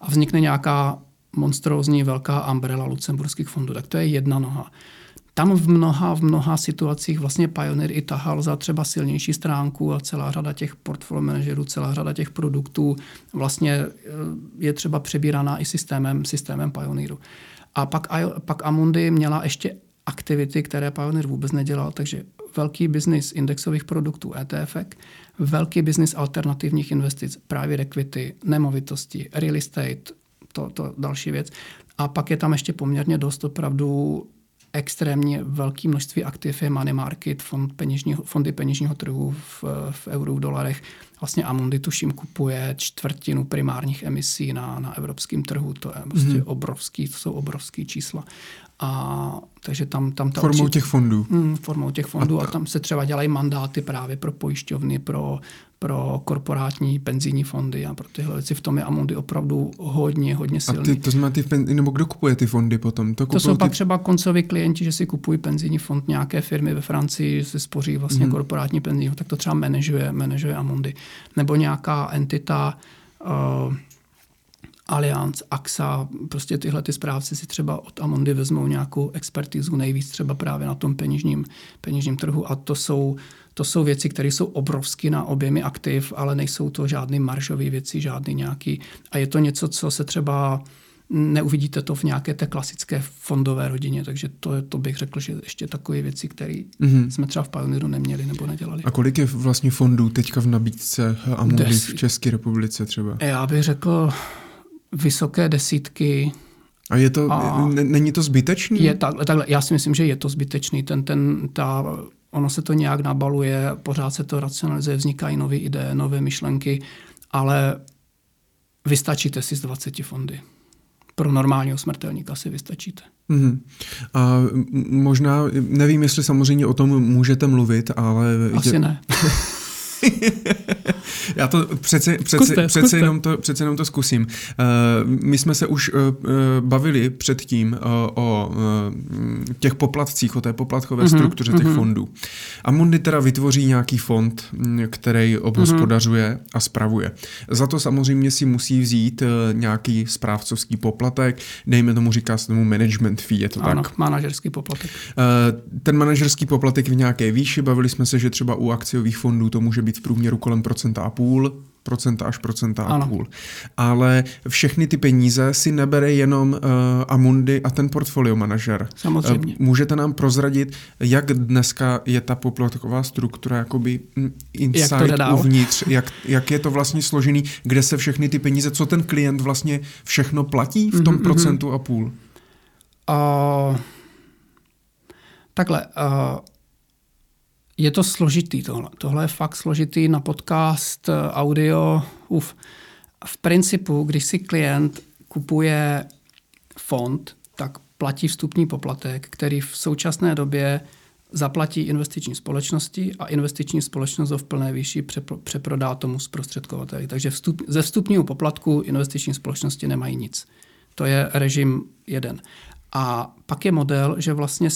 Speaker 2: a vznikne nějaká monstrózní velká umbrella lucemburských fondů, tak to je jedna noha. Tam v mnoha, v mnoha situacích vlastně Pioneer i tahal za třeba silnější stránku a celá řada těch portfolio manažerů, celá řada těch produktů vlastně eh, je třeba přebíraná i systémem, systémem Pioneeru. A pak, pak Amundi měla ještě aktivity, které Pioneer vůbec nedělal, takže velký biznis indexových produktů ETF, velký biznis alternativních investic, právě equity, nemovitosti, real estate, to, to další věc. A pak je tam ještě poměrně dost opravdu extrémně velké množství aktiv je money market, fond peněžního, fondy peněžního trhu v, v euru, v dolarech. Vlastně Amundi tuším kupuje čtvrtinu primárních emisí na, na evropském trhu. To je prostě mm-hmm. obrovský, to jsou obrovský čísla. A takže tam, tam
Speaker 1: ta formou určitě, těch fondů.
Speaker 2: Mm, formou těch fondů a, a tam se třeba dělají mandáty právě pro pojišťovny, pro, pro korporátní penzijní fondy a pro tyhle věci. V tom je Amundi opravdu hodně, hodně silný. A
Speaker 1: ty, to znamená, ty pen, nebo kdo kupuje ty fondy potom?
Speaker 2: To, to jsou ty... pak třeba koncoví klienti, že si kupují penzijní fond nějaké firmy ve Francii, si spoří vlastně hmm. korporátní penzijní fond, tak to třeba manažuje, manažuje Amundi. Nebo nějaká entita, uh, Allianz, AXA, prostě tyhle ty správci si třeba od Amundi vezmou nějakou expertizu nejvíc třeba právě na tom peněžním, peněžním trhu a to jsou, to jsou věci, které jsou obrovsky na objemy aktiv, ale nejsou to žádné maržové věci, žádný nějaký. A je to něco, co se třeba neuvidíte to v nějaké té klasické fondové rodině, takže to, to bych řekl, že ještě takové věci, které mm-hmm. jsme třeba v Pioneeru neměli nebo nedělali.
Speaker 1: A kolik je vlastně fondů teďka v nabídce Amundi v České republice třeba?
Speaker 2: Já bych řekl vysoké desítky.
Speaker 1: A je to, a není to zbytečný?
Speaker 2: Je takhle, takhle, já si myslím, že je to zbytečný. Ten, ten, ta, ono se to nějak nabaluje, pořád se to racionalizuje, vznikají nové ideje, nové myšlenky, ale vystačíte si z 20 fondy. Pro normálního smrtelníka si vystačíte.
Speaker 1: Mm-hmm. A možná, nevím, jestli samozřejmě o tom můžete mluvit, ale...
Speaker 2: Asi ne.
Speaker 1: Já to přece, přece, zkuste, přece, zkuste. Jenom to, přece jenom to zkusím. Uh, my jsme se už uh, bavili předtím uh, o uh, těch poplatcích, o té poplatkové mm-hmm, struktuře mm-hmm. těch mhm. fondů. A Mundi teda vytvoří nějaký fond, který obhospodařuje mm-hmm. a spravuje. Za to samozřejmě si musí vzít uh, nějaký správcovský poplatek, dejme tomu, říká se tomu management fee, je to ano, tak?
Speaker 2: manažerský poplatek.
Speaker 1: Uh, ten manažerský poplatek v nějaké výši, bavili jsme se, že třeba u akciových fondů to může být v průměru kolem procenta a půl, procenta až procenta a půl. Ale všechny ty peníze si nebere jenom uh, Amundi a ten portfolio manažer.
Speaker 2: Samozřejmě.
Speaker 1: Uh, můžete nám prozradit, jak dneska je ta poplatková struktura jakoby inside jak uvnitř, jak, jak je to vlastně složený, kde se všechny ty peníze, co ten klient vlastně všechno platí v tom mm-hmm. procentu a půl? Uh,
Speaker 2: takhle, uh, je to složitý tohle. Tohle je fakt složitý na podcast, eh, audio. Uf. V principu, když si klient kupuje fond, tak platí vstupní poplatek, který v současné době zaplatí investiční společnosti a investiční společnost ho v plné výši přeprodá tomu zprostředkovateli. Takže vstup, ze vstupního poplatku investiční společnosti nemají nic. To je režim jeden. A pak je model, že vlastně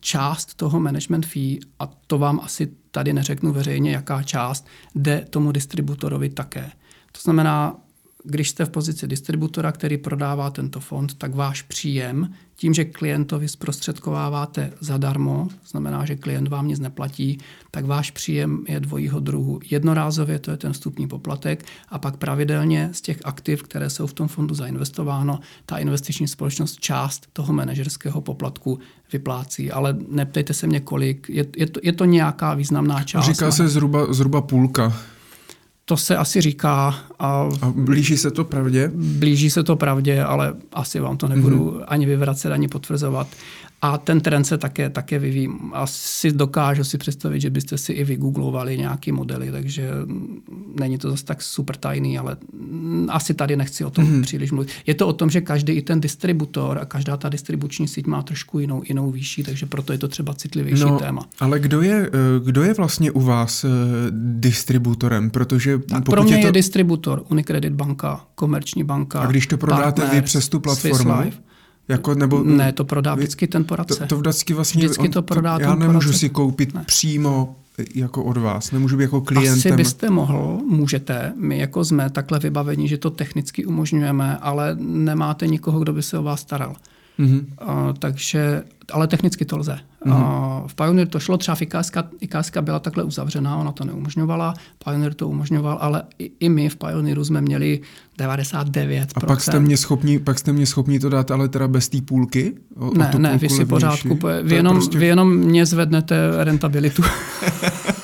Speaker 2: část toho management fee, a to vám asi tady neřeknu veřejně, jaká část, jde tomu distributorovi také. To znamená, když jste v pozici distributora, který prodává tento fond, tak váš příjem, tím, že klientovi zprostředkováváte zadarmo, znamená, že klient vám nic neplatí, tak váš příjem je dvojího druhu. Jednorázově to je ten vstupní poplatek a pak pravidelně z těch aktiv, které jsou v tom fondu zainvestováno, ta investiční společnost část toho manažerského poplatku vyplácí. Ale neptejte se mě kolik, je, je, to, je to nějaká významná část.
Speaker 1: Říká se zhruba, zhruba půlka.
Speaker 2: To se asi říká.
Speaker 1: A, a blíží se to pravdě?
Speaker 2: Blíží se to pravdě, ale asi vám to nebudu mm-hmm. ani vyvracet, ani potvrzovat. A ten trend se také, také vyvíjí. Asi dokážu si představit, že byste si i vygooglovali nějaký modely, takže není to zase tak super tajný, ale asi tady nechci o tom mm-hmm. příliš mluvit. Je to o tom, že každý i ten distributor a každá ta distribuční síť má trošku jinou, jinou výši, takže proto je to třeba citlivější no, téma.
Speaker 1: Ale kdo je, eh, kdo je vlastně u vás eh, distributorem? Protože
Speaker 2: tak pro mě je, to... je distributor Unicredit banka, komerční banka.
Speaker 1: A když to prodáte partners, vy přes tu platformu?
Speaker 2: Jako, nebo, ne, to prodá vždycky ten poradce.
Speaker 1: To, to vždycky vlastně...
Speaker 2: Vždycky to prodá
Speaker 1: to, Já nemůžu poradce. si koupit ne. přímo jako od vás, nemůžu být jako klientem.
Speaker 2: Asi byste mohl, můžete, my jako jsme takhle vybavení, že to technicky umožňujeme, ale nemáte nikoho, kdo by se o vás staral. Mm-hmm. Uh, takže, ale technicky to lze. Mm-hmm. Uh, v Pioneer to šlo, třeba v IKSK byla takhle uzavřená, ona to neumožňovala, Pioneer to umožňoval, ale i, i my v Pioneeru jsme měli 99%.
Speaker 1: A pak jste mě schopni, pak jste mě schopni to dát ale teda bez té půlky?
Speaker 2: O, ne, o ne, vy si pořád kupuje, vy jenom, prostě... vy jenom mě zvednete rentabilitu.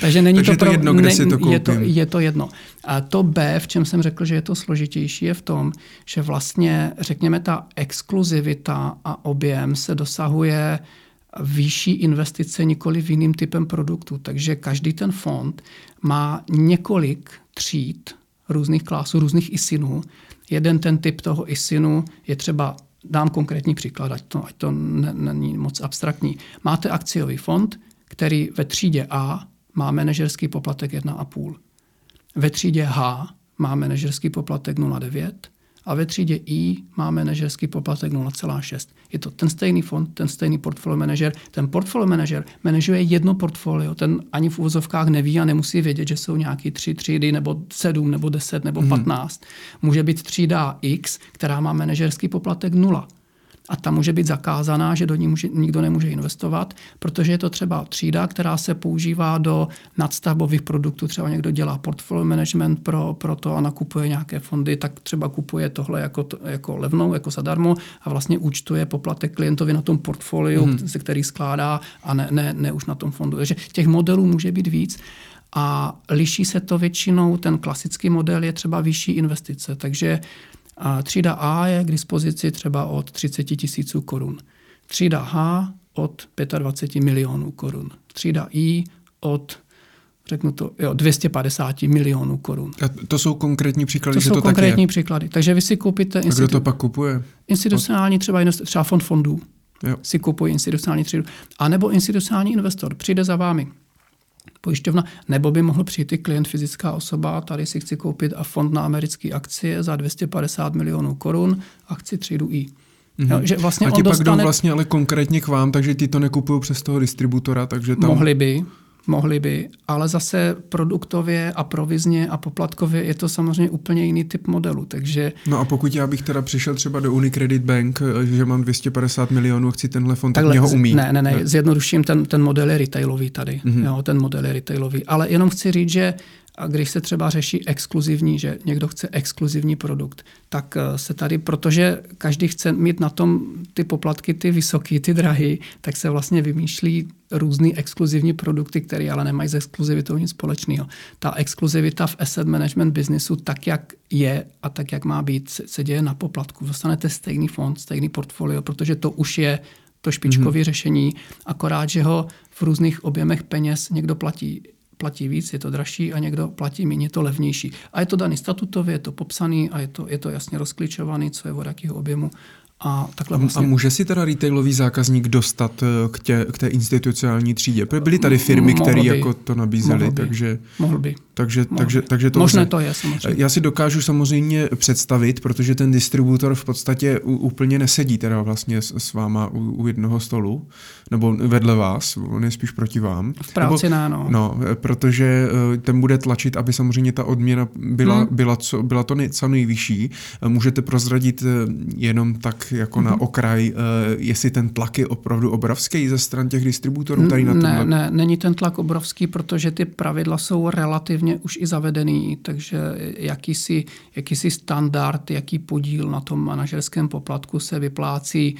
Speaker 2: Takže není
Speaker 1: Takže
Speaker 2: to,
Speaker 1: pro, jedno, kde ne, si to koupím.
Speaker 2: Je to, je to jedno. A to B, v čem jsem řekl, že je to složitější, je v tom, že vlastně, řekněme, ta exkluzivita a objem se dosahuje vyšší investice nikoli v jiným typem produktu. Takže každý ten fond má několik tříd různých klásů, různých ISINů. Jeden ten typ toho ISINu je třeba, dám konkrétní příklad, ať to, ať to není moc abstraktní. Máte akciový fond, který ve třídě A má manažerský poplatek 1,5. Ve třídě H má manažerský poplatek 0,9 a ve třídě I má manažerský poplatek 0,6. Je to ten stejný fond, ten stejný portfolio manažer. Ten portfolio manažer manažuje jedno portfolio, ten ani v úvozovkách neví a nemusí vědět, že jsou nějaký tři třídy, nebo sedm, nebo deset, nebo mhm. patnáct. Hmm. Může být třída X, která má manažerský poplatek 0 a ta může být zakázaná, že do ní může, nikdo nemůže investovat, protože je to třeba třída, která se používá do nadstavbových produktů. Třeba někdo dělá portfolio management pro, pro to a nakupuje nějaké fondy, tak třeba kupuje tohle jako, jako levnou, jako zadarmo a vlastně účtuje poplatek klientovi na tom portfoliu, hmm. se který skládá a ne, ne, ne už na tom fondu. Takže těch modelů může být víc. A liší se to většinou, ten klasický model je třeba vyšší investice. Takže a třída A je k dispozici třeba od 30 tisíců korun. Třída H od 25 milionů korun. Třída I od řeknu to, jo, 250 milionů korun.
Speaker 1: A to jsou konkrétní příklady,
Speaker 2: to
Speaker 1: že
Speaker 2: jsou
Speaker 1: to
Speaker 2: konkrétní
Speaker 1: tak je.
Speaker 2: příklady. Takže vy si koupíte...
Speaker 1: A kdo to pak kupuje?
Speaker 2: Institucionální třeba, třeba fond fondů jo. si kupuje institucionální třídu. A nebo institucionální investor přijde za vámi pojišťovna, nebo by mohl přijít i klient fyzická osoba, tady si chci koupit a fond na americké akcie za 250 milionů korun, akci třídu I.
Speaker 1: Mm-hmm. Jo, že vlastně a ti pak dostane... jdou vlastně ale konkrétně k vám, takže ty to nekupují přes toho distributora, takže tam...
Speaker 2: Mohli by, Mohli by, ale zase produktově a provizně a poplatkově je to samozřejmě úplně jiný typ modelu, takže...
Speaker 1: No a pokud já bych teda přišel třeba do Unicredit Bank, že mám 250 milionů, chci tenhle fond, tak mě ho umí.
Speaker 2: Ne, ne, ne, zjednoduším, ten, ten model je retailový tady, mm-hmm. jo, ten model je retailový, ale jenom chci říct, že a když se třeba řeší exkluzivní, že někdo chce exkluzivní produkt, tak eh, se tady, protože každý chce mít na tom ty poplatky, ty vysoké, ty drahy, tak se vlastně vymýšlí různý exkluzivní produkty, které ale nemají s exkluzivitou nic společného. Ta exkluzivita v asset management businessu, tak jak je a tak jak má být, se, se děje na poplatku. Dostanete stejný fond, stejný portfolio, protože to už je to špičkové mm-hmm. řešení, akorát, že ho v různých objemech peněz někdo platí platí víc, je to dražší a někdo platí méně, je to levnější. A je to daný statutově, je to popsaný a je to, je to jasně rozklíčovaný, co je od jakého objemu. A, takhle vlastně...
Speaker 1: a může si teda retailový zákazník dostat eh, k, tě, k té institucionální třídě? Byly tady firmy, které jako to nabízely, takže...
Speaker 2: Mohl by.
Speaker 1: Takže, mohl takže, takže to
Speaker 2: Možné to je, samozřejmě.
Speaker 1: Já si dokážu samozřejmě představit, protože ten distributor v podstatě úplně nesedí teda vlastně s, s váma u, u jednoho stolu, nebo vedle vás, on je spíš proti vám.
Speaker 2: V práci
Speaker 1: nebo,
Speaker 2: ne, no.
Speaker 1: no. protože eh, ten bude tlačit, aby samozřejmě ta odměna byla, hmm. byla, co, byla to nej, co nejvyšší. Můžete prozradit jenom tak jako mm-hmm. na okraj, uh, jestli ten tlak je opravdu obrovský ze stran těch distributorů tady na
Speaker 2: Ne, ne, není ten tlak obrovský, protože ty pravidla jsou relativně už i zavedený, takže jakýsi, jakýsi standard, jaký podíl na tom manažerském poplatku se vyplácí,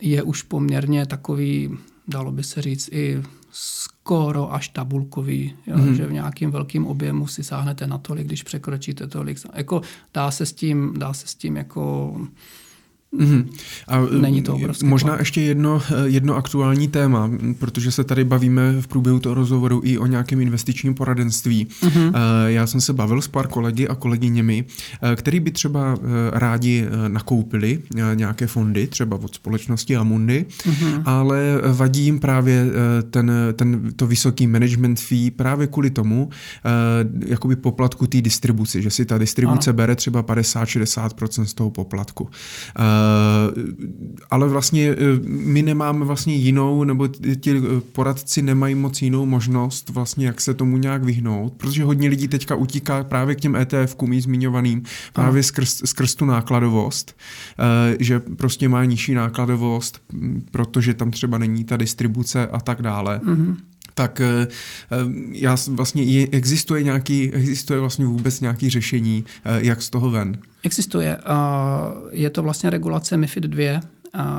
Speaker 2: je už poměrně takový, dalo by se říct, i skoro až tabulkový, jo, mm. že v nějakým velkým objemu si sáhnete na tolik, když překročíte tolik. Jako dá se s tím, dá se s tím jako Mm-hmm. A Není to obrovské.
Speaker 1: Možná plán. ještě jedno, jedno aktuální téma, protože se tady bavíme v průběhu toho rozhovoru i o nějakém investičním poradenství. Mm-hmm. Já jsem se bavil s pár kolegy a kolegyněmi, který by třeba rádi nakoupili nějaké fondy, třeba od společnosti Amundi, mm-hmm. ale vadí jim právě ten, ten, to vysoký management fee právě kvůli tomu, jakoby poplatku té distribuci, že si ta distribuce ano. bere třeba 50-60% z toho poplatku. Ale vlastně eh, my nemáme vlastně jinou, nebo ti poradci nemají moc jinou možnost vlastně, jak se tomu nějak vyhnout, protože hodně lidí teďka utíká právě k těm ETF-kům zmiňovaným, právě skrz, skrz tu nákladovost, eh, že prostě má nižší nákladovost, protože tam třeba není ta distribuce a tak dále. Mm-hmm tak já vlastně existuje nějaký, existuje vlastně vůbec nějaký řešení, jak z toho ven?
Speaker 2: Existuje. Je to vlastně regulace MIFID 2,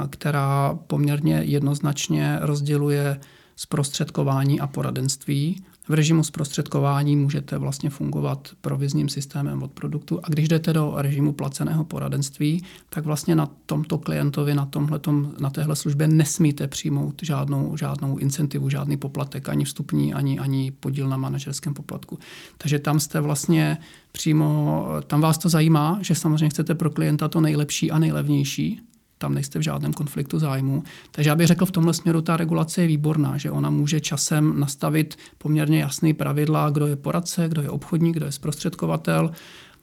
Speaker 2: která poměrně jednoznačně rozděluje zprostředkování a poradenství. V režimu zprostředkování můžete vlastně fungovat provizním systémem od produktu a když jdete do režimu placeného poradenství, tak vlastně na tomto klientovi, na, tomhletom, na téhle službě nesmíte přijmout žádnou, žádnou incentivu, žádný poplatek, ani vstupní, ani, ani podíl na manažerském poplatku. Takže tam jste vlastně přímo, tam vás to zajímá, že samozřejmě chcete pro klienta to nejlepší a nejlevnější, tam nejste v žádném konfliktu zájmu. Takže já bych řekl, v tomhle směru ta regulace je výborná, že ona může časem nastavit poměrně jasný pravidla, kdo je poradce, kdo je obchodník, kdo je zprostředkovatel.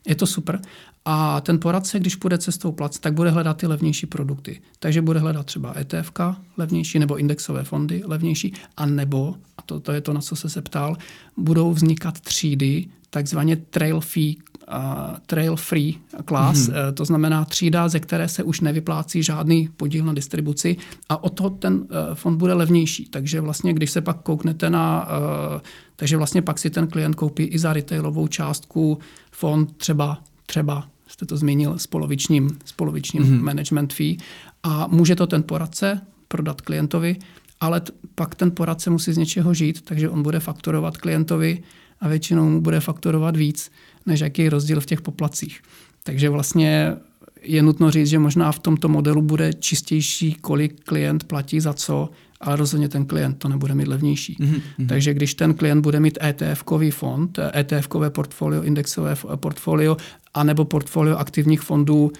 Speaker 2: Je to super. A ten poradce, když půjde cestou plac, tak bude hledat ty levnější produkty. Takže bude hledat třeba ETF levnější nebo indexové fondy levnější, a nebo, a to, to je to, na co se zeptal, budou vznikat třídy, takzvaně trail fee trail free class, mm-hmm. to znamená třída, ze které se už nevyplácí žádný podíl na distribuci a o to ten uh, fond bude levnější. Takže vlastně, když se pak kouknete na, uh, takže vlastně pak si ten klient koupí i za retailovou částku fond třeba, třeba jste to zmínil, s polovičním, s polovičním mm-hmm. management fee a může to ten poradce prodat klientovi, ale t- pak ten poradce musí z něčeho žít, takže on bude fakturovat klientovi a většinou mu bude fakturovat víc, než jaký je rozdíl v těch poplacích. Takže vlastně je nutno říct, že možná v tomto modelu bude čistější, kolik klient platí za co, ale rozhodně ten klient to nebude mít levnější. Mm-hmm. Takže když ten klient bude mít ETF-kový fond, ETF-kové portfolio, indexové portfolio, anebo portfolio aktivních fondů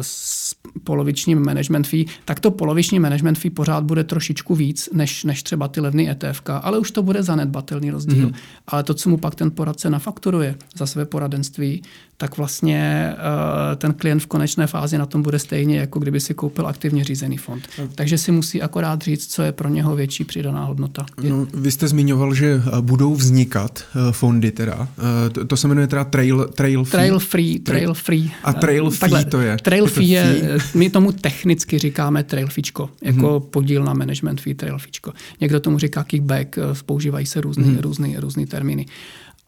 Speaker 2: s polovičním management fee, tak to poloviční management fee pořád bude trošičku víc než, než třeba ty levné ETF, ale už to bude zanedbatelný rozdíl. Mm-hmm. Ale to, co mu pak ten poradce nafakturuje za své poradenství, tak vlastně uh, ten klient v konečné fázi na tom bude stejně, jako kdyby si koupil aktivně řízený fond. Takže si musí akorát říct, co je pro něho větší přidaná hodnota.
Speaker 1: No, vy jste zmiňoval, že eh, budou vznikat uh, fondy teda. Uh, to, to se jmenuje teda Trail, trail
Speaker 2: Free? Trail Free. Trail Free.
Speaker 1: A Trail Fee Takhle, to je?
Speaker 2: Trail Fee je, my tomu technicky říkáme Trail Feečko, jako mm-hmm. podíl na management fee Trail Feečko. Někdo tomu říká kickback, používají se různý, mm-hmm. různý, různý termíny.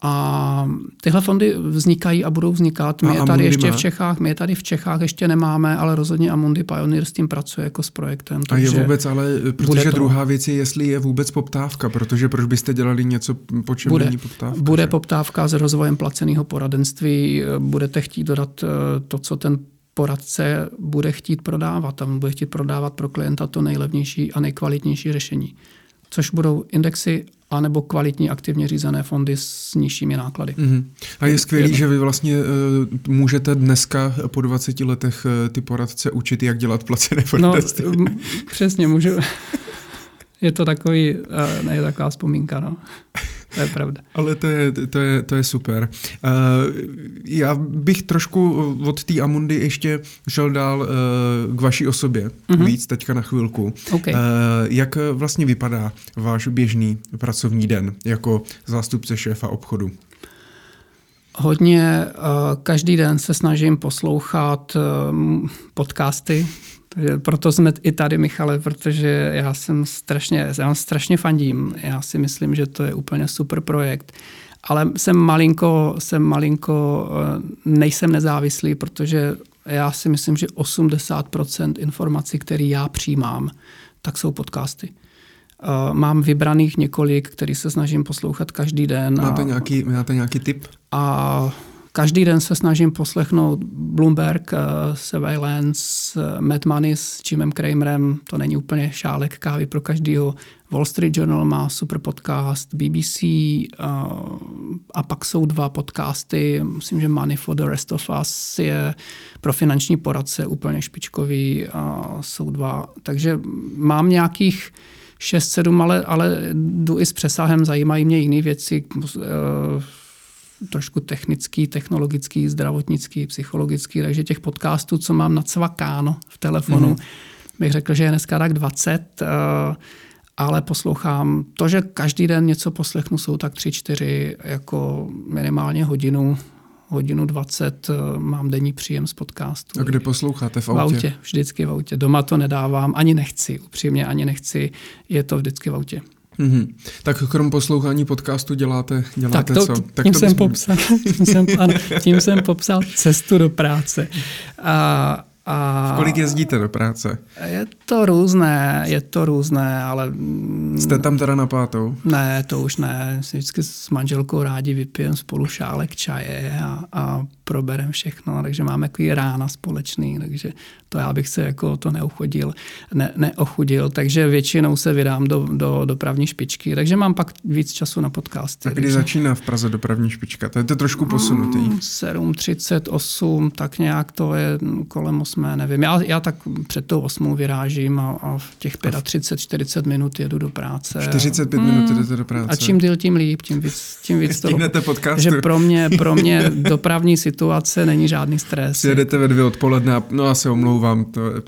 Speaker 2: A tyhle fondy vznikají a budou vznikat. My a je tady Amundi ještě má? v Čechách, my je tady v Čechách ještě nemáme, ale rozhodně Amundi Pioneer s tím pracuje jako s projektem.
Speaker 1: A je vůbec, ale protože druhá věc je, jestli je vůbec poptávka, protože proč byste dělali něco, po čem bude, není poptávka?
Speaker 2: Bude že? poptávka s rozvojem placeného poradenství, budete chtít dodat eh, to, co ten poradce bude chtít prodávat. Tam bude chtít prodávat pro klienta to nejlevnější a nejkvalitnější řešení což budou indexy anebo kvalitní aktivně řízené fondy s nižšími náklady. Mm-hmm.
Speaker 1: A je skvělé, že vy vlastně uh, můžete dneska po 20 letech uh, ty poradce učit, jak dělat placené poradenství.
Speaker 2: No, přesně, můžu. je to takový, uh, ne, taková vzpomínka, no. To je pravda.
Speaker 1: Ale to je, to je, to je super. Uh, já bych trošku od té Amundy ještě šel dál uh, k vaší osobě, uh-huh. víc teďka na chvilku.
Speaker 2: Okay. Uh,
Speaker 1: jak vlastně vypadá váš běžný pracovní den jako zástupce šéfa obchodu?
Speaker 2: Hodně, každý den se snažím poslouchat podcasty, takže proto jsme i tady, Michale, protože já jsem strašně, já strašně fandím. Já si myslím, že to je úplně super projekt. Ale jsem malinko, jsem malinko, eh, nejsem nezávislý, protože já si myslím, že 80% informací, které já přijímám, tak jsou podcasty. Eh, mám vybraných několik, který se snažím poslouchat každý den.
Speaker 1: Máte, a, nějaký, máte nějaký tip?
Speaker 2: A každý den se snažím poslechnout Bloomberg, uh, Surveillance, uh, Mad Money s Jimem Kramerem, to není úplně šálek kávy pro každýho. Wall Street Journal má super podcast, BBC uh, a pak jsou dva podcasty, myslím, že Money for the Rest of Us je pro finanční poradce úplně špičkový, uh, jsou dva. Takže mám nějakých 6-7, ale, ale jdu i s přesahem, zajímají mě jiné věci, uh, trošku technický, technologický, zdravotnický, psychologický, takže těch podcastů, co mám nacvakáno v telefonu, mm-hmm. bych řekl, že je dneska tak 20, uh, ale poslouchám. To, že každý den něco poslechnu, jsou tak tři, čtyři, jako minimálně hodinu, hodinu 20 eh, mám denní příjem z podcastu.
Speaker 1: A kde posloucháte? V autě?
Speaker 2: V autě, vždycky v autě. Doma to nedávám, ani nechci, upřímně ani nechci, je to vždycky v autě.
Speaker 1: Mm-hmm. Tak krom poslouchání podcastu děláte, děláte
Speaker 2: tak
Speaker 1: to,
Speaker 2: co? Tak tím, to jsem popsal, tím, jsem, ano, tím jsem popsal cestu do práce. A,
Speaker 1: a kolik jezdíte do práce?
Speaker 2: Je to různé, je to různé, ale...
Speaker 1: Jste tam teda na pátou?
Speaker 2: Ne, to už ne. Vždycky s manželkou rádi vypijeme spolu šálek čaje a, a proberem všechno, takže máme takový rána společný, takže to já bych se jako to neochudil, ne, neochudil, takže většinou se vydám do, do dopravní špičky, takže mám pak víc času na podcasty.
Speaker 1: A kdy takže... začíná v Praze dopravní špička? To je to trošku posunutý.
Speaker 2: 7.38, tak nějak to je kolem 8, nevím. Já, já tak před tou 8 vyrážím a, a v těch 35-40 minut jedu do práce.
Speaker 1: 45 hmm. minut jdete do práce.
Speaker 2: A čím díl, tím líp, tím víc, tím víc
Speaker 1: toho. podcastu.
Speaker 2: Že pro mě, pro mě dopravní situace není žádný stres.
Speaker 1: Jedete ve dvě odpoledne a no já se omlouvám. To je...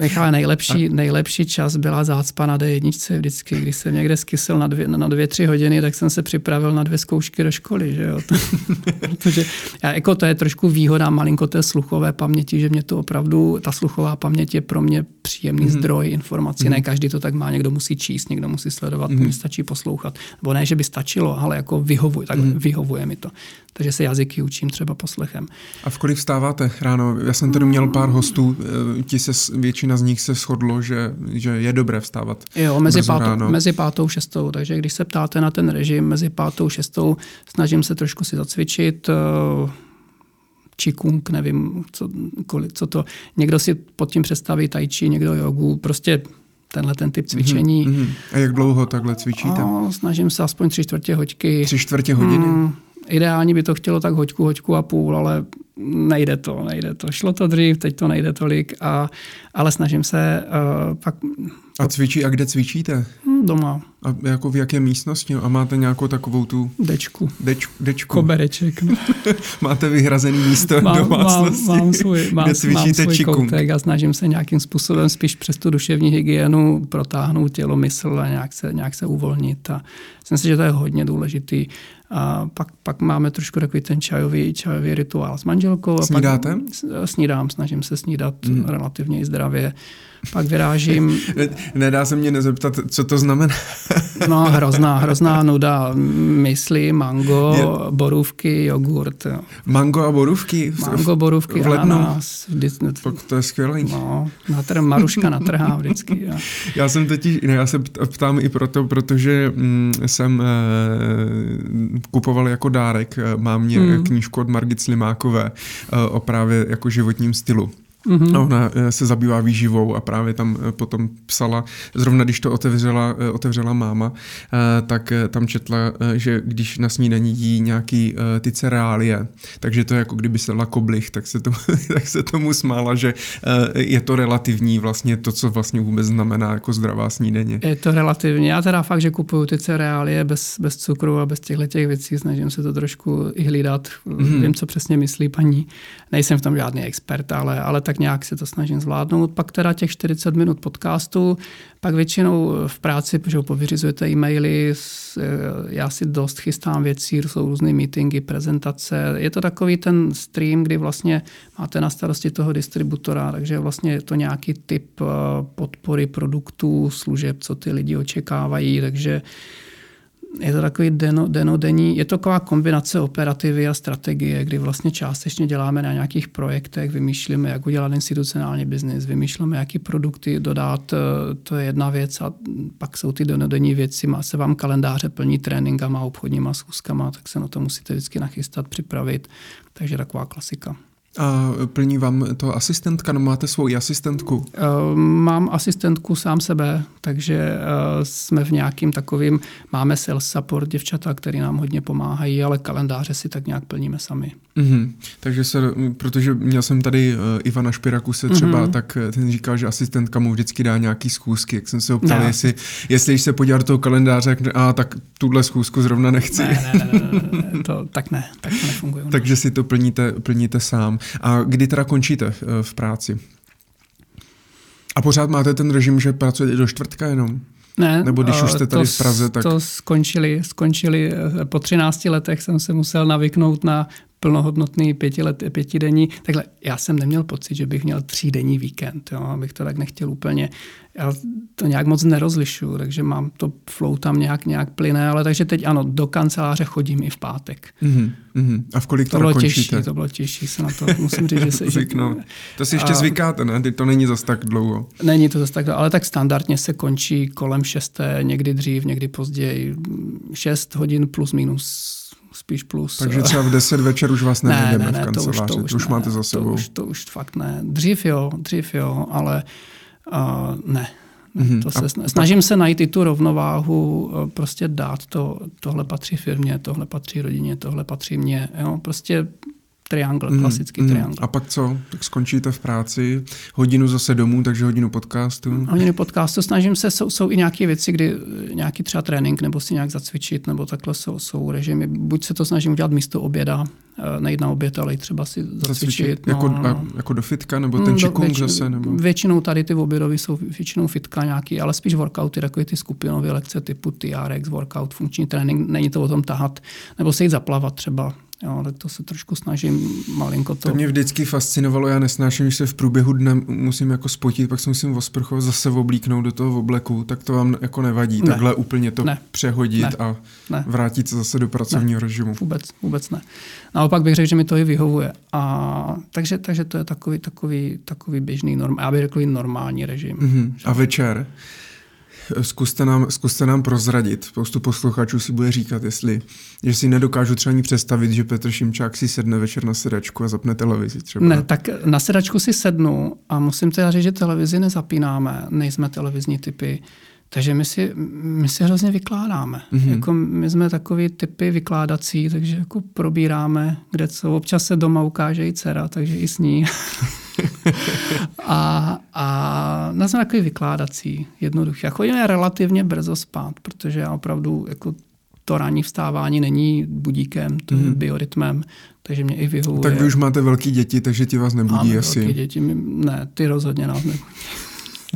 Speaker 2: Michale, nejlepší, a... nejlepší čas byla zácpa na D1 vždycky, když jsem někde skysel na dvě, na dvě, tři hodiny, tak jsem se připravil na dvě zkoušky do školy. Že jo? Protože já, jako to je trošku výhoda malinko té sluchové paměti, že mě to opravdu, ta sluchová paměť je pro mě příjemný mm-hmm. zdroj informací. Mm-hmm. Ne každý to tak má, někdo musí číst, někdo musí sledovat, mi stačí poslouchat. Nebo ne, že by stačilo, ale jako vyhovuje, tak mm-hmm. vyhovuje mi to. Takže se jazyky učím třeba poslechem.
Speaker 1: A v kolik vstáváte ráno? Já jsem tady měl pár hostů, eh, ti se, většina z nich se shodlo, že, že je dobré vstávat.
Speaker 2: Jo, mezi pátou, ráno. mezi pátou šestou, takže když se ptáte na ten režim mezi pátou šestou, snažím se trošku si zacvičit, čikung, nevím, co, kolik, co to. Někdo si pod tím představí tai chi, někdo jogu, prostě tenhle ten typ cvičení. Mm-hmm.
Speaker 1: A jak dlouho takhle cvičíte?
Speaker 2: A, snažím se aspoň tři čtvrtě hoďky.
Speaker 1: Tři čtvrtě hodiny? Mm,
Speaker 2: ideálně by to chtělo tak hoďku, hoďku a půl, ale nejde to, nejde to. Šlo to dřív, teď to nejde tolik, a, ale snažím se uh, pak...
Speaker 1: A cvičí, a kde cvičíte?
Speaker 2: Hm, doma.
Speaker 1: A jako v jaké místnosti? A máte nějakou takovou tu...
Speaker 2: Dečku.
Speaker 1: Deč, dečku.
Speaker 2: Kobereček. No.
Speaker 1: máte vyhrazený místo mám, domácnosti,
Speaker 2: mám, mám svůj, mám, kde cvičíte mám svůj koutek a snažím se nějakým způsobem spíš přes tu duševní hygienu protáhnout tělo, mysl a nějak se, nějak se uvolnit. A myslím si, že to je hodně důležitý. A pak, pak máme trošku takový ten čajový, čajový rituál s manželkou. A
Speaker 1: Snídáte?
Speaker 2: Pak snídám, snažím se snídat mm. relativně zdravě pak vyrážím.
Speaker 1: Nedá se mě nezeptat, co to znamená.
Speaker 2: no, hrozná, hrozná nuda. Mysli, mango, Je... borůvky, jogurt. Jo.
Speaker 1: Mango a borůvky?
Speaker 2: Mango, borůvky,
Speaker 1: v lednu?
Speaker 2: ananas.
Speaker 1: To je skvělé.
Speaker 2: No, natr, Maruška natrhá vždycky. Jo.
Speaker 1: Já jsem totiž, ne, já se ptám i proto, protože mm, jsem e, kupoval jako dárek, eh, mám mě hmm. knížku od Margit Slimákové e, o právě jako životním stylu. Mm-hmm. A ona eh, se zabývá výživou a právě tam eh, potom psala, zrovna když to otevřela, eh, otevřela máma, tak tam četla, že když na snídaní jí nějaký ty cereálie, takže to je jako kdyby se koblich, tak se, to, tak se tomu smála, že je to relativní vlastně to, co vlastně vůbec znamená jako zdravá snídaně.
Speaker 2: Je to relativní. Já teda fakt, že kupuju ty cereálie bez, bez cukru a bez těchto těch věcí, snažím se to trošku i hlídat. Mm-hmm. Vím, co přesně myslí paní. Nejsem v tom žádný expert, ale, ale tak nějak se to snažím zvládnout. Pak teda těch 40 minut podcastu, pak většinou v práci, protože povyřizujete e-maily, já si dost chystám věcí, jsou různé meetingy, prezentace. Je to takový ten stream, kdy vlastně máte na starosti toho distributora, takže vlastně je to nějaký typ eh, podpory produktů, služeb, co ty lidi očekávají, takže je to takový deno, denodenní, je to taková kombinace operativy a strategie, kdy vlastně částečně děláme na nějakých projektech, vymýšlíme, jak udělat institucionální biznis, vymýšlíme, jaký produkty dodat, eh, to je jedna věc a pak jsou ty denodenní věci, má se vám kalendáře plní tréninkama, obchodníma schůzkama, tak se na to musíte vždycky nachystat, připravit, takže taková klasika.
Speaker 1: A plní vám to asistentka, no máte svou asistentku?
Speaker 2: Eh, mám asistentku sám sebe, takže eh, jsme v nějakým takovým, máme sales support děvčata, který nám hodně pomáhají, ale kalendáře si tak nějak plníme sami.
Speaker 1: Mm-hmm. Takže se, protože měl jsem tady uh, Ivana Špirakuse třeba, mm-hmm. tak ten říkal, že asistentka mu vždycky dá nějaký schůzky, jak jsem se ho ptal, jestli, jestli se podívat do toho kalendáře, jak, a tak tuhle schůzku zrovna nechci.
Speaker 2: Ne, ne, ne, ne, ne to, tak ne, tak to nefunguje.
Speaker 1: Takže si to plníte, plníte sám. A kdy teda končíte uh, v práci? A pořád máte ten režim, že pracujete do čtvrtka jenom?
Speaker 2: Ne,
Speaker 1: Nebo když už jste tady
Speaker 2: to,
Speaker 1: v Praze, tak...
Speaker 2: To skončili, skončili, po 13 letech jsem se musel navyknout na plnohodnotný pětilet, pětidenní. Takhle, já jsem neměl pocit, že bych měl třídenní víkend, jo, abych to tak nechtěl úplně. Já to nějak moc nerozlišuju, takže mám to flow tam nějak, nějak plyne, ale takže teď ano, do kanceláře chodím i v pátek.
Speaker 1: Mm-hmm, mm-hmm. A v kolik
Speaker 2: to bylo těžší, to bylo těžší se na to, musím říct, že se...
Speaker 1: Zvyknout. To si ještě a, zvykáte, ne? Ty to není zas tak dlouho.
Speaker 2: Není to zas tak dlouho, ale tak standardně se končí kolem šesté, někdy dřív, někdy později. Šest hodin plus minus spíš plus.
Speaker 1: Takže třeba v 10 večer už vás nenajdeme ne, ne, ne, v kanceláři, to už, to už, to už
Speaker 2: ne,
Speaker 1: máte za sebou.
Speaker 2: To už, to už fakt ne. Dřív jo, dřív jo, ale uh, ne. Mm-hmm. To se, snažím se najít i tu rovnováhu, prostě dát to, tohle patří firmě, tohle patří rodině, tohle patří mně. Jo? Prostě triangl, mm, klasický mm. triangl.
Speaker 1: A pak co? Tak skončíte v práci, hodinu zase domů, takže hodinu podcastu.
Speaker 2: Hodinu podcastu, snažím se, jsou, jsou i nějaké věci, kdy nějaký třeba trénink nebo si nějak zacvičit, nebo takhle jsou, jsou režimy. Buď se to snažím udělat místo oběda, eh, nejít na oběd, ale i třeba si zacvičit. zacvičit
Speaker 1: no, jako, no. jako do fitka, nebo ten čikung větši, zase? Nebo?
Speaker 2: Většinou tady ty obědový jsou většinou fitka nějaký, ale spíš workouty, takové ty skupinové lekce typu TRX, workout, funkční trénink, není to o tom tahat, nebo se jít zaplavat třeba Jo, tak to se trošku snažím malinko to...
Speaker 1: To mě vždycky fascinovalo, já nesnáším, že se v průběhu dne musím jako spotit, pak se musím osprchovat, zase oblíknout do toho obleku, tak to vám jako nevadí, ne. takhle úplně to ne. přehodit ne. a ne. vrátit se zase do pracovního
Speaker 2: ne.
Speaker 1: režimu.
Speaker 2: Vůbec, vůbec ne. Naopak bych řekl, že mi to i vyhovuje. A, takže, takže to je takový, takový, takový běžný, norm, já bych řekl normální režim.
Speaker 1: Mm-hmm. A večer? Zkuste nám, zkuste nám prozradit. Spoustu posluchačů si bude říkat, jestli, že si nedokážu třeba ani představit, že Petr Šimčák si sedne večer na sedačku a zapne televizi třeba.
Speaker 2: Ne, tak na sedačku si sednu a musím teda říct, že televizi nezapínáme, nejsme televizní typy. Takže my si, my si hrozně vykládáme. Mm-hmm. Jako my jsme takový typy vykládací, takže jako probíráme, kde co. Občas se doma ukáže i dcera, takže i s ní. a, a na jsme takový vykládací, jednoduchý. A chodíme relativně brzo spát, protože já opravdu jako to ranní vstávání není budíkem, to mm. je mhm. biorytmem, takže mě i vyhovuje.
Speaker 1: Tak vy už máte velké děti, takže ti vás nebudí
Speaker 2: Máme
Speaker 1: asi.
Speaker 2: velké děti, ne, ty rozhodně nás nebudí.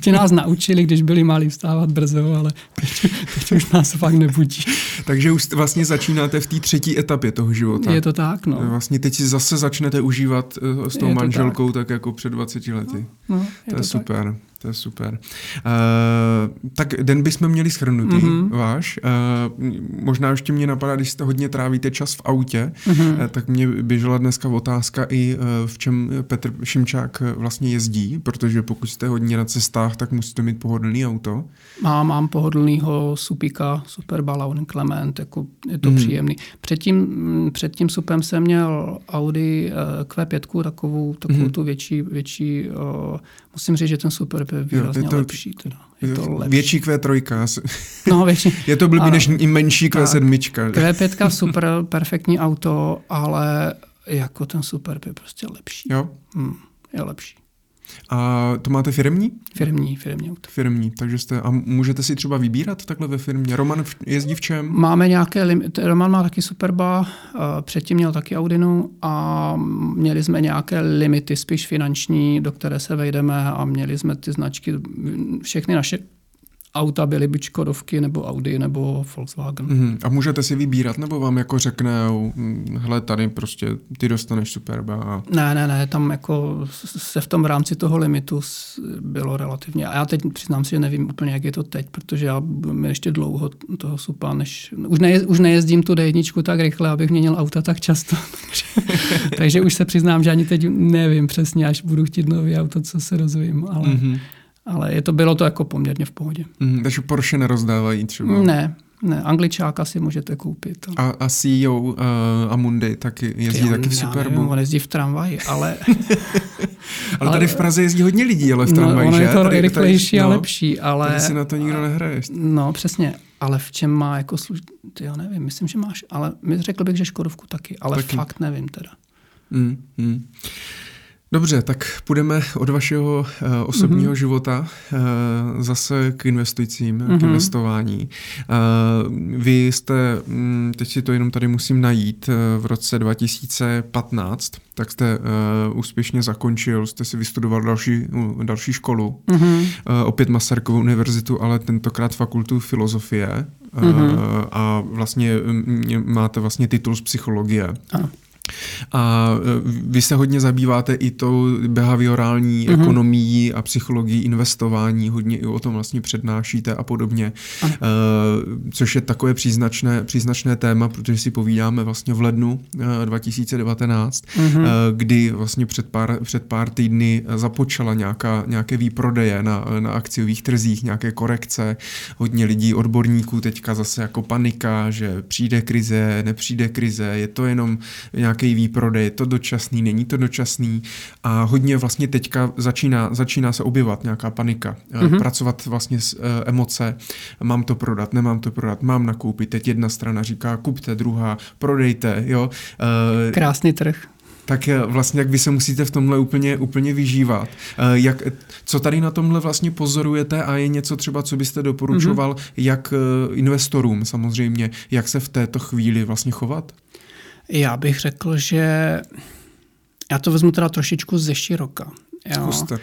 Speaker 2: Ti nás naučili, když byli malí vstávat brzo, ale teď, teď už nás fakt nebudí.
Speaker 1: Takže už vlastně začínáte v té třetí etapě toho života.
Speaker 2: Je to tak, no.
Speaker 1: Vlastně teď si zase začnete užívat uh, s tou je manželkou tak. tak jako před 20 lety.
Speaker 2: No, no, je
Speaker 1: to,
Speaker 2: to je
Speaker 1: super. Tak. To je super. Uh, tak den bychom měli schrnutý mm-hmm. váš. Uh, možná ještě mě napadá, když jste hodně trávíte čas v autě, mm-hmm. uh, tak mě běžela dneska otázka i uh, v čem Petr Šimčák vlastně jezdí, protože pokud jste hodně na cestách, tak musíte mít pohodlný auto.
Speaker 2: Mám, mám pohodlnýho Supika, Super Balloon Clement, jako je to mm. příjemný. Předtím, mm, před tím Supem jsem měl Audi Q5, takovou, takovou mm. tu větší, větší uh, musím říct, že ten Super je výrazně jo, je to, lepší. Teda. Je to lepší.
Speaker 1: Větší Q3.
Speaker 2: No, větší.
Speaker 1: je to blbý než i menší Q7.
Speaker 2: Q5 super, perfektní auto, ale jako ten Super je prostě lepší.
Speaker 1: Jo?
Speaker 2: Hmm, je lepší.
Speaker 1: A to máte firmní?
Speaker 2: Firmní, firmní auto.
Speaker 1: Firmní, takže jste, a můžete si třeba vybírat takhle ve firmě? Roman jezdí v čem?
Speaker 2: Máme nějaké limity, Roman má taky Superba, předtím měl taky Audinu a měli jsme nějaké limity, spíš finanční, do které se vejdeme a měli jsme ty značky, všechny naše auta byly buď Škodovky, nebo Audi, nebo Volkswagen.
Speaker 1: Mm-hmm. A můžete si vybírat, nebo vám jako řekne, hele, tady prostě ty dostaneš Superba? A...
Speaker 2: Ne, ne, ne, tam jako se v tom rámci toho limitu bylo relativně. A já teď přiznám si, že nevím úplně, jak je to teď, protože já mi ještě dlouho toho supa, než... Už, ne, už nejezdím tu D1 tak rychle, abych měnil auta tak často. Takže už se přiznám, že ani teď nevím přesně, až budu chtít nový auto, co se rozvím, ale... Mm-hmm ale je to, bylo to jako poměrně v pohodě.
Speaker 1: Mm, takže Porsche nerozdávají třeba?
Speaker 2: Ne, ne, angličáka si můžete koupit.
Speaker 1: A, a CEO uh, Amundi taky jezdí Ty, taky v Superbu?
Speaker 2: Nevím, on jezdí v tramvaji, ale...
Speaker 1: ale tady v Praze jezdí hodně lidí, ale v tramvaji,
Speaker 2: no,
Speaker 1: že?
Speaker 2: je to
Speaker 1: tady,
Speaker 2: rychlejší tady, a no, lepší, ale...
Speaker 1: Tady si na to nikdo nehraje.
Speaker 2: No, přesně. Ale v čem má jako služ... Ty já nevím, myslím, že máš, ale my řekl bych, že Škodovku taky, ale taky. fakt nevím teda. Mm, mm.
Speaker 1: Dobře, tak půjdeme od vašeho uh, osobního mm-hmm. života uh, zase k investujícím, mm-hmm. k mhm. investování. Uh, vy jste, um, teď si to jenom tady musím najít, uh, v roce 2015, tak jste uh, úspěšně zakončil, jste si vystudoval další, uh, další školu, mm-hmm. uh, opět Masarykovu univerzitu, ale tentokrát fakultu filozofie mm-hmm. uh, a vlastně um, máte vlastně titul z psychologie. Ano. A e, vy se hodně zabýváte i tou behaviorální mm-hmm. ekonomií a psychologií investování, hodně i o tom vlastně přednášíte a podobně, uh, což je takové příznačné, příznačné téma, protože si povídáme vlastně v lednu uh, 2019, mm-hmm. uh, kdy vlastně před pár, před pár týdny započala nějaká, nějaké výprodeje na, na akciových trzích, nějaké korekce, hodně lidí, odborníků teďka zase jako panika, že přijde krize, nepřijde krize, je to jenom nějaké nějaký výprodej, to dočasný, není to dočasný a hodně vlastně teďka začíná, začíná se objevovat nějaká panika, mm-hmm. pracovat vlastně s uh, emoce, mám to prodat, nemám to prodat, mám nakoupit, teď jedna strana říká kupte, druhá prodejte, jo.
Speaker 2: Uh, Krásný trh
Speaker 1: tak vlastně jak vy se musíte v tomhle úplně, úplně vyžívat. Jak, co tady na tomhle vlastně pozorujete a je něco třeba, co byste doporučoval, mm-hmm. jak investorům samozřejmě, jak se v této chvíli vlastně chovat?
Speaker 2: Já bych řekl, že já to vezmu teda trošičku ze široka. Jo. Zkuste.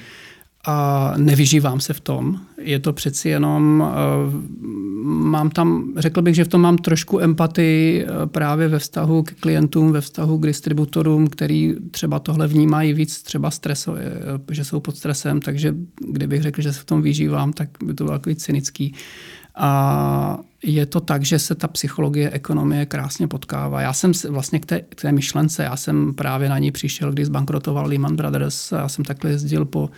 Speaker 2: A nevyžívám se v tom. Je to přeci jenom, uh, mám tam, řekl bych, že v tom mám trošku empatii uh, právě ve vztahu k klientům, ve vztahu k distributorům, který třeba tohle vnímají víc třeba streso, uh, že jsou pod stresem, takže kdybych řekl, že se v tom vyžívám, tak by to bylo takový cynický. A je to tak, že se ta psychologie ekonomie krásně potkává. Já jsem vlastně k té, k té myšlence, já jsem právě na ní přišel, když zbankrotoval Lehman Brothers. Já jsem takhle jezdil po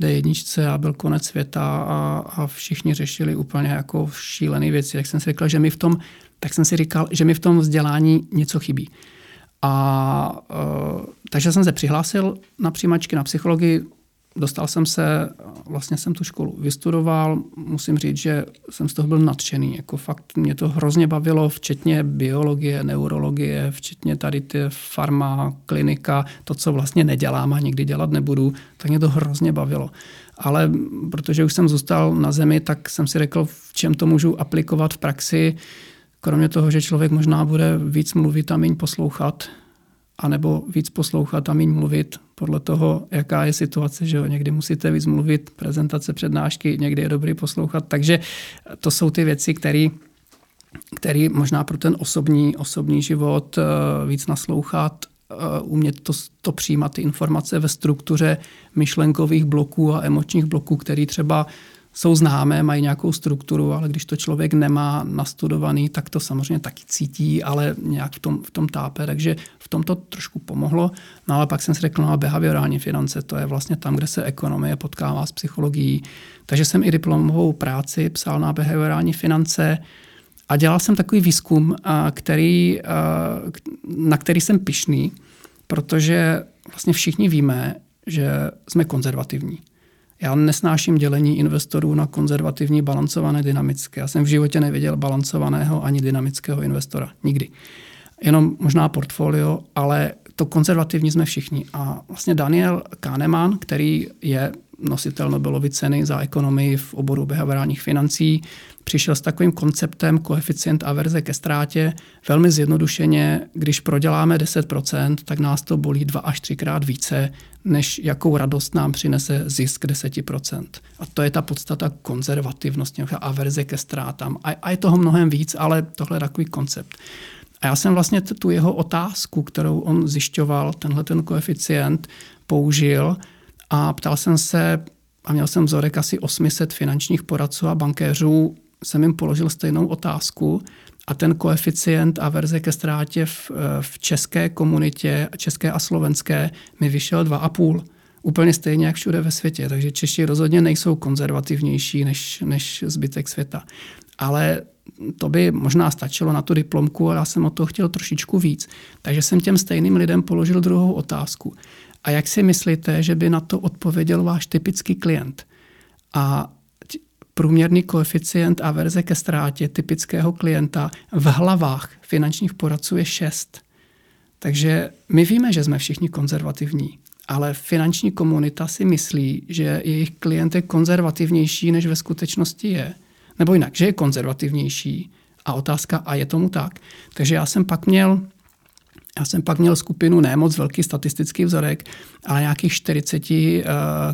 Speaker 2: D1 a byl konec světa a, a všichni řešili úplně jako šílené věci. Jak jsem si říkal, že mi v tom, tak jsem si říkal, že mi v tom vzdělání něco chybí. A uh, takže jsem se přihlásil na přijímačky na psychologii, dostal jsem se, vlastně jsem tu školu vystudoval, musím říct, že jsem z toho byl nadšený, jako fakt mě to hrozně bavilo, včetně biologie, neurologie, včetně tady ty farma, klinika, to, co vlastně nedělám a nikdy dělat nebudu, tak mě to hrozně bavilo. Ale protože už jsem zůstal na zemi, tak jsem si řekl, v čem to můžu aplikovat v praxi, kromě toho, že člověk možná bude víc mluvit a méně poslouchat, anebo víc poslouchat a méně mluvit podle toho, jaká je situace, že jo? někdy musíte víc mluvit, prezentace, přednášky, někdy je dobrý poslouchat, takže to jsou ty věci, které který možná pro ten osobní, osobní život eh, víc naslouchat, eh, umět to, to přijímat ty informace ve struktuře myšlenkových bloků a emočních bloků, který třeba jsou známé, mají nějakou strukturu, ale když to člověk nemá nastudovaný, tak to samozřejmě taky cítí, ale nějak v tom, v tom tápe. Takže v tom to trošku pomohlo. No ale pak jsem si řekl, no a behaviorální finance, to je vlastně tam, kde se ekonomie potkává s psychologií. Takže jsem i diplomovou práci psal na behaviorální finance a dělal jsem takový výzkum, který, na který jsem pišný, protože vlastně všichni víme, že jsme konzervativní. Já nesnáším dělení investorů na konzervativní, balancované, dynamické. Já jsem v životě neviděl balancovaného ani dynamického investora. Nikdy. Jenom možná portfolio, ale to konzervativní jsme všichni. A vlastně Daniel Kahneman, který je nositel Nobelovy ceny za ekonomii v oboru behaviorálních financí, přišel s takovým konceptem koeficient averze ke ztrátě. Velmi zjednodušeně, když proděláme 10%, tak nás to bolí dva až třikrát více, než jakou radost nám přinese zisk 10%. A to je ta podstata konzervativnosti, averze ke ztrátám. A, a je toho mnohem víc, ale tohle je takový koncept. A já jsem vlastně tu jeho otázku, kterou on zjišťoval, tenhle ten koeficient, použil a ptal jsem se, a měl jsem vzorek asi 800 finančních poradců a bankéřů, jsem jim položil stejnou otázku a ten koeficient a verze ke ztrátě v, v české komunitě, české a slovenské, mi vyšel 2,5. Úplně stejně jak všude ve světě. Takže Češi rozhodně nejsou konzervativnější než, než zbytek světa. Ale to by možná stačilo na tu diplomku, ale já jsem o to chtěl trošičku víc. Takže jsem těm stejným lidem položil druhou otázku. A jak si myslíte, že by na to odpověděl váš typický klient? A průměrný koeficient a verze ke ztrátě typického klienta v hlavách finančních poradců je 6. Takže my víme, že jsme všichni konzervativní, ale finanční komunita si myslí, že jejich klient je konzervativnější, než ve skutečnosti je. Nebo jinak, že je konzervativnější. A otázka, a je tomu tak. Takže já jsem pak měl já jsem pak měl skupinu ne moc velký statistický vzorek, ale nějakých 40 uh, eh,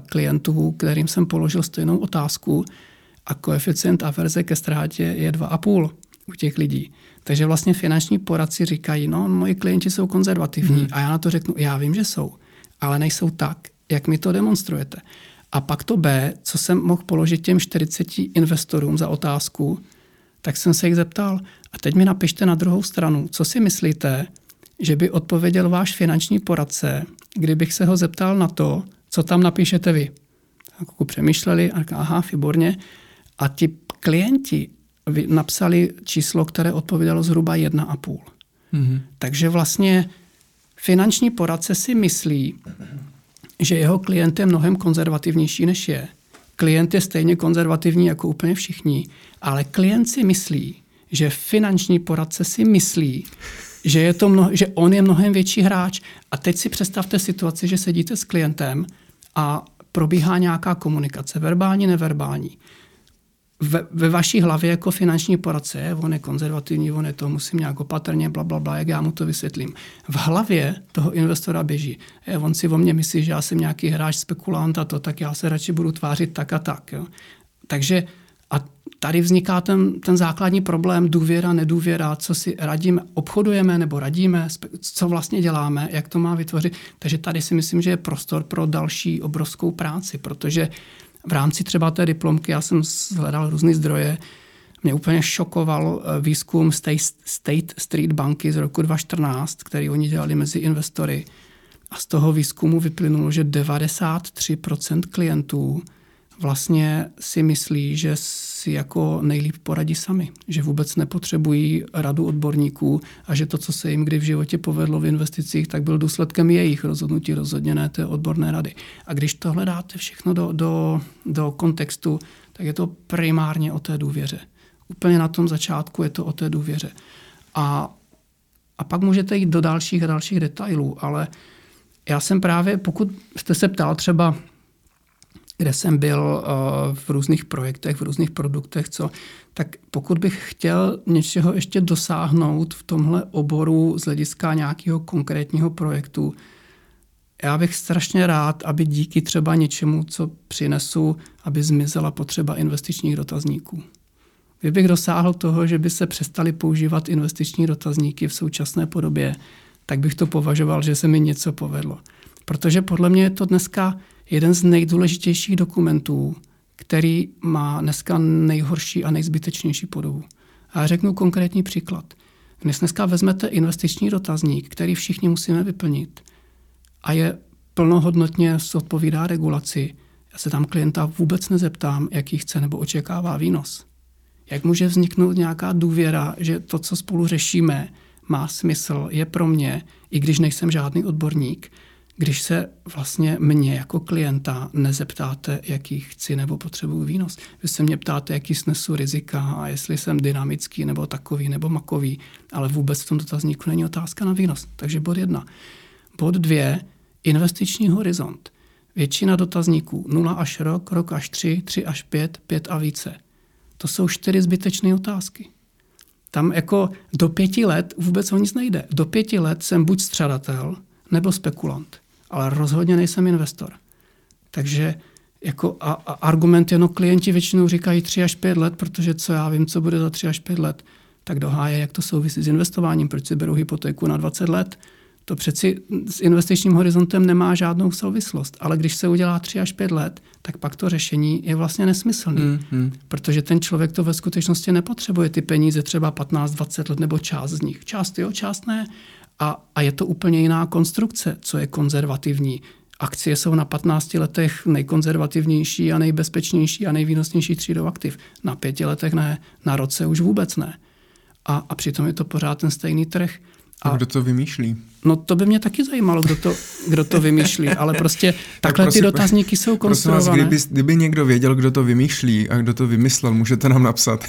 Speaker 2: klientů, kterým jsem položil stejnou otázku a koeficient averze ke ztrátě je 2,5 u těch lidí. Takže vlastně finanční poradci říkají, no, moji klienti jsou konzervativní. Hmm. A já na to řeknu, já vím, že jsou, ale nejsou tak, jak mi to demonstrujete. A pak to B, co jsem mohl položit těm 40 investorům za otázku, tak jsem se jich zeptal, a teď mi napište na druhou stranu, co si myslíte, že by odpověděl váš finanční poradce, kdybych se ho zeptal na to, co tam napíšete vy. Tak přemýšleli a říkali, aha, výborně. A ti klienti napsali číslo, které odpovídalo zhruba 1,5. Mm-hmm. Takže vlastně finanční poradce si myslí, že jeho klient je mnohem konzervativnější, než je. Klient je stejně konzervativní jako úplně všichni, ale klient si myslí, že finanční poradce si myslí, že, je to mnoho, že on je mnohem větší hráč. A teď si představte situaci, že sedíte s klientem a probíhá nějaká komunikace, verbální, neverbální. Ve, ve vaší hlavě jako finanční poradce, on je konzervativní, on je to, musím nějak opatrně, bla, bla, bla, jak já mu to vysvětlím. V hlavě toho investora běží. Je, on si o mě myslí, že já jsem nějaký hráč, spekulant a to, tak já se radši budu tvářit tak a tak. Jo. Takže a tady vzniká ten, ten základní problém důvěra, nedůvěra, co si radíme, obchodujeme nebo radíme, co vlastně děláme, jak to má vytvořit. Takže tady si myslím, že je prostor pro další obrovskou práci, protože v rámci třeba té diplomky já jsem hledal různé zdroje, mě úplně šokoval eh, výzkum State Street banky z roku 2014, který oni dělali mezi investory. A z toho výzkumu vyplynulo, že 93% klientů vlastně si myslí, že si jako nejlíp poradí sami, že vůbec nepotřebují radu odborníků a že to, co se jim kdy v životě povedlo v investicích, tak byl důsledkem jejich rozhodnutí, rozhodně ne té odborné rady. A když to hledáte všechno do, do, do kontextu, tak je to primárně o té důvěře. Úplně na tom začátku je to o té důvěře. A, a pak můžete jít do dalších a dalších detailů, ale já jsem právě, pokud jste se ptal třeba, kde jsem byl eh, v různých projektech, v různých produktech, co, tak pokud bych chtěl něčeho ještě dosáhnout v tomhle oboru z hlediska nějakého konkrétního projektu, já bych strašně rád, aby díky třeba něčemu, co přinesu, aby zmizela potřeba investičních dotazníků. Kdybych dosáhl toho, že by se přestali používat investiční dotazníky v současné podobě, tak bych to považoval, že se mi něco povedlo. Protože podle mě je to dneska jeden z nejdůležitějších dokumentů, který má dneska nejhorší a nejzbytečnější podobu. A řeknu konkrétní příklad. Když dneska vezmete investiční dotazník, který všichni musíme vyplnit a je plnohodnotně odpovídá regulaci, já se tam klienta vůbec nezeptám, jaký chce nebo očekává výnos. Jak může vzniknout nějaká důvěra, že to, co spolu řešíme, má smysl, je pro mě, i když nejsem žádný odborník, když se vlastně mě jako klienta nezeptáte, jaký chci nebo potřebuji výnos. Vy se mě ptáte, jaký snesu rizika a jestli jsem dynamický nebo takový nebo makový, ale vůbec v tom dotazníku není otázka na výnos. Takže bod jedna. Bod dvě, investiční horizont. Většina dotazníků 0 až rok, rok až 3, 3 až 5, 5 a více. To jsou čtyři zbytečné otázky. Tam jako do pěti let vůbec o nic nejde. Do pěti let jsem buď střadatel nebo spekulant, ale rozhodně nejsem investor. Takže jako a, a argument jenom klienti většinou říkají 3 až 5 let, protože co já vím, co bude za 3 až 5 let, tak doháje, jak to souvisí s investováním, proč si berou hypotéku na 20 let. To přeci s investičním horizontem nemá žádnou souvislost, ale když se udělá 3 až 5 let, tak pak to řešení je vlastně nesmyslný, mm, mm. protože ten člověk to ve skutečnosti nepotřebuje ty peníze třeba 15-20 let nebo část z nich. Část jo, část ne. A, a je to úplně jiná konstrukce, co je konzervativní akcie jsou na 15 letech nejkonzervativnější a nejbezpečnější a nejvýnosnější třídou aktiv. Na pěti letech ne, na roce už vůbec ne. A, a přitom je to pořád ten stejný trh.
Speaker 1: A, a kdo to vymýšlí?
Speaker 2: No to by mě taky zajímalo, kdo to, kdo to vymýšlí, ale prostě tak takhle prosím, ty dotazníky jsou konstruované.
Speaker 1: Vás, kdyby, kdyby někdo věděl, kdo to vymýšlí a kdo to vymyslel, můžete nám napsat.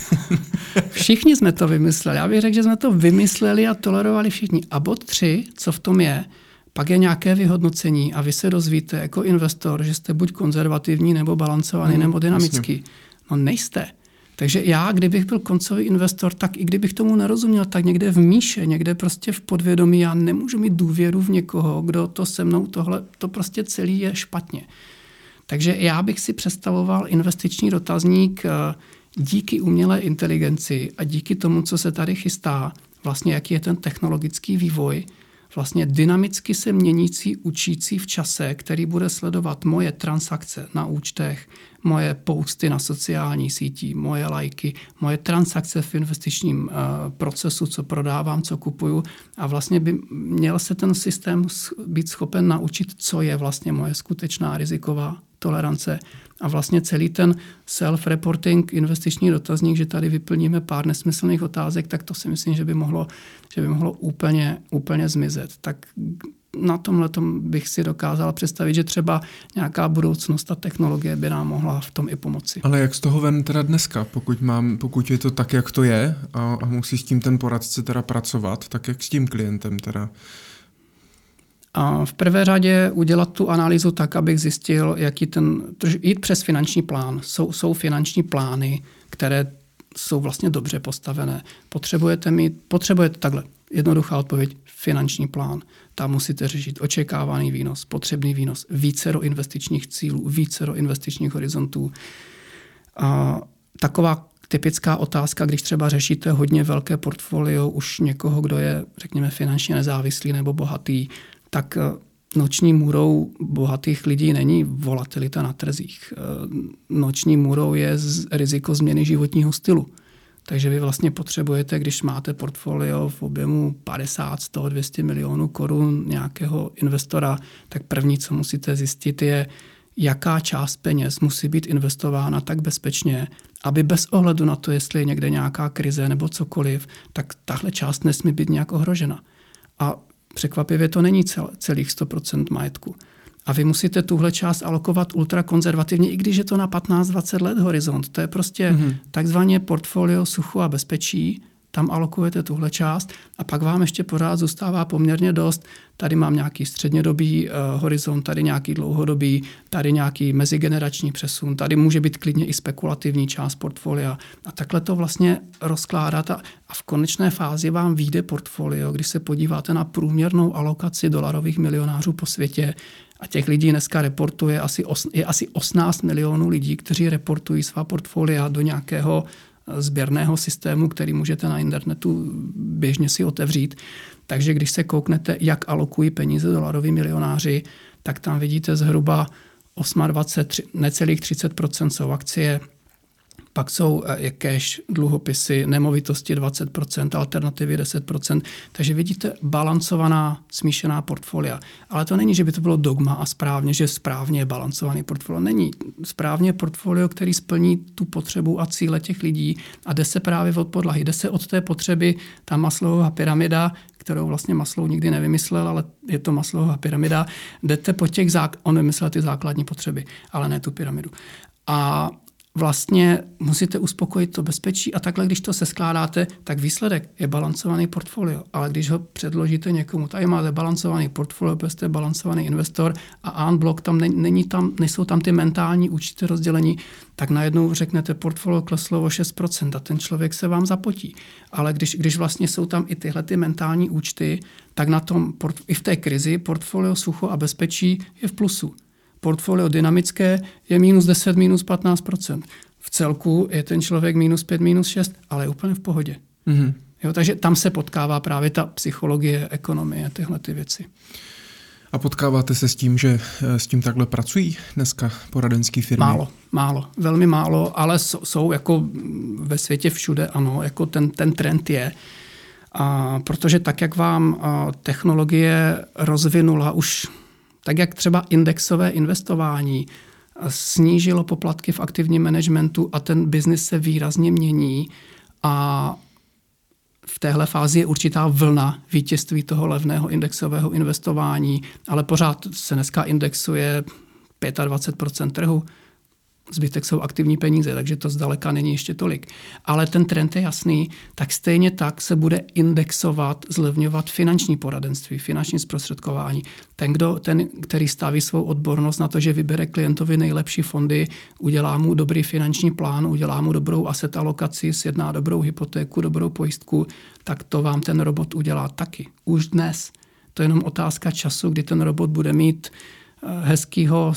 Speaker 2: všichni jsme to vymysleli. Já bych řekl, že jsme to vymysleli a tolerovali všichni. A bod tři, co v tom je, pak je nějaké vyhodnocení a vy se dozvíte jako investor, že jste buď konzervativní nebo balancovaný hmm, nebo dynamický. Jasně. No nejste. Takže já, kdybych byl koncový investor, tak i kdybych tomu nerozuměl, tak někde v míše, někde prostě v podvědomí, já nemůžu mít důvěru v někoho, kdo to se mnou tohle, to prostě celý je špatně. Takže já bych si představoval investiční dotazník eh, díky umělé inteligenci a díky tomu, co se tady chystá, vlastně jaký je ten technologický vývoj, vlastně dynamicky se měnící učící v čase, který bude sledovat moje transakce na účtech, moje posty na sociální sítí, moje lajky, moje transakce v investičním uh, procesu, co prodávám, co kupuju. A vlastně by měl se ten systém být schopen naučit, co je vlastně moje skutečná riziková tolerance. A vlastně celý ten self-reporting, investiční dotazník, že tady vyplníme pár nesmyslných otázek, tak to si myslím, že by mohlo, že by mohlo úplně, úplně zmizet. Tak na tomhle bych si dokázal představit, že třeba nějaká budoucnost a technologie by nám mohla v tom i pomoci.
Speaker 1: Ale jak z toho ven teda dneska, pokud, mám, pokud je to tak, jak to je a, a musí s tím ten poradce teda pracovat, tak jak s tím klientem teda?
Speaker 2: A v prvé řadě udělat tu analýzu tak, abych zjistil, jaký ten, jít přes finanční plán. Jsou, jsou finanční plány, které jsou vlastně dobře postavené. Potřebujete mít, potřebujete takhle, jednoduchá odpověď, finanční plán. Tam musíte řešit očekávaný výnos, potřebný výnos, více do investičních cílů, více do investičních horizontů. A taková typická otázka, když třeba řešíte hodně velké portfolio už někoho, kdo je, řekněme, finančně nezávislý nebo bohatý, tak eh, noční můrou bohatých lidí není volatilita na trzích. Eh, noční můrou je riziko změny životního stylu. Takže vy vlastně potřebujete, když máte portfolio v objemu 50, 100, 200 milionů korun nějakého investora, tak první, co musíte zjistit, je, jaká část peněz musí být investována tak bezpečně, aby bez ohledu na to, jestli je někde nějaká krize nebo cokoliv, tak tahle část nesmí být nějak ohrožena. A Překvapivě to není cel, celých 100% majetku. A vy musíte tuhle část alokovat ultrakonzervativně, i když je to na 15-20 let horizont. To je prostě mm-hmm. takzvaně portfolio suchu a bezpečí, tam alokujete tuhle část a pak vám ještě pořád zůstává poměrně dost. Tady mám nějaký střednědobý uh, horizont, tady nějaký dlouhodobý, tady nějaký mezigenerační přesun, tady může být klidně i spekulativní část portfolia. A takhle to vlastně rozkládat a, a v konečné fázi vám vyjde portfolio, když se podíváte na průměrnou alokaci dolarových milionářů po světě, a těch lidí dneska reportuje asi, os, je asi 18 milionů lidí, kteří reportují svá portfolia do nějakého sběrného systému, který můžete na internetu běžně si otevřít. Takže když se kouknete, jak alokují peníze dolaroví milionáři, tak tam vidíte zhruba 28, necelých 30 jsou akcie, pak jsou eh, cash, dluhopisy, nemovitosti 20%, alternativy 10%. Takže vidíte balancovaná, smíšená portfolia. Ale to není, že by to bylo dogma a správně, že správně je balancovaný portfolio. Není. Správně portfolio, který splní tu potřebu a cíle těch lidí a jde se právě od podlahy. Jde se od té potřeby, ta Maslowova pyramida, kterou vlastně Maslow nikdy nevymyslel, ale je to Maslowova pyramida. Jdete po těch, zák- on vymyslel ty základní potřeby, ale ne tu pyramidu. A vlastně musíte uspokojit to bezpečí a takhle, když to se skládáte, tak výsledek je balancovaný portfolio. Ale když ho předložíte někomu, tady máte balancovaný portfolio, protože jste balancovaný investor a unblock, tam není tam, nejsou tam ty mentální účty rozdělení, tak najednou řeknete, portfolio kleslo o 6% a ten člověk se vám zapotí. Ale když, když vlastně jsou tam i tyhle ty mentální účty, tak na tom, i v té krizi, portfolio sucho a bezpečí je v plusu portfolio dynamické je minus 10, minus 15% V celku je ten člověk minus 5, minus 6, ale je úplně v pohodě. Mm-hmm. Jo, takže tam se potkává právě ta psychologie, ekonomie, tyhle ty věci.
Speaker 1: A potkáváte se s tím, že eh, s tím takhle pracují dneska poradenské firmy?
Speaker 2: Málo, málo, velmi málo, ale jsou, jsou jako ve světě všude, ano, jako ten, ten trend je. A protože tak, jak vám technologie rozvinula už tak jak třeba indexové investování snížilo poplatky v aktivním managementu a ten biznis se výrazně mění a v téhle fázi je určitá vlna vítězství toho levného indexového investování, ale pořád se dneska indexuje 25% trhu zbytek jsou aktivní peníze, takže to zdaleka není ještě tolik. Ale ten trend je jasný, tak stejně tak se bude indexovat, zlevňovat finanční poradenství, finanční zprostředkování. Ten, kdo, ten, který staví svou odbornost na to, že vybere klientovi nejlepší fondy, udělá mu dobrý finanční plán, udělá mu dobrou asset alokaci, sjedná dobrou hypotéku, dobrou pojistku, tak to vám ten robot udělá taky. Už dnes. To je jenom otázka času, kdy ten robot bude mít hezkýho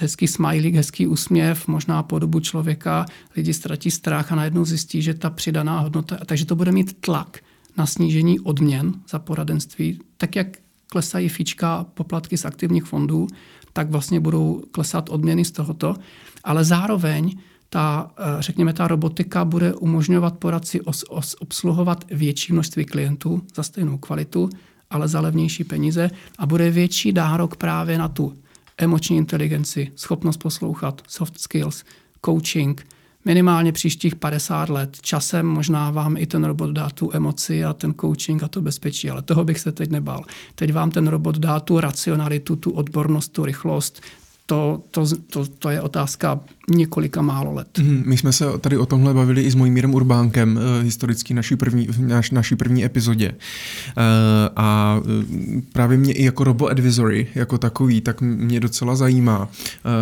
Speaker 2: hezký smajlík, hezký úsměv, možná podobu člověka, lidi ztratí strach a najednou zjistí, že ta přidaná hodnota, takže to bude mít tlak na snížení odměn za poradenství, tak jak klesají fíčka poplatky z aktivních fondů, tak vlastně budou klesat odměny z tohoto, ale zároveň ta, eh, řekněme, ta robotika bude umožňovat poradci os, os, obsluhovat větší množství klientů za stejnou kvalitu, ale za levnější peníze a bude větší dárok právě na tu emoční inteligenci, schopnost poslouchat, soft skills, coaching, minimálně příštích 50 let. Časem možná vám i ten robot dá tu emoci a ten coaching a to bezpečí, ale toho bych se teď nebál. Teď vám ten robot dá tu racionalitu, tu odbornost, tu rychlost, to, to, to, to je otázka několika málo let.
Speaker 1: Mm, my jsme se tady o tomhle bavili i s Mojmírem Urbánkem, uh, historicky naší první, naš, naší první epizodě. Uh, a uh, právě mě i jako robo-advisory, jako takový, tak mě docela zajímá.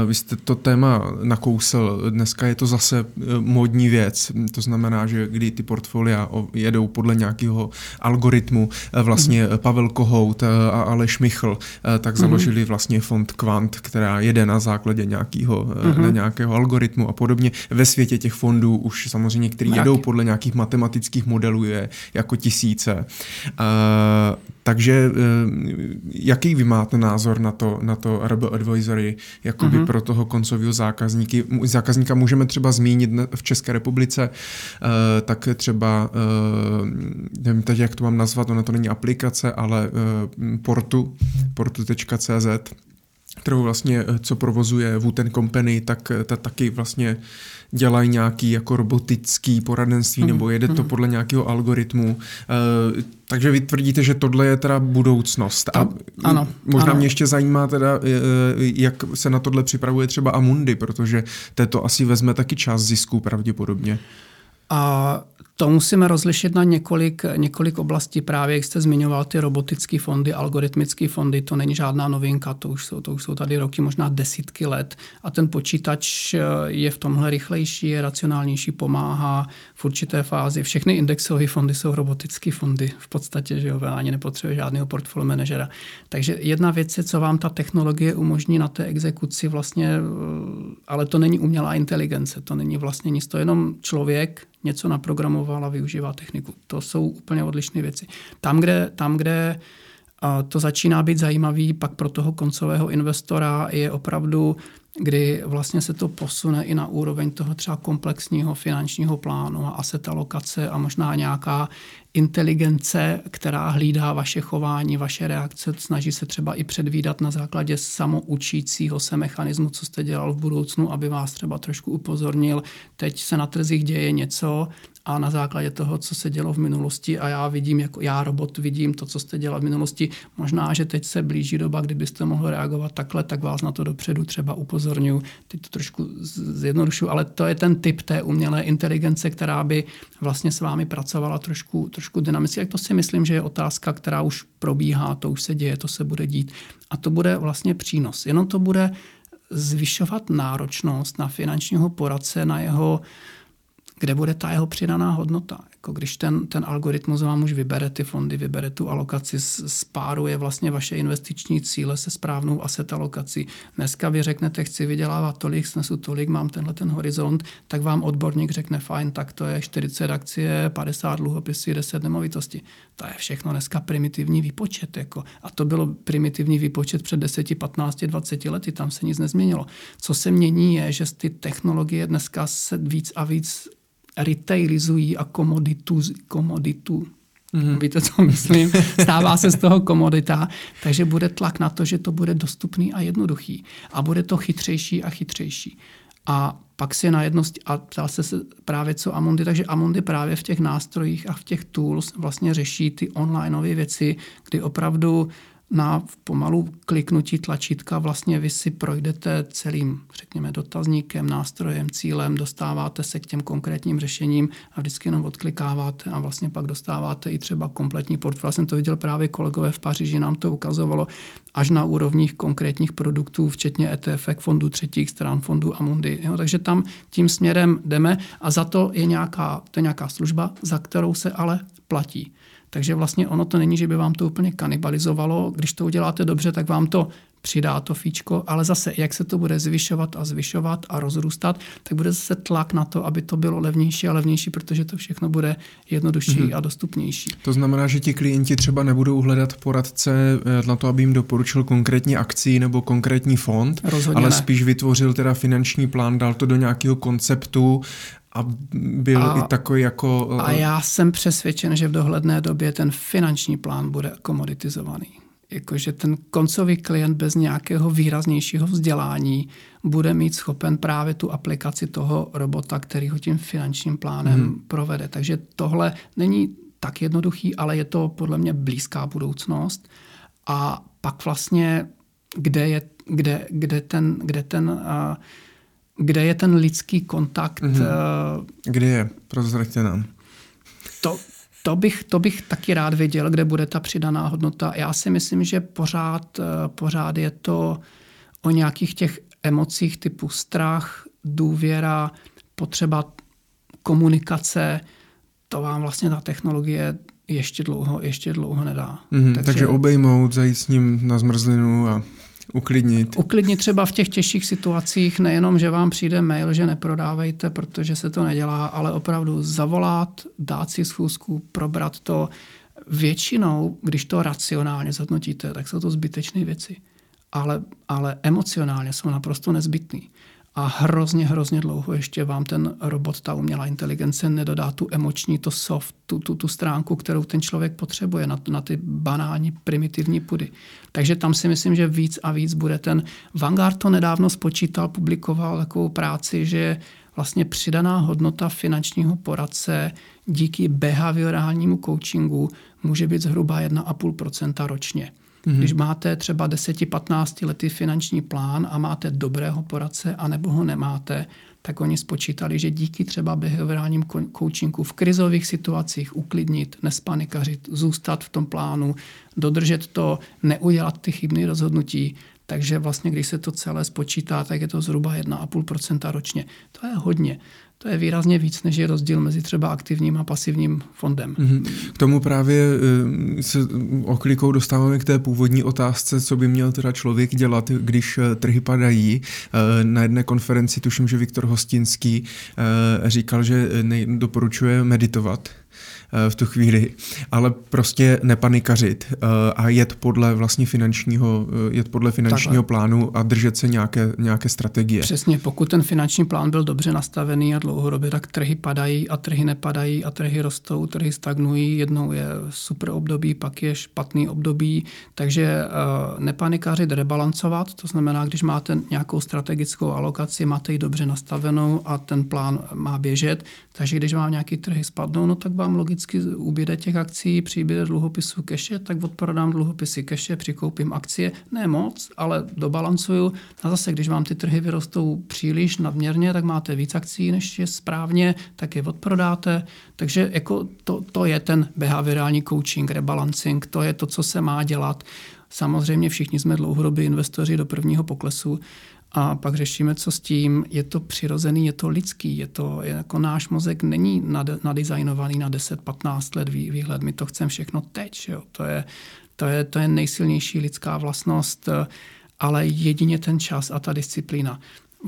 Speaker 1: Vy jste to téma nakousl, dneska je to zase módní věc, to znamená, že kdy ty portfolia jedou podle nějakého algoritmu, vlastně mm. Pavel Kohout a Aleš Michl, tak mhm. založili vlastně fond Quant, která jede na základě nějakého, mm. na nějakého algoritmu a podobně. Ve světě těch fondů už samozřejmě, který Mraky. jedou podle nějakých matematických modelů, je jako tisíce. Uh, takže uh, jaký vy máte názor na to, na to Rebel Advisory jakoby uh-huh. pro toho koncového zákazníky? zákazníka můžeme třeba zmínit v České republice, uh, tak třeba, uh, nevím teď, jak to mám nazvat, ono to není aplikace, ale uh, portu, portu.cz, kterou vlastně, eh, co provozuje Wooten Company, tak eh, ta taky vlastně dělají nějaký jako robotický poradenství mm, nebo jede to mhm. podle nějakého algoritmu. Uh, takže vy tvrdíte, že tohle je teda budoucnost.
Speaker 2: A ano,
Speaker 1: možná
Speaker 2: ano.
Speaker 1: mě ještě zajímá teda, jak se na tohle připravuje třeba Amundi, protože to asi vezme taky část zisku pravděpodobně.
Speaker 2: A to musíme rozlišit na několik, několik oblastí. Právě jak jste zmiňoval ty robotické fondy, algoritmické fondy, to není žádná novinka, to už, jsou, to už jsou tady roky, možná desítky let. A ten počítač eh, je v tomhle rychlejší, je racionálnější, pomáhá v určité fázi. Všechny indexové fondy jsou robotické fondy v podstatě, že jo, ani nepotřebuje žádného portfolio manažera. Takže jedna věc je, co vám ta technologie umožní na té exekuci vlastně, eh, ale to není umělá inteligence, to není vlastně nic, to je jenom člověk, něco naprogramoval a využívá techniku. To jsou úplně odlišné věci. Tam, kde, tam, kde to začíná být zajímavý pak pro toho koncového investora je opravdu, kdy vlastně se to posune i na úroveň toho třeba komplexního finančního plánu a asset alokace a možná nějaká inteligence, která hlídá vaše chování, vaše reakce, snaží se třeba i předvídat na základě samoučícího se mechanismu, co jste dělal v budoucnu, aby vás třeba trošku upozornil, teď se na trzích děje něco a na základě toho, co se dělo v minulosti a já vidím, jako já robot vidím to, co jste dělal v minulosti, možná, že teď se blíží doba, kdybyste mohl reagovat takhle, tak vás na to dopředu třeba upozorňuji. Teď to trošku zjednodušu, ale to je ten typ té umělé inteligence, která by vlastně s vámi pracovala trošku, trošku dynamicky. Jak to si myslím, že je otázka, která už probíhá, to už se děje, to se bude dít. A to bude vlastně přínos. Jenom to bude zvyšovat náročnost na finančního poradce, na jeho kde bude ta jeho přidaná hodnota. Jako když ten, ten algoritmus vám už vybere ty fondy, vybere tu alokaci, spáruje vlastně vaše investiční cíle se správnou asset alokací. Dneska vy řeknete, chci vydělávat tolik, snesu tolik, mám tenhle ten horizont, tak vám odborník řekne, fajn, tak to je 40 akcie, 50 dluhopisy, 10 nemovitosti. To je všechno dneska primitivní výpočet. Jako. A to bylo primitivní výpočet před 10, 15, 20 lety, tam se nic nezměnilo. Co se mění je, že ty technologie dneska se víc a víc retailizují a komoditu, komoditu Mm-hmm. Víte, co myslím? Stává se z toho komodita, takže bude tlak na to, že to bude dostupný a jednoduchý. A bude to chytřejší a chytřejší. A pak si na jednosti, a ptal se právě co Amundi, takže Amundi právě v těch nástrojích a v těch tools vlastně řeší ty onlineové věci, kdy opravdu na pomalu kliknutí tlačítka vlastně vy si projdete celým, řekněme, dotazníkem, nástrojem, cílem, dostáváte se k těm konkrétním řešením a vždycky jenom odklikáváte a vlastně pak dostáváte i třeba kompletní portfolio. Já jsem to viděl právě kolegové v Paříži, nám to ukazovalo až na úrovních konkrétních produktů, včetně ETF, fondů třetích stran, fondů Amundi. Jo? Takže tam tím směrem jdeme a za to je nějaká, to je nějaká služba, za kterou se ale platí. Takže vlastně ono to není, že by vám to úplně kanibalizovalo. Když to uděláte dobře, tak vám to přidá to fíčko, ale zase, jak se to bude zvyšovat a zvyšovat a rozrůstat, tak bude zase tlak na to, aby to bylo levnější a levnější, protože to všechno bude jednodušší mm-hmm. a dostupnější.
Speaker 1: To znamená, že ti klienti třeba nebudou hledat poradce eh, na to, aby jim doporučil konkrétní akci nebo konkrétní fond, Rozhodně ale ne. spíš vytvořil teda finanční plán, dal to do nějakého konceptu a byl a, i takový jako...
Speaker 2: A já jsem přesvědčen, že v dohledné době ten finanční plán bude komoditizovaný. Jakože ten koncový klient bez nějakého výraznějšího vzdělání bude mít schopen právě tu aplikaci toho robota, který ho tím finančním plánem hmm. provede. Takže tohle není tak jednoduchý, ale je to podle mě blízká budoucnost. A pak vlastně, kde je, kde, kde ten, kde ten uh, kde je ten lidský kontakt. Mm-hmm.
Speaker 1: Kde je? Prozraďte nám.
Speaker 2: To, to, bych, to bych taky rád věděl, kde bude ta přidaná hodnota. Já si myslím, že pořád, eh, pořád je to o nějakých těch emocích typu strach, důvěra, potřeba komunikace. To vám vlastně ta technologie ještě dlouho, ještě dlouho nedá.
Speaker 1: Mm-hmm, takže, takže obejmout, zajít s ním na zmrzlinu a Uklidnit.
Speaker 2: Uklidnit třeba v těch těžších situacích, nejenom, že vám přijde mail, že neprodávejte, protože se to nedělá, ale opravdu zavolat, dát si schůzku, probrat to. Většinou, když to racionálně zhodnotíte, tak jsou to zbytečné věci. Ale, ale emocionálně jsou naprosto nezbytné a hrozně, hrozně dlouho ještě vám ten robot, ta umělá inteligence nedodá tu emoční, to soft, tu, tu, tu stránku, kterou ten člověk potřebuje na, na ty banální, primitivní pudy. Takže tam si myslím, že víc a víc bude ten... Vanguard to nedávno spočítal, publikoval takovou práci, že vlastně přidaná hodnota finančního poradce díky behaviorálnímu coachingu může být zhruba 1,5% ročně. Mm-hmm. Když máte třeba 10-15 letý finanční plán a máte dobrého poradce, anebo ho nemáte, tak oni spočítali, že díky třeba behaviorálním coachingu v krizových situacích uklidnit, nespanikařit, zůstat v tom plánu, dodržet to, neudělat ty chybné rozhodnutí, takže vlastně, když se to celé spočítá, tak je to zhruba 1,5% ročně. To je hodně. To je výrazně víc, než je rozdíl mezi třeba aktivním a pasivním fondem.
Speaker 1: Mm-hmm. K tomu právě eh, se oklikou dostáváme k té původní otázce, co by měl teda člověk dělat, když eh, trhy padají. Eh, na jedné konferenci tuším, že Viktor Hostinský říkal, že doporučuje meditovat v tu chvíli, ale prostě nepanikařit a jet podle vlastně finančního, jet podle finančního Takhle. plánu a držet se nějaké, nějaké strategie.
Speaker 2: Přesně, pokud ten finanční plán byl dobře nastavený a dlouhodobě, tak trhy padají a trhy nepadají a trhy rostou, trhy stagnují, jednou je super období, pak je špatný období, takže nepanikařit, rebalancovat, to znamená, když máte nějakou strategickou alokaci, máte ji dobře nastavenou a ten plán má běžet, takže když vám nějaký trhy spadnou, no tak vám logicky ubíde těch akcí, přibíde dluhopisů keše, tak odprodám dluhopisy keše, přikoupím akcie, ne moc, ale dobalancuju. A zase, když vám ty trhy vyrostou příliš nadměrně, tak máte víc akcí, než je správně, tak je odprodáte. Takže jako to, to je ten behaviorální coaching, rebalancing, to je to, co se má dělat. Samozřejmě všichni jsme dlouhodobí investoři do prvního poklesu a pak řešíme, co s tím. Je to přirozený, je to lidský, je to je jako náš mozek není nadizajnovaný na 10-15 let výhled. My to chceme všechno teď. Jo. To, je, to, je, to je nejsilnější lidská vlastnost, ale jedině ten čas a ta disciplína.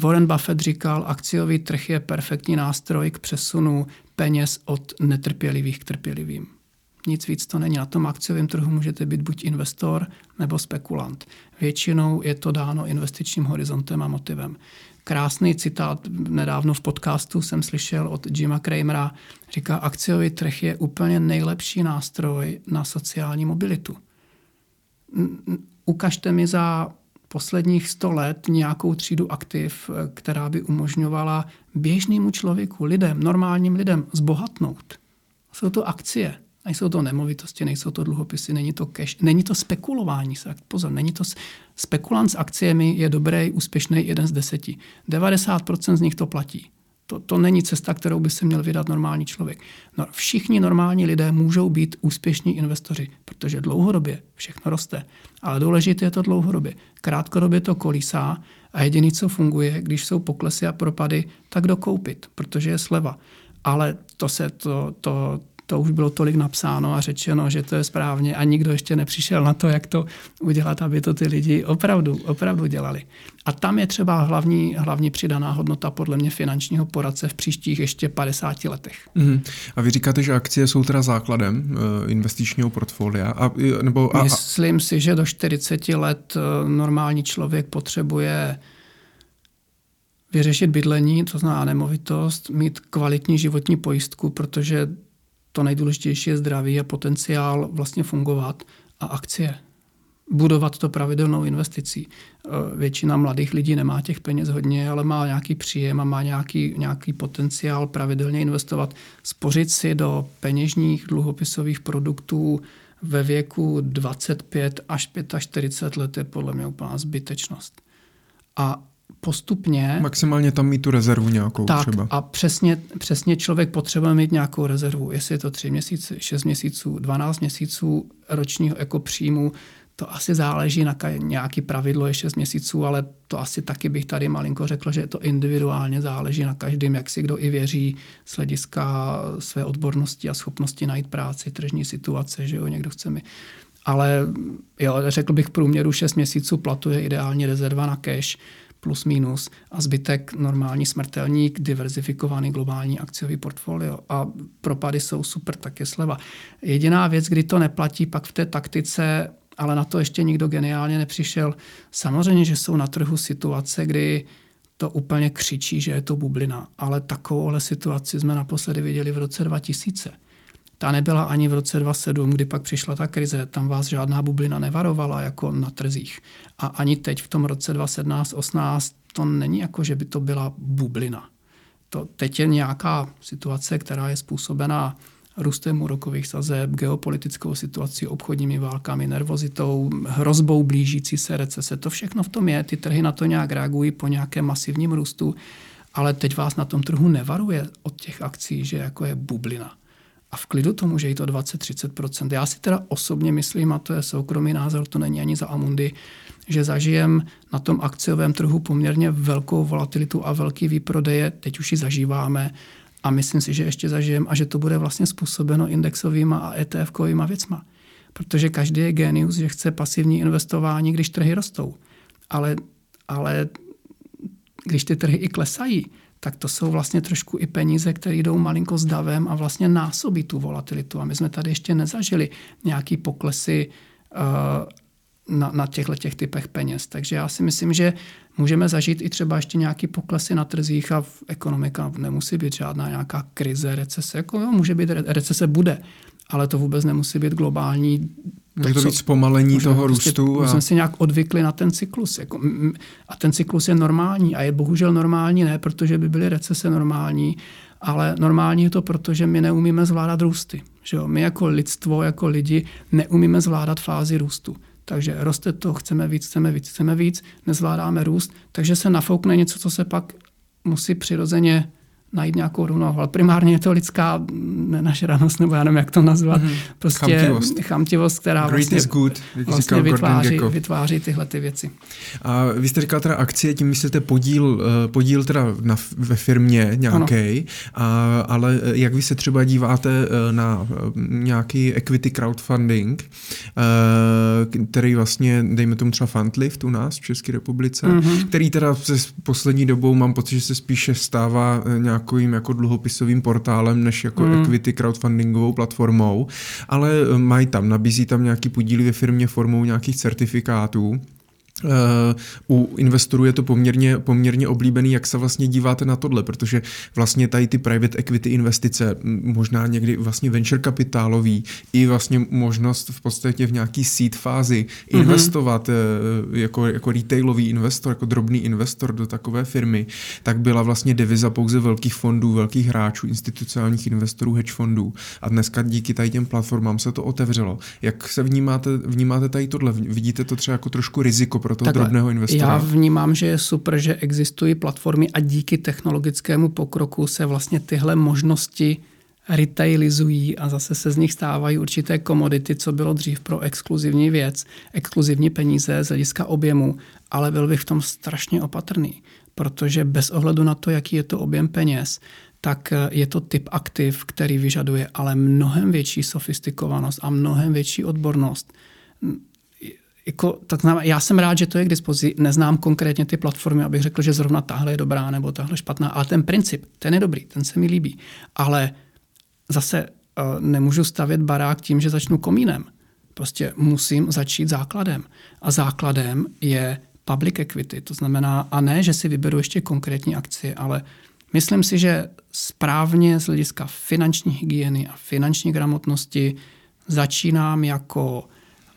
Speaker 2: Warren Buffett říkal, akciový trh je perfektní nástroj k přesunu peněz od netrpělivých k trpělivým. Nic víc to není. Na tom akciovém trhu můžete být buď investor nebo spekulant. Většinou je to dáno investičním horizontem a motivem. Krásný citát nedávno v podcastu jsem slyšel od Jima Kramera. Říká, akciový trh je úplně nejlepší nástroj na sociální mobilitu. Ukažte mi za posledních 100 let nějakou třídu aktiv, která by umožňovala běžnému člověku, lidem, normálním lidem zbohatnout. Jsou to akcie. Nejsou to nemovitosti, nejsou to dluhopisy, není to cash, není to spekulování. Pozor, není to spekulant s akciemi je dobrý, úspěšný jeden z deseti. 90% z nich to platí. To, to není cesta, kterou by se měl vydat normální člověk. No, všichni normální lidé můžou být úspěšní investoři, protože dlouhodobě všechno roste. Ale důležité je to dlouhodobě. Krátkodobě to kolísá a jediné, co funguje, když jsou poklesy a propady, tak dokoupit, protože je sleva. Ale to se to, to, to už bylo tolik napsáno a řečeno, že to je správně a nikdo ještě nepřišel na to, jak to udělat, aby to ty lidi opravdu, opravdu dělali. A tam je třeba hlavní, hlavní přidaná hodnota podle mě finančního poradce v příštích ještě 50 letech.
Speaker 1: Mm. A vy říkáte, že akcie jsou teda základem uh, investičního portfolia? A, nebo,
Speaker 2: a, a... Myslím si, že do 40 let uh, normální člověk potřebuje vyřešit bydlení, to znamená nemovitost, mít kvalitní životní pojistku, protože to nejdůležitější je zdraví a potenciál vlastně fungovat a akcie. Budovat to pravidelnou investicí. E, většina mladých lidí nemá těch peněz hodně, ale má nějaký příjem a má nějaký, nějaký potenciál pravidelně investovat. Spořit si do peněžních dluhopisových produktů ve věku 25 až 45 let je podle mě úplná zbytečnost. A postupně...
Speaker 1: Maximálně tam mít tu rezervu nějakou
Speaker 2: tak,
Speaker 1: třeba.
Speaker 2: a přesně, přesně člověk potřebuje mít nějakou rezervu. Jestli je to 3 měsíce, 6 měsíců, 12 měsíců ročního jako příjmu, to asi záleží na nějaký pravidlo je 6 měsíců, ale to asi taky bych tady malinko řekl, že to individuálně záleží na každém, jak si kdo i věří z hlediska své odbornosti a schopnosti najít práci, tržní situace, že jo, někdo chce mi ale jo, řekl bych průměru 6 měsíců platu je ideální rezerva na cash plus minus a zbytek normální smrtelník, diverzifikovaný globální akciový portfolio a propady jsou super, tak je sleva. Jediná věc, kdy to neplatí, pak v té taktice, ale na to ještě nikdo geniálně nepřišel. Samozřejmě, že jsou na trhu situace, kdy to úplně křičí, že je to bublina, ale takovouhle situaci jsme naposledy viděli v roce 2000 ta nebyla ani v roce 2007, kdy pak přišla ta krize. Tam vás žádná bublina nevarovala jako na trzích. A ani teď v tom roce 2017-18 to není jako, že by to byla bublina. To teď je nějaká situace, která je způsobená růstem úrokových sazeb, geopolitickou situací, obchodními válkami, nervozitou, hrozbou blížící se recese. To všechno v tom je. Ty trhy na to nějak reagují po nějakém masivním růstu, ale teď vás na tom trhu nevaruje od těch akcí, že jako je bublina. A v klidu to může jít to 20-30%. Já si teda osobně myslím, a to je soukromý názor, to není ani za Amundi, že zažijem na tom akciovém trhu poměrně velkou volatilitu a velký výprodeje, teď už ji zažíváme a myslím si, že ještě zažijem a že to bude vlastně způsobeno indexovými a ETF-kovými věcma. Protože každý je genius, že chce pasivní investování, když trhy rostou. Ale, ale když ty trhy i klesají, tak to jsou vlastně trošku i peníze, které jdou malinko s davem a vlastně násobí tu volatilitu. A my jsme tady ještě nezažili nějaký poklesy uh, na, na těchto těch typech peněz. Takže já si myslím, že můžeme zažít i třeba ještě nějaký poklesy na trzích a v ekonomika nemusí být žádná nějaká krize, recese. Jako jo, může být, recese bude, ale to vůbec nemusí být globální.
Speaker 1: Může to, být zpomalení toho prostě, růstu.
Speaker 2: A... jsme si nějak odvykli na ten cyklus. Jako, a ten cyklus je normální a je bohužel normální ne, protože by byly recese normální, ale normální je to proto, že my neumíme zvládat růsty. Že jo? My jako lidstvo, jako lidi neumíme zvládat fázi růstu. Takže roste to, chceme víc, chceme víc, chceme víc, nezvládáme růst, takže se nafoukne něco, co se pak musí přirozeně najít nějakou rovnováhu. Ale primárně je to lidská nenažranost, nebo já nevím, jak to nazvat. Mm-hmm. Prostě chamtivost. chamtivost, která
Speaker 1: Great vlastně,
Speaker 2: is
Speaker 1: good,
Speaker 2: vlastně vytváří, vytváří tyhle ty věci.
Speaker 1: A vy jste říkal teda akcie, tím myslíte podíl, eh, podíl teda na, ve firmě nějaký, ale eh, jak vy se třeba díváte eh, na nějaký equity crowdfunding, který vlastně, dejme tomu třeba Fundlift u nás v České republice, mm-hmm. který teda se poslední dobou mám pocit, že se spíše stává nějak nějakým jako dluhopisovým portálem, než jako hmm. equity crowdfundingovou platformou, ale mají tam, nabízí tam nějaký podíly ve firmě formou nějakých certifikátů u investorů je to poměrně, poměrně oblíbený, jak se vlastně díváte na tohle, protože vlastně tady ty private equity investice, možná někdy vlastně venture kapitálový, i vlastně možnost v podstatě v nějaký seed fázi mm-hmm. investovat jako, jako retailový investor, jako drobný investor do takové firmy, tak byla vlastně deviza pouze velkých fondů, velkých hráčů, institucionálních investorů, hedge fondů. A dneska díky tady těm platformám se to otevřelo. Jak se vnímáte, vnímáte tady tohle? Vidíte to třeba jako trošku riziko pro toho Takhle, drobného investora?
Speaker 2: Já vnímám, že je super, že existují platformy a díky technologickému pokroku se vlastně tyhle možnosti retailizují a zase se z nich stávají určité komodity, co bylo dřív pro exkluzivní věc, exkluzivní peníze z hlediska objemu, ale byl bych v tom strašně opatrný, protože bez ohledu na to, jaký je to objem peněz, tak je to typ aktiv, který vyžaduje ale mnohem větší sofistikovanost a mnohem větší odbornost jako, tak znamená, já jsem rád, že to je k dispozici. Neznám konkrétně ty platformy, abych řekl, že zrovna tahle je dobrá nebo tahle špatná, ale ten princip, ten je dobrý, ten se mi líbí. Ale zase uh, nemůžu stavět barák tím, že začnu komínem. Prostě musím začít základem. A základem je public equity. To znamená, a ne, že si vyberu ještě konkrétní akcie, ale myslím si, že správně z hlediska finanční hygieny a finanční gramotnosti začínám jako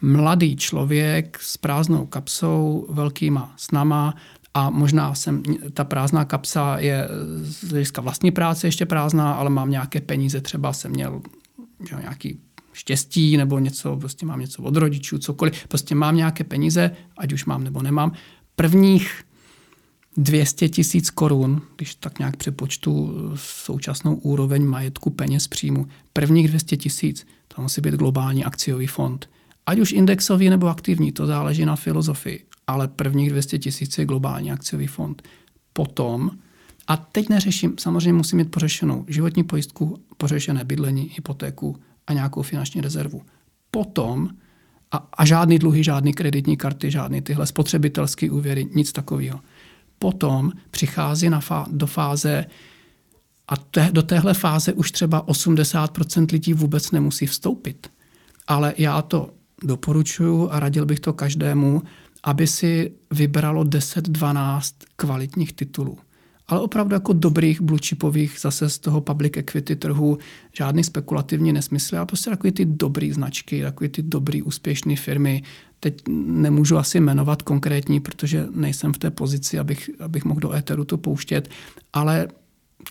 Speaker 2: mladý člověk s prázdnou kapsou, velkýma snama a možná jsem, ta prázdná kapsa je z hlediska vlastní práce ještě prázdná, ale mám nějaké peníze, třeba jsem měl že, nějaký štěstí nebo něco, prostě mám něco od rodičů, cokoliv, prostě mám nějaké peníze, ať už mám nebo nemám. Prvních 200 tisíc korun, když tak nějak přepočtu současnou úroveň majetku peněz příjmu, prvních 200 tisíc, to musí být globální akciový fond – Ať už indexový nebo aktivní, to záleží na filozofii, ale prvních 200 tisíc je globální akciový fond. Potom, a teď neřeším, samozřejmě musím mít pořešenou životní pojistku, pořešené bydlení, hypotéku a nějakou finanční rezervu. Potom, a, a žádný dluhy, žádný kreditní karty, žádný tyhle spotřebitelské úvěry, nic takového. Potom přichází na fá, do fáze, a te, do téhle fáze už třeba 80% lidí vůbec nemusí vstoupit. Ale já to doporučuju a radil bych to každému, aby si vybralo 10-12 kvalitních titulů. Ale opravdu jako dobrých bluechipových zase z toho public equity trhu, žádný spekulativní nesmysly, ale prostě takový ty dobrý značky, takový ty dobrý úspěšné firmy. Teď nemůžu asi jmenovat konkrétní, protože nejsem v té pozici, abych, abych mohl do éteru to pouštět, ale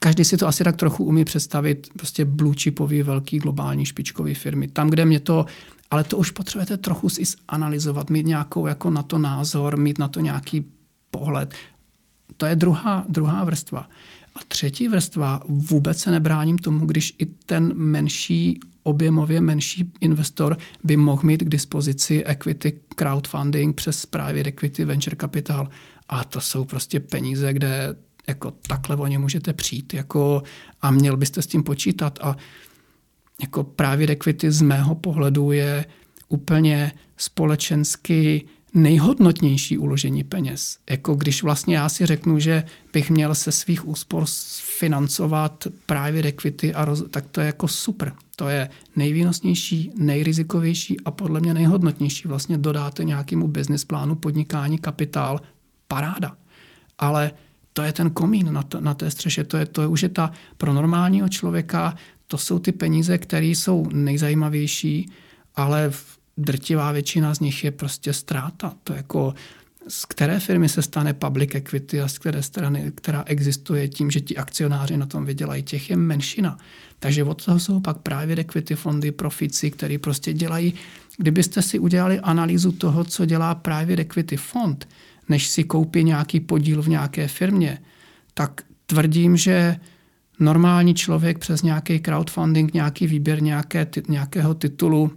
Speaker 2: každý si to asi tak trochu umí představit, prostě blue chipový, velký globální špičkový firmy. Tam, kde mě to ale to už potřebujete trochu si analyzovat, mít nějakou jako na to názor, mít na to nějaký pohled. To je druhá, druhá vrstva. A třetí vrstva, vůbec se nebráním tomu, když i ten menší, objemově menší investor by mohl mít k dispozici equity crowdfunding přes private equity venture capital. A to jsou prostě peníze, kde jako takhle o ně můžete přijít jako, a měl byste s tím počítat. A jako právě equity z mého pohledu je úplně společensky nejhodnotnější uložení peněz. Jako když vlastně já si řeknu, že bych měl se svých úspor financovat private equity, a roz, tak to je jako super. To je nejvýnosnější, nejrizikovější a podle mě nejhodnotnější. Vlastně dodáte nějakému business plánu podnikání kapitál, paráda. Ale to je ten komín na, to, na té střeše, to je, to je už je ta pro normálního člověka, to jsou ty peníze, které jsou nejzajímavější, ale drtivá většina z nich je prostě ztráta. To jako z které firmy se stane public equity a z které strany, která existuje tím, že ti akcionáři na tom vydělají, těch je menšina. Takže od toho jsou pak právě equity fondy, profici, který prostě dělají, kdybyste si udělali analýzu toho, co dělá právě equity fond, než si koupí nějaký podíl v nějaké firmě, tak tvrdím, že normální člověk přes nějaký crowdfunding, nějaký výběr nějaké, ty, nějakého titulu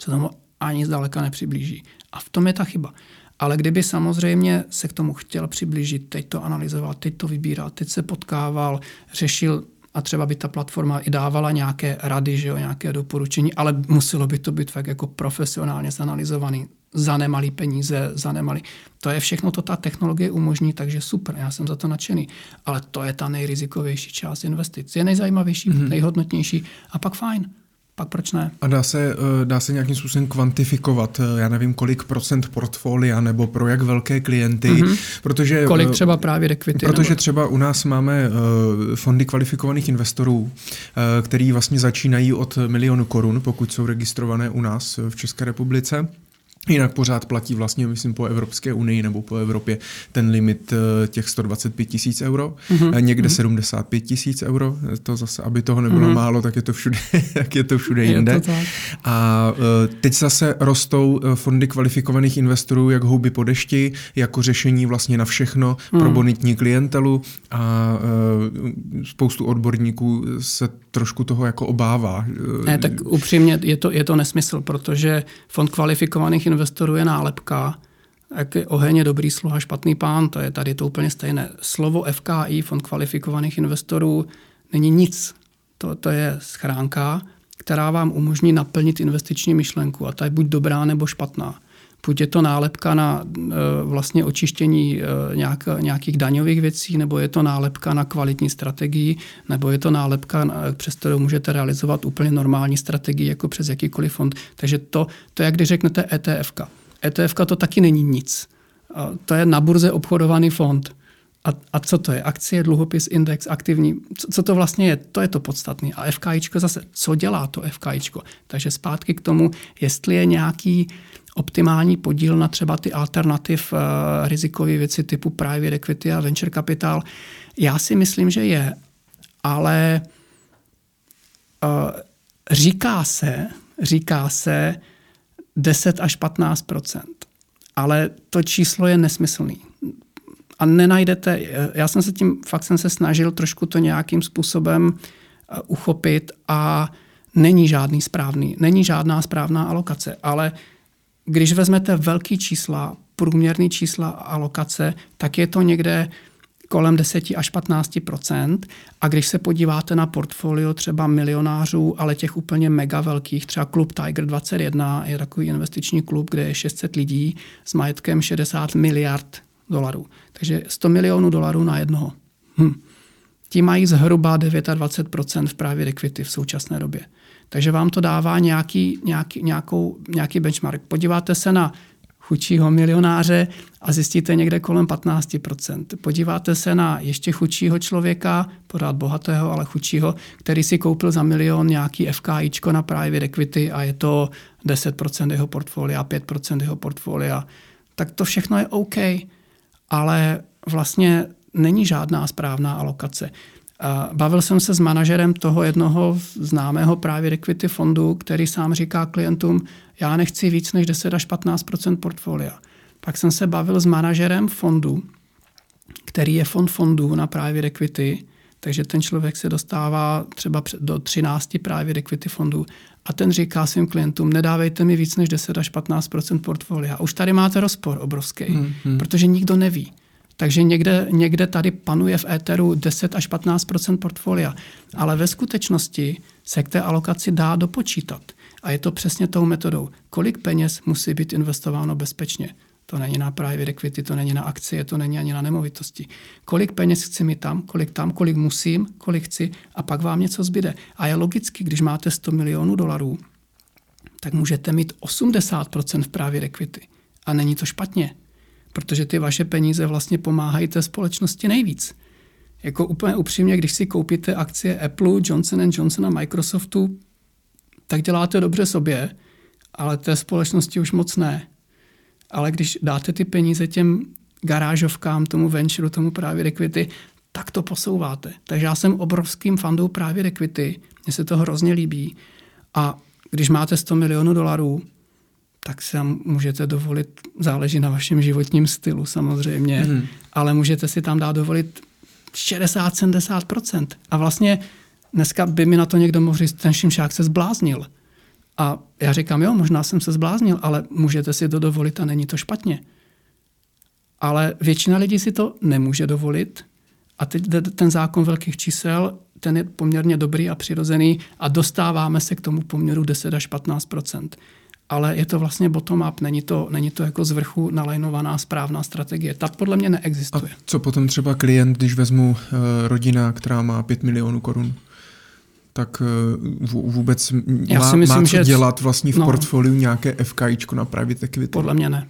Speaker 2: se tomu ani zdaleka nepřiblíží. A v tom je ta chyba. Ale kdyby samozřejmě se k tomu chtěl přiblížit, teď to analyzoval, teď to vybíral, teď se potkával, řešil a třeba by ta platforma i dávala nějaké rady, že jo, nějaké doporučení, ale muselo by to být fakt jako profesionálně zanalizovaný, za nemalý peníze, za nemalý. To je všechno, to ta technologie umožní, takže super, já jsem za to nadšený. Ale to je ta nejrizikovější část investic. Je nejzajímavější, mm-hmm. nejhodnotnější a pak fajn pak proč ne?
Speaker 1: A dá se, eh, dá se nějakým způsobem kvantifikovat, eh, já nevím, kolik procent portfolia nebo pro jak velké klienty, mm-hmm. protože...
Speaker 2: Kolik eh, třeba právě equity?
Speaker 1: Protože nebo... třeba u nás máme fondy kvalifikovaných investorů, který vlastně začínají od milionu korun, pokud jsou registrované u nás v České republice. Jinak pořád platí vlastně, myslím, po Evropské unii nebo po Evropě ten limit eh, těch 125 tisíc euro, mm-hmm. někde mm-hmm. 75 tisíc euro. To zase, aby toho nebylo mm-hmm. málo, tak je to všude, tak je to všude jinde. Je to tak. A eh, teď zase rostou fondy kvalifikovaných investorů jak houby po dešti, jako řešení vlastně na všechno mm. pro bonitní klientelu a spoustu odborníků se trošku toho jako obává.
Speaker 2: Ne, tak upřímně je to, je to nesmysl, protože fond kvalifikovaných investorů je nálepka, jak je oheň je dobrý sluha, špatný pán, to je tady to úplně stejné. Slovo FKI, Fond kvalifikovaných investorů, není nic. To, to je schránka, která vám umožní naplnit investiční myšlenku a ta je buď dobrá nebo špatná. Buď je to nálepka na e, vlastně očištění e, nějak, nějakých daňových věcí, nebo je to nálepka na kvalitní strategii, nebo je to nálepka, přes kterou můžete realizovat úplně normální strategii, jako přes jakýkoliv fond. Takže to, to je, jak když řeknete ETF. ETF to taky není nic. To je na burze obchodovaný fond. A, a co to je? Akcie, dluhopis, index, aktivní. Co, co to vlastně je? To je to podstatné. A FKIčko zase, co dělá to FKIčko? Takže zpátky k tomu, jestli je nějaký optimální podíl na třeba ty alternativ uh, rizikové věci typu private equity a venture capital. Já si myslím, že je, ale uh, říká se, říká se 10 až 15% ale to číslo je nesmyslný. A nenajdete, já jsem se tím, fakt jsem se snažil trošku to nějakým způsobem uchopit a není žádný správný, není žádná správná alokace, ale uh, když vezmete velký čísla, průměrný čísla alokace, tak je to někde kolem 10 až 15% A když se podíváte na portfolio třeba milionářů, ale těch úplně mega velkých, třeba klub Tiger 21 je takový investiční klub, kde je 600 lidí s majetkem 60 miliard dolarů. Takže 100 milionů dolarů na jednoho. Hm. Ti mají zhruba 29% v právě equity v současné době. Takže vám to dává nějaký, nějaký, nějakou, nějaký benchmark. Podíváte se na chudšího milionáře a zjistíte někde kolem 15%. Podíváte se na ještě chudšího člověka, pořád bohatého, ale chudšího, který si koupil za milion nějaký FKIčko na private equity a je to 10% jeho portfolia, 5% jeho portfolia. Tak to všechno je OK, ale vlastně není žádná správná alokace. Bavil jsem se s manažerem toho jednoho známého právě equity fondu, který sám říká klientům, já nechci víc než 10 až 15% portfolia. Pak jsem se bavil s manažerem fondu, který je fond fondů na právě equity, takže ten člověk se dostává třeba do 13 právě equity fondů a ten říká svým klientům, nedávejte mi víc než 10 až 15% portfolia. Už tady máte rozpor obrovský, hmm, hmm. protože nikdo neví. Takže někde, někde tady panuje v éteru 10 až 15% portfolia. Ale ve skutečnosti se k té alokaci dá dopočítat. A je to přesně tou metodou. Kolik peněz musí být investováno bezpečně? To není na private equity, to není na akcie, to není ani na nemovitosti. Kolik peněz chci mi tam, kolik tam, kolik musím, kolik chci a pak vám něco zbyde. A je logicky, když máte 100 milionů dolarů, tak můžete mít 80% v private equity. A není to špatně, protože ty vaše peníze vlastně pomáhají té společnosti nejvíc. Jako úplně upřímně, když si koupíte akcie Apple, Johnson Johnson a Microsoftu, tak děláte dobře sobě, ale té společnosti už moc ne. Ale když dáte ty peníze těm garážovkám, tomu venture, tomu právě equity, tak to posouváte. Takže já jsem obrovským fandou právě equity, mně se to hrozně líbí. A když máte 100 milionů dolarů, tak se můžete dovolit, záleží na vašem životním stylu samozřejmě, mm. ale můžete si tam dát dovolit 60-70%. A vlastně dneska by mi na to někdo mohl říct, ten Šimšák se zbláznil. A já říkám, jo, možná jsem se zbláznil, ale můžete si to dovolit a není to špatně. Ale většina lidí si to nemůže dovolit a teď ten zákon velkých čísel, ten je poměrně dobrý a přirozený a dostáváme se k tomu poměru 10 až 15 ale je to vlastně bottom-up, není to, není to jako z vrchu nalajnovaná správná strategie. Ta podle mě neexistuje.
Speaker 1: A co potom třeba klient, když vezmu uh, rodina, která má 5 milionů korun? tak uh, vůbec Já má, si myslím, má co že dělat vlastně v no, portfoliu nějaké FKIčko na private equity?
Speaker 2: Podle mě ne.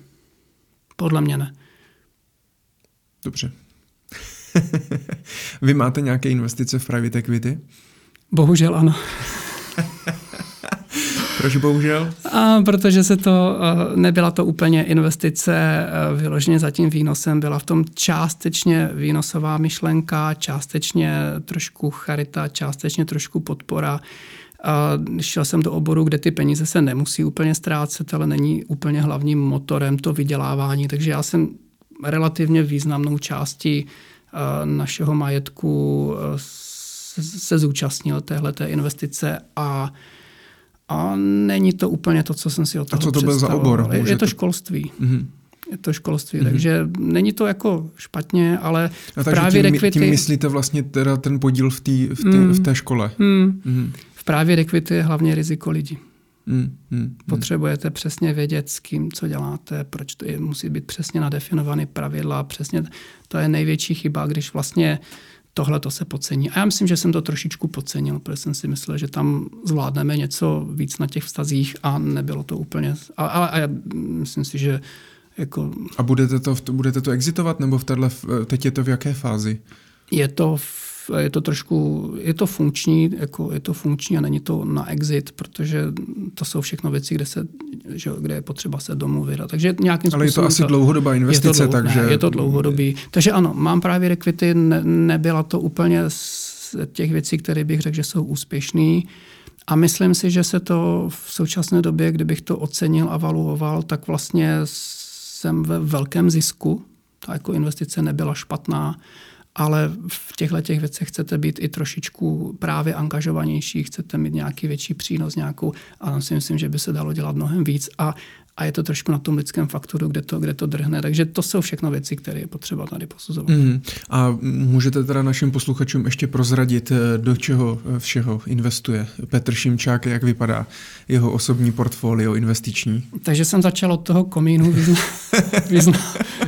Speaker 2: Podle mě ne.
Speaker 1: Dobře. Vy máte nějaké investice v private equity?
Speaker 2: Bohužel ano.
Speaker 1: Proč bohužel?
Speaker 2: A protože se to, nebyla to úplně investice vyloženě za tím výnosem, byla v tom částečně výnosová myšlenka, částečně trošku charita, částečně trošku podpora. A šel jsem do oboru, kde ty peníze se nemusí úplně ztrácet, ale není úplně hlavním motorem to vydělávání. Takže já jsem relativně významnou částí eh, našeho majetku se zúčastnil téhleté investice a a není to úplně to, co jsem si o toho
Speaker 1: A co to byl za obor?
Speaker 2: Je, je to školství. Mm-hmm. Je to školství, mm-hmm. takže není to jako špatně, ale
Speaker 1: a právě tím, rekvity... tím myslíte vlastně teda ten podíl v, tý, v, tý, mm. v té škole?
Speaker 2: Mm. Mm. V právě rekvity je hlavně riziko lidí. Mm, mm, Potřebujete přesně vědět, s kým co děláte, proč to je, musí být přesně nadefinovaný pravidla. Přesně to je největší chyba, když vlastně uh, tohle to se podcení. A já myslím, že jsem to trošičku podcenil, protože jsem si myslel, že tam zvládneme něco víc na těch vztazích a nebylo to úplně... Ale, ale a já myslím si, že jako...
Speaker 1: A budete to, budete to exitovat, nebo v téhle, teď je to v jaké fázi?
Speaker 2: Je to v je to trošku, je to funkční, jako je to funkční a není to na exit, protože to jsou všechno věci, kde, se, že, kde je potřeba se domluvit. A takže nějakým
Speaker 1: Ale je to asi to, dlouhodobá investice, je to dlouho, takže...
Speaker 2: Ne, je to dlouhodobý. Takže ano, mám právě rekvity, ne, nebyla to úplně z těch věcí, které bych řekl, že jsou úspěšné. A myslím si, že se to v současné době, kdybych to ocenil a valuoval, tak vlastně jsem ve velkém zisku. Ta jako investice nebyla špatná ale v těchto těch věcech chcete být i trošičku právě angažovanější, chcete mít nějaký větší přínos, nějakou, a si myslím, že by se dalo dělat mnohem víc. A, a je to trošku na tom lidském faktoru, kde to, kde to drhne. Takže to jsou všechno věci, které je potřeba tady posuzovat. Mm.
Speaker 1: A můžete teda našim posluchačům ještě prozradit, eh, do čeho eh, všeho investuje Petr Šimčák, jak vypadá jeho osobní portfolio investiční?
Speaker 2: Takže jsem začal od toho komínu. Vyzna, vyzna,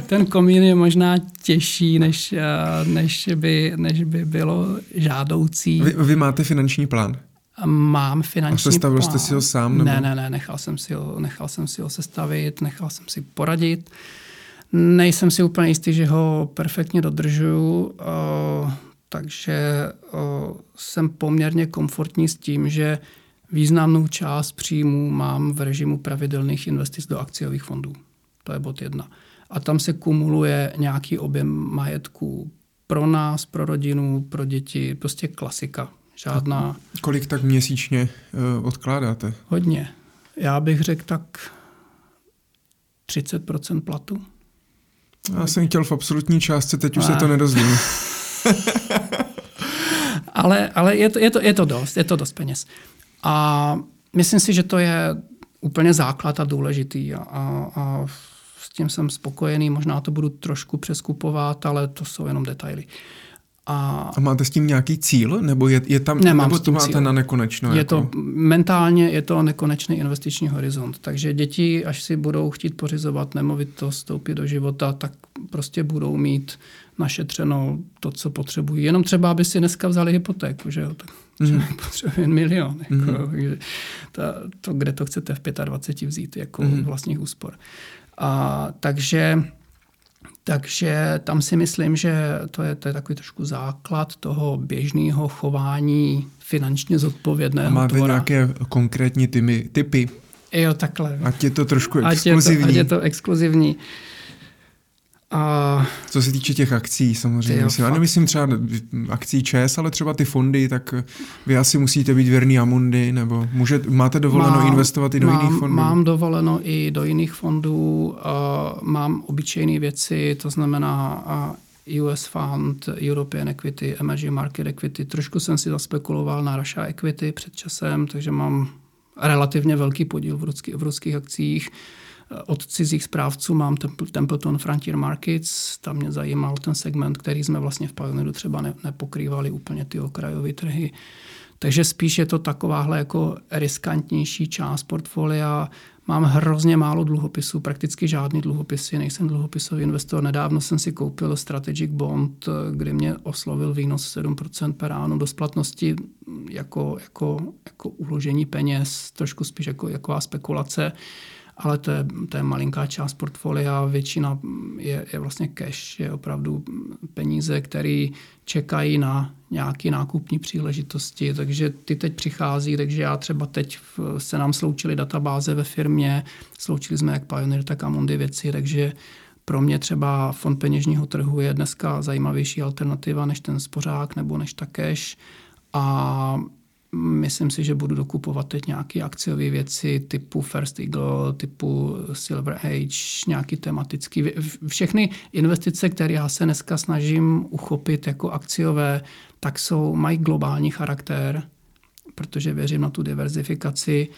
Speaker 2: ten komín je možná těžší, než, eh, než, by, než by bylo žádoucí.
Speaker 1: Vy, vy máte finanční plán?
Speaker 2: Mám finanční A
Speaker 1: sestavil plán. jste si ho sám?
Speaker 2: Nebo? Ne, ne, ne, nechal jsem, si ho, nechal jsem si ho sestavit, nechal jsem si poradit. Nejsem si úplně jistý, že ho perfektně dodržuju, uh, takže uh, jsem poměrně komfortní s tím, že významnou část příjmů mám v režimu pravidelných investic do akciových fondů. To je bod jedna a tam se kumuluje nějaký objem majetku pro nás, pro rodinu, pro děti, prostě klasika. Žádná... A
Speaker 1: kolik tak měsíčně uh, odkládáte?
Speaker 2: Hodně. Já bych řekl tak 30% platu.
Speaker 1: Já jsem chtěl v absolutní částce, teď už a... se to nedozvím.
Speaker 2: ale ale je, to, je, to, je to dost, je to dost peněz. A myslím si, že to je úplně základ a důležitý. A, a, a tím jsem spokojený, možná to budu trošku přeskupovat, ale to jsou jenom detaily.
Speaker 1: A, a máte s tím nějaký cíl? Nebo je, je tam,
Speaker 2: Nemám
Speaker 1: nebo to máte
Speaker 2: cíl.
Speaker 1: na nekonečno?
Speaker 2: Je
Speaker 1: jako?
Speaker 2: to mentálně je to nekonečný investiční horizont. Takže děti, až si budou chtít pořizovat nemovitost, vstoupit do života, tak prostě budou mít našetřeno to, co potřebují. Jenom třeba, aby si dneska vzali hypotéku, že jo? Tak mm. potřebuje milion. Jako, mm. takže to, to, kde to chcete v 25 vzít jako mm. vlastních úspor. A, takže takže tam si myslím, že to je, to je takový trošku základ toho běžného chování finančně zodpovědného
Speaker 1: Máte
Speaker 2: tvora.
Speaker 1: nějaké konkrétní tymy, typy?
Speaker 2: Jo, takhle.
Speaker 1: Ať je to trošku
Speaker 2: ať
Speaker 1: exkluzivní.
Speaker 2: Je to, ať je to exkluzivní.
Speaker 1: A... Co se týče těch akcí, samozřejmě. Myslím, já nemyslím třeba akcí ČES, ale třeba ty fondy, tak vy asi musíte být věrný Amundi, nebo může, máte dovoleno mám, investovat i do
Speaker 2: mám,
Speaker 1: jiných fondů?
Speaker 2: Mám dovoleno i do jiných fondů. Uh, mám obyčejné věci, to znamená uh, US Fund, European Equity, Emerging Market Equity. Trošku jsem si zaspekuloval na Russia Equity před časem, takže mám relativně velký podíl v ruských, v ruských akcích. Od cizích správců mám Templeton Frontier Markets, tam mě zajímal ten segment, který jsme vlastně v Pioneeru třeba ne, nepokrývali úplně ty okrajové trhy. Takže spíš je to takováhle jako riskantnější část portfolia. Mám hrozně málo dluhopisů, prakticky žádný dluhopisy, nejsem dluhopisový investor. Nedávno jsem si koupil Strategic Bond, kdy mě oslovil výnos 7% per annum do splatnosti jako, jako, jako uložení peněz, trošku spíš jako, jako spekulace ale to je, to je malinká část portfolia, většina je, je vlastně cash, je opravdu peníze, které čekají na nějaké nákupní příležitosti, takže ty teď přichází, takže já třeba teď se nám sloučily databáze ve firmě, sloučili jsme jak Pioneer, tak Amundi věci, takže pro mě třeba fond peněžního trhu je dneska zajímavější alternativa než ten spořák nebo než ta cash. A Myslím si, že budu dokupovat teď nějaké akciové věci typu First Eagle, typu Silver Age, nějaký tematický. Všechny investice, které já se dneska snažím uchopit jako akciové, tak jsou, mají globální charakter, protože věřím na tu diverzifikaci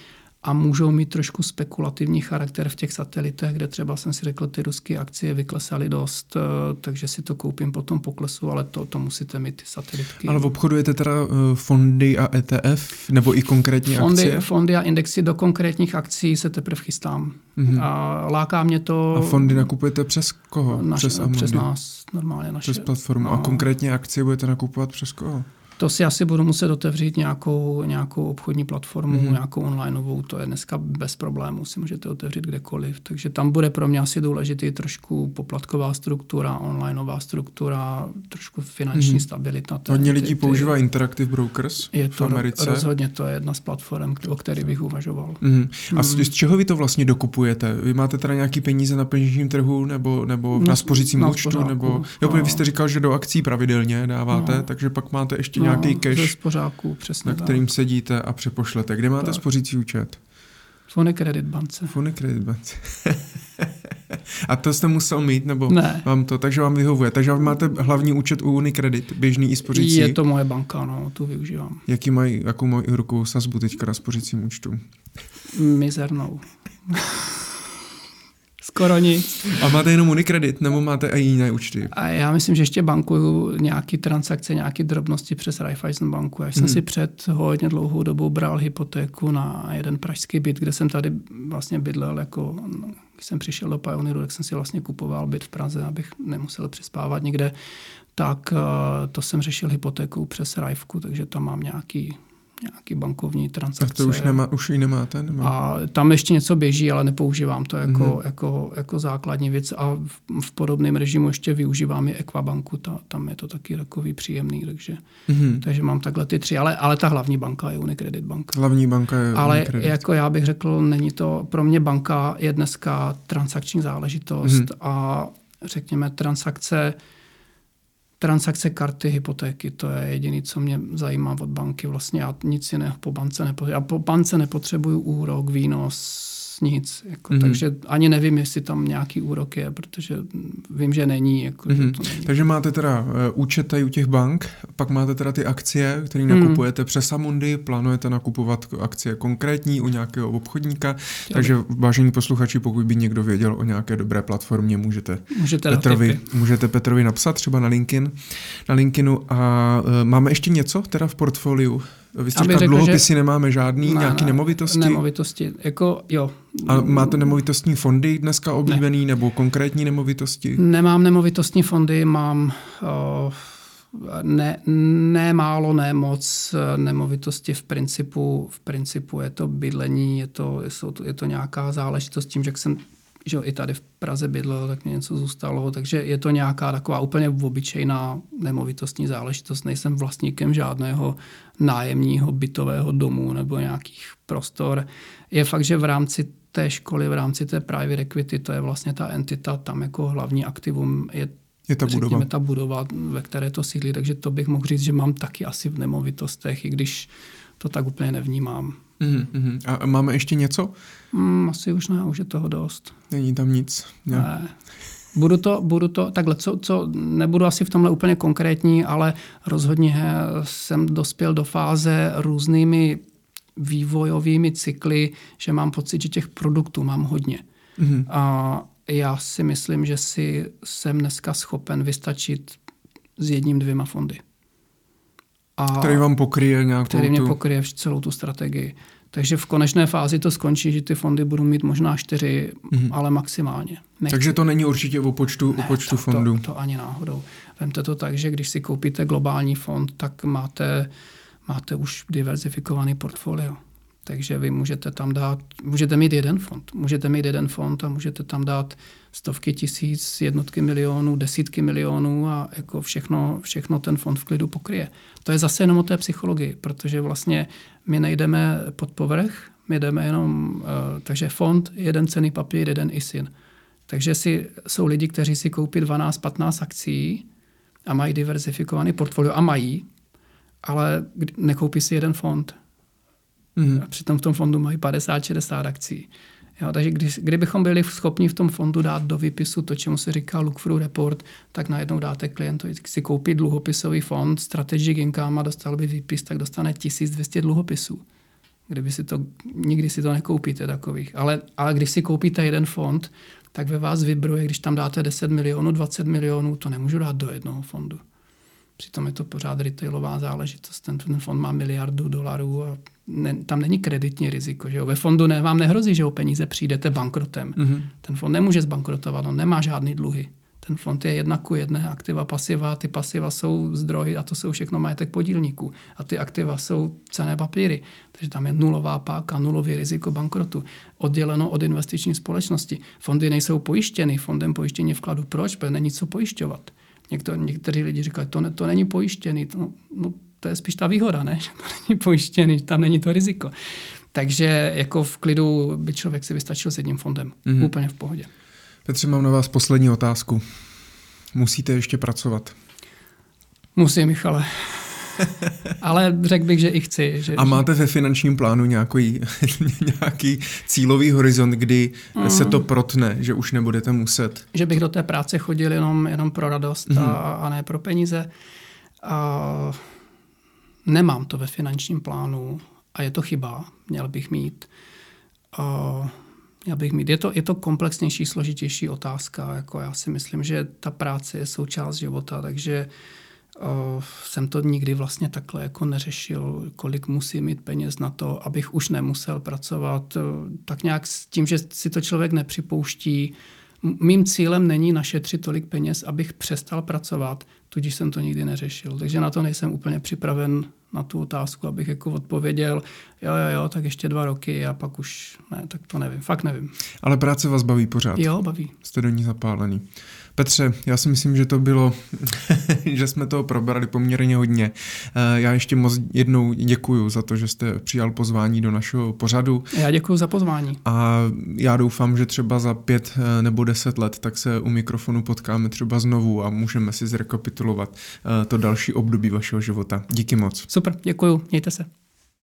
Speaker 2: a můžou mít trošku spekulativní charakter v těch satelitech, kde třeba jsem si řekl, ty ruské akcie vyklesaly dost, eh, takže si to koupím po tom poklesu, ale to, to musíte mít ty satelitky.
Speaker 1: Ale obchodujete teda eh, fondy a ETF, nebo i konkrétní
Speaker 2: fondy,
Speaker 1: akcie?
Speaker 2: Fondy a indexy do konkrétních akcí se teprve chystám. Mm-hmm. A láká mě to...
Speaker 1: A fondy nakupujete přes koho?
Speaker 2: Naš,
Speaker 1: přes,
Speaker 2: přes nás, normálně naše.
Speaker 1: Přes platformu. No. A konkrétně akcie budete nakupovat přes koho?
Speaker 2: To si asi budu muset otevřít nějakou, nějakou obchodní platformu, mm-hmm. nějakou onlineovou. To je dneska bez problémů, si můžete otevřít kdekoliv. Takže tam bude pro mě asi důležitý trošku poplatková struktura, onlineová struktura, trošku finanční mm-hmm. stabilita.
Speaker 1: Ten, Hodně lidí ty, ty, používá Interactive Brokers
Speaker 2: je
Speaker 1: v
Speaker 2: to
Speaker 1: Americe.
Speaker 2: Rozhodně to je jedna z platform, o které bych uvažoval.
Speaker 1: Mm-hmm. A z, z čeho vy to vlastně dokupujete? Vy máte teda nějaký peníze na peněžním trhu nebo, nebo na, na spořícím účtu?
Speaker 2: Spořáku,
Speaker 1: nebo, jo, no. vy jste říkal, že do akcí pravidelně dáváte, no. takže pak máte ještě no nějaký cash,
Speaker 2: ze spořáku, přesně
Speaker 1: na kterým tak. sedíte a přepošlete. Kde máte tak. spořící účet?
Speaker 2: V Unicredit bance.
Speaker 1: V Unicredit bance. a to jste musel mít, nebo
Speaker 2: ne.
Speaker 1: vám to, takže vám vyhovuje. Takže vám máte hlavní účet u Unicredit, běžný i spořící?
Speaker 2: Je to moje banka, no, tu využívám.
Speaker 1: Jaký mají, jakou mají rukou sazbu teďka na spořícím účtu?
Speaker 2: Mizernou. Skoro nic.
Speaker 1: A máte jenom Unicredit, nebo máte i jiné účty?
Speaker 2: A já myslím, že ještě bankuju nějaký transakce, nějaké drobnosti přes Raiffeisen banku. Já jsem hmm. si před hodně dlouhou dobou bral hypotéku na jeden pražský byt, kde jsem tady vlastně bydlel jako no, když jsem přišel do Pioneeru, tak jsem si vlastně kupoval byt v Praze, abych nemusel přespávat nikde. Tak eh, to jsem řešil hypotékou přes Raifku, takže tam mám nějaký nějaký bankovní transakce.
Speaker 1: Tak to už, nemá, už ji nemáte? Nemá.
Speaker 2: A tam ještě něco běží, ale nepoužívám to jako, mm-hmm. jako, jako základní věc. A v, v podobném režimu ještě využívám i Equabanku, ta, tam je to taky takový příjemný, takže, mm-hmm. takže mám takhle ty tři. Ale, ale ta hlavní banka je Unicredit Bank.
Speaker 1: Hlavní banka je
Speaker 2: Ale
Speaker 1: Unicredit.
Speaker 2: jako já bych řekl, není to, pro mě banka je dneska transakční záležitost mm-hmm. a řekněme transakce transakce karty, hypotéky, to je jediné, co mě zajímá od banky. Vlastně já nic jiného po bance nepotřebuji. Já po bance nepotřebuju úrok, výnos, nic. Jako, mm-hmm. Takže ani nevím, jestli tam nějaký úrok je, protože vím, že není. Jako, mm-hmm. že
Speaker 1: mhm.
Speaker 2: to není.
Speaker 1: Takže máte teda uh, účet tady u těch bank, pak máte teda ty akcie, které mm-hmm. nakupujete přes Amundi, plánujete nakupovat akcie konkrétní u nějakého obchodníka, Chtěli. takže vážení posluchači, pokud by někdo věděl o nějaké dobré platformě, můžete,
Speaker 2: můžete,
Speaker 1: Petrovi, můžete Petrovi napsat třeba na LinkedIn, na LinkedInu a uh, máme ještě něco teda v portfoliu? Vy jste říkal, dluhopisy že... nemáme žádný, ne, nějaký nemovitosti?
Speaker 2: Nemovitosti, jako jo.
Speaker 1: A máte nemovitostní fondy dneska oblíbený, ne. nebo konkrétní nemovitosti?
Speaker 2: Nemám nemovitostní fondy, mám uh, ne, ne málo, ne moc nemovitosti v principu, v principu je to bydlení, je to, je to nějaká záležitost tím, že jsem že i tady v Praze bydlel, tak mě něco zůstalo, takže je to nějaká taková úplně obyčejná nemovitostní záležitost. Nejsem vlastníkem žádného nájemního bytového domu nebo nějakých prostor. Je fakt, že v rámci té školy, v rámci té private equity, to je vlastně ta entita, tam jako hlavní aktivum je
Speaker 1: je ta budova. Řekněme,
Speaker 2: ta budova, ve které to sídlí, takže to bych mohl říct, že mám taky asi v nemovitostech, i když to tak úplně nevnímám.
Speaker 1: Mm-hmm. A máme ještě něco?
Speaker 2: Mm, asi už ne, už je toho dost.
Speaker 1: Není tam nic.
Speaker 2: Ne. ne. Budu to, budu to, takhle, co, co, nebudu asi v tomhle úplně konkrétní, ale rozhodně jsem dospěl do fáze různými vývojovými cykly, že mám pocit, že těch produktů mám hodně. Mm-hmm. A já si myslím, že si jsem dneska schopen vystačit s jedním, dvěma fondy.
Speaker 1: A který vám pokryje nějakou
Speaker 2: Který mě tu... pokryje celou tu strategii. Takže v konečné fázi to skončí, že ty fondy budou mít možná čtyři, mm-hmm. ale maximálně.
Speaker 1: Nechci. Takže to není určitě o počtu, ne, o počtu to, fondů.
Speaker 2: To, to ani náhodou. Vemte to tak, že když si koupíte globální fond, tak máte, máte už diverzifikovaný portfolio. Takže vy můžete tam dát, můžete mít jeden fond, můžete mít jeden fond a můžete tam dát stovky tisíc, jednotky milionů, desítky milionů a jako všechno, všechno ten fond v klidu pokryje. To je zase jenom o té psychologii, protože vlastně my nejdeme pod povrch, my jdeme jenom, uh, takže fond, jeden cený papír, jeden ISIN. Takže si, jsou lidi, kteří si koupí 12-15 akcí a mají diverzifikovaný portfolio a mají, ale nekoupí si jeden fond. Mm-hmm. A přitom v tom fondu mají 50-60 akcí. Jo, takže když, kdybychom byli schopni v tom fondu dát do výpisu to, čemu se říká look through report, tak najednou dáte klientovi si koupit dluhopisový fond, strategic income a dostal by výpis, tak dostane 1200 dluhopisů. Kdyby si to, nikdy si to nekoupíte takových. Ale, ale když si koupíte jeden fond, tak ve vás vybruje, když tam dáte 10 milionů, 20 milionů, to nemůžu dát do jednoho fondu. Přitom je to pořád retailová záležitost. Ten, ten fond má miliardu dolarů a ne, tam není kreditní riziko. Že jo? Ve fondu ne, vám nehrozí, že o peníze přijdete bankrotem. Mm-hmm. Ten fond nemůže zbankrotovat, on nemá žádný dluhy. Ten fond je jedna ku jedné, aktiva, pasiva, ty pasiva jsou zdroje a to jsou všechno majetek podílníků. A ty aktiva jsou cené papíry. Takže tam je nulová páka, nulový riziko bankrotu. Odděleno od investiční společnosti. Fondy nejsou pojištěny, fondem pojištění vkladu. Proč? Protože není co pojišťovat. Někdo, někteří lidi říkají, to, ne, to není pojištěný. To, no, to je spíš ta výhoda, ne? že to není pojištěný, tam není to riziko. Takže jako v klidu by člověk si vystačil s jedním fondem. Mm-hmm. Úplně v pohodě.
Speaker 1: Petře, mám na vás poslední otázku. Musíte ještě pracovat?
Speaker 2: Musím, Michale. Ale řekl bych, že i chci. Že,
Speaker 1: a máte ve finančním plánu nějaký, nějaký cílový horizont, kdy mm. se to protne, že už nebudete muset?
Speaker 2: Že bych do té práce chodil jenom, jenom pro radost mm. a, a ne pro peníze. A nemám to ve finančním plánu a je to chyba, měl bych mít. A měl bych mít. Je to, je to komplexnější, složitější otázka. Jako já si myslím, že ta práce je součást života, takže uh, Uh, jsem to nikdy vlastně takhle jako neřešil, kolik musí mít peněz na to, abych už nemusel pracovat. Uh, tak nějak s tím, že si to člověk nepřipouští, mým cílem není našetřit tolik peněz, abych přestal pracovat, tudíž jsem to nikdy neřešil. Takže na to nejsem úplně připraven na tu otázku, abych jako odpověděl, jo, jo, jo, tak ještě dva roky a pak už ne, tak to nevím, fakt nevím.
Speaker 1: Ale práce vás baví pořád?
Speaker 2: Jo, baví.
Speaker 1: Jste do ní zapálený. Petře, já si myslím, že to bylo, že jsme toho probrali poměrně hodně. Eh, já ještě moc jednou děkuji za to, že jste přijal pozvání do našeho pořadu.
Speaker 2: Já děkuji za pozvání.
Speaker 1: A já doufám, že třeba za pět eh, nebo deset let tak se u mikrofonu potkáme třeba znovu a můžeme si zrekapitulovat eh, to další období vašeho života. Díky moc.
Speaker 2: Super, děkuji, mějte se.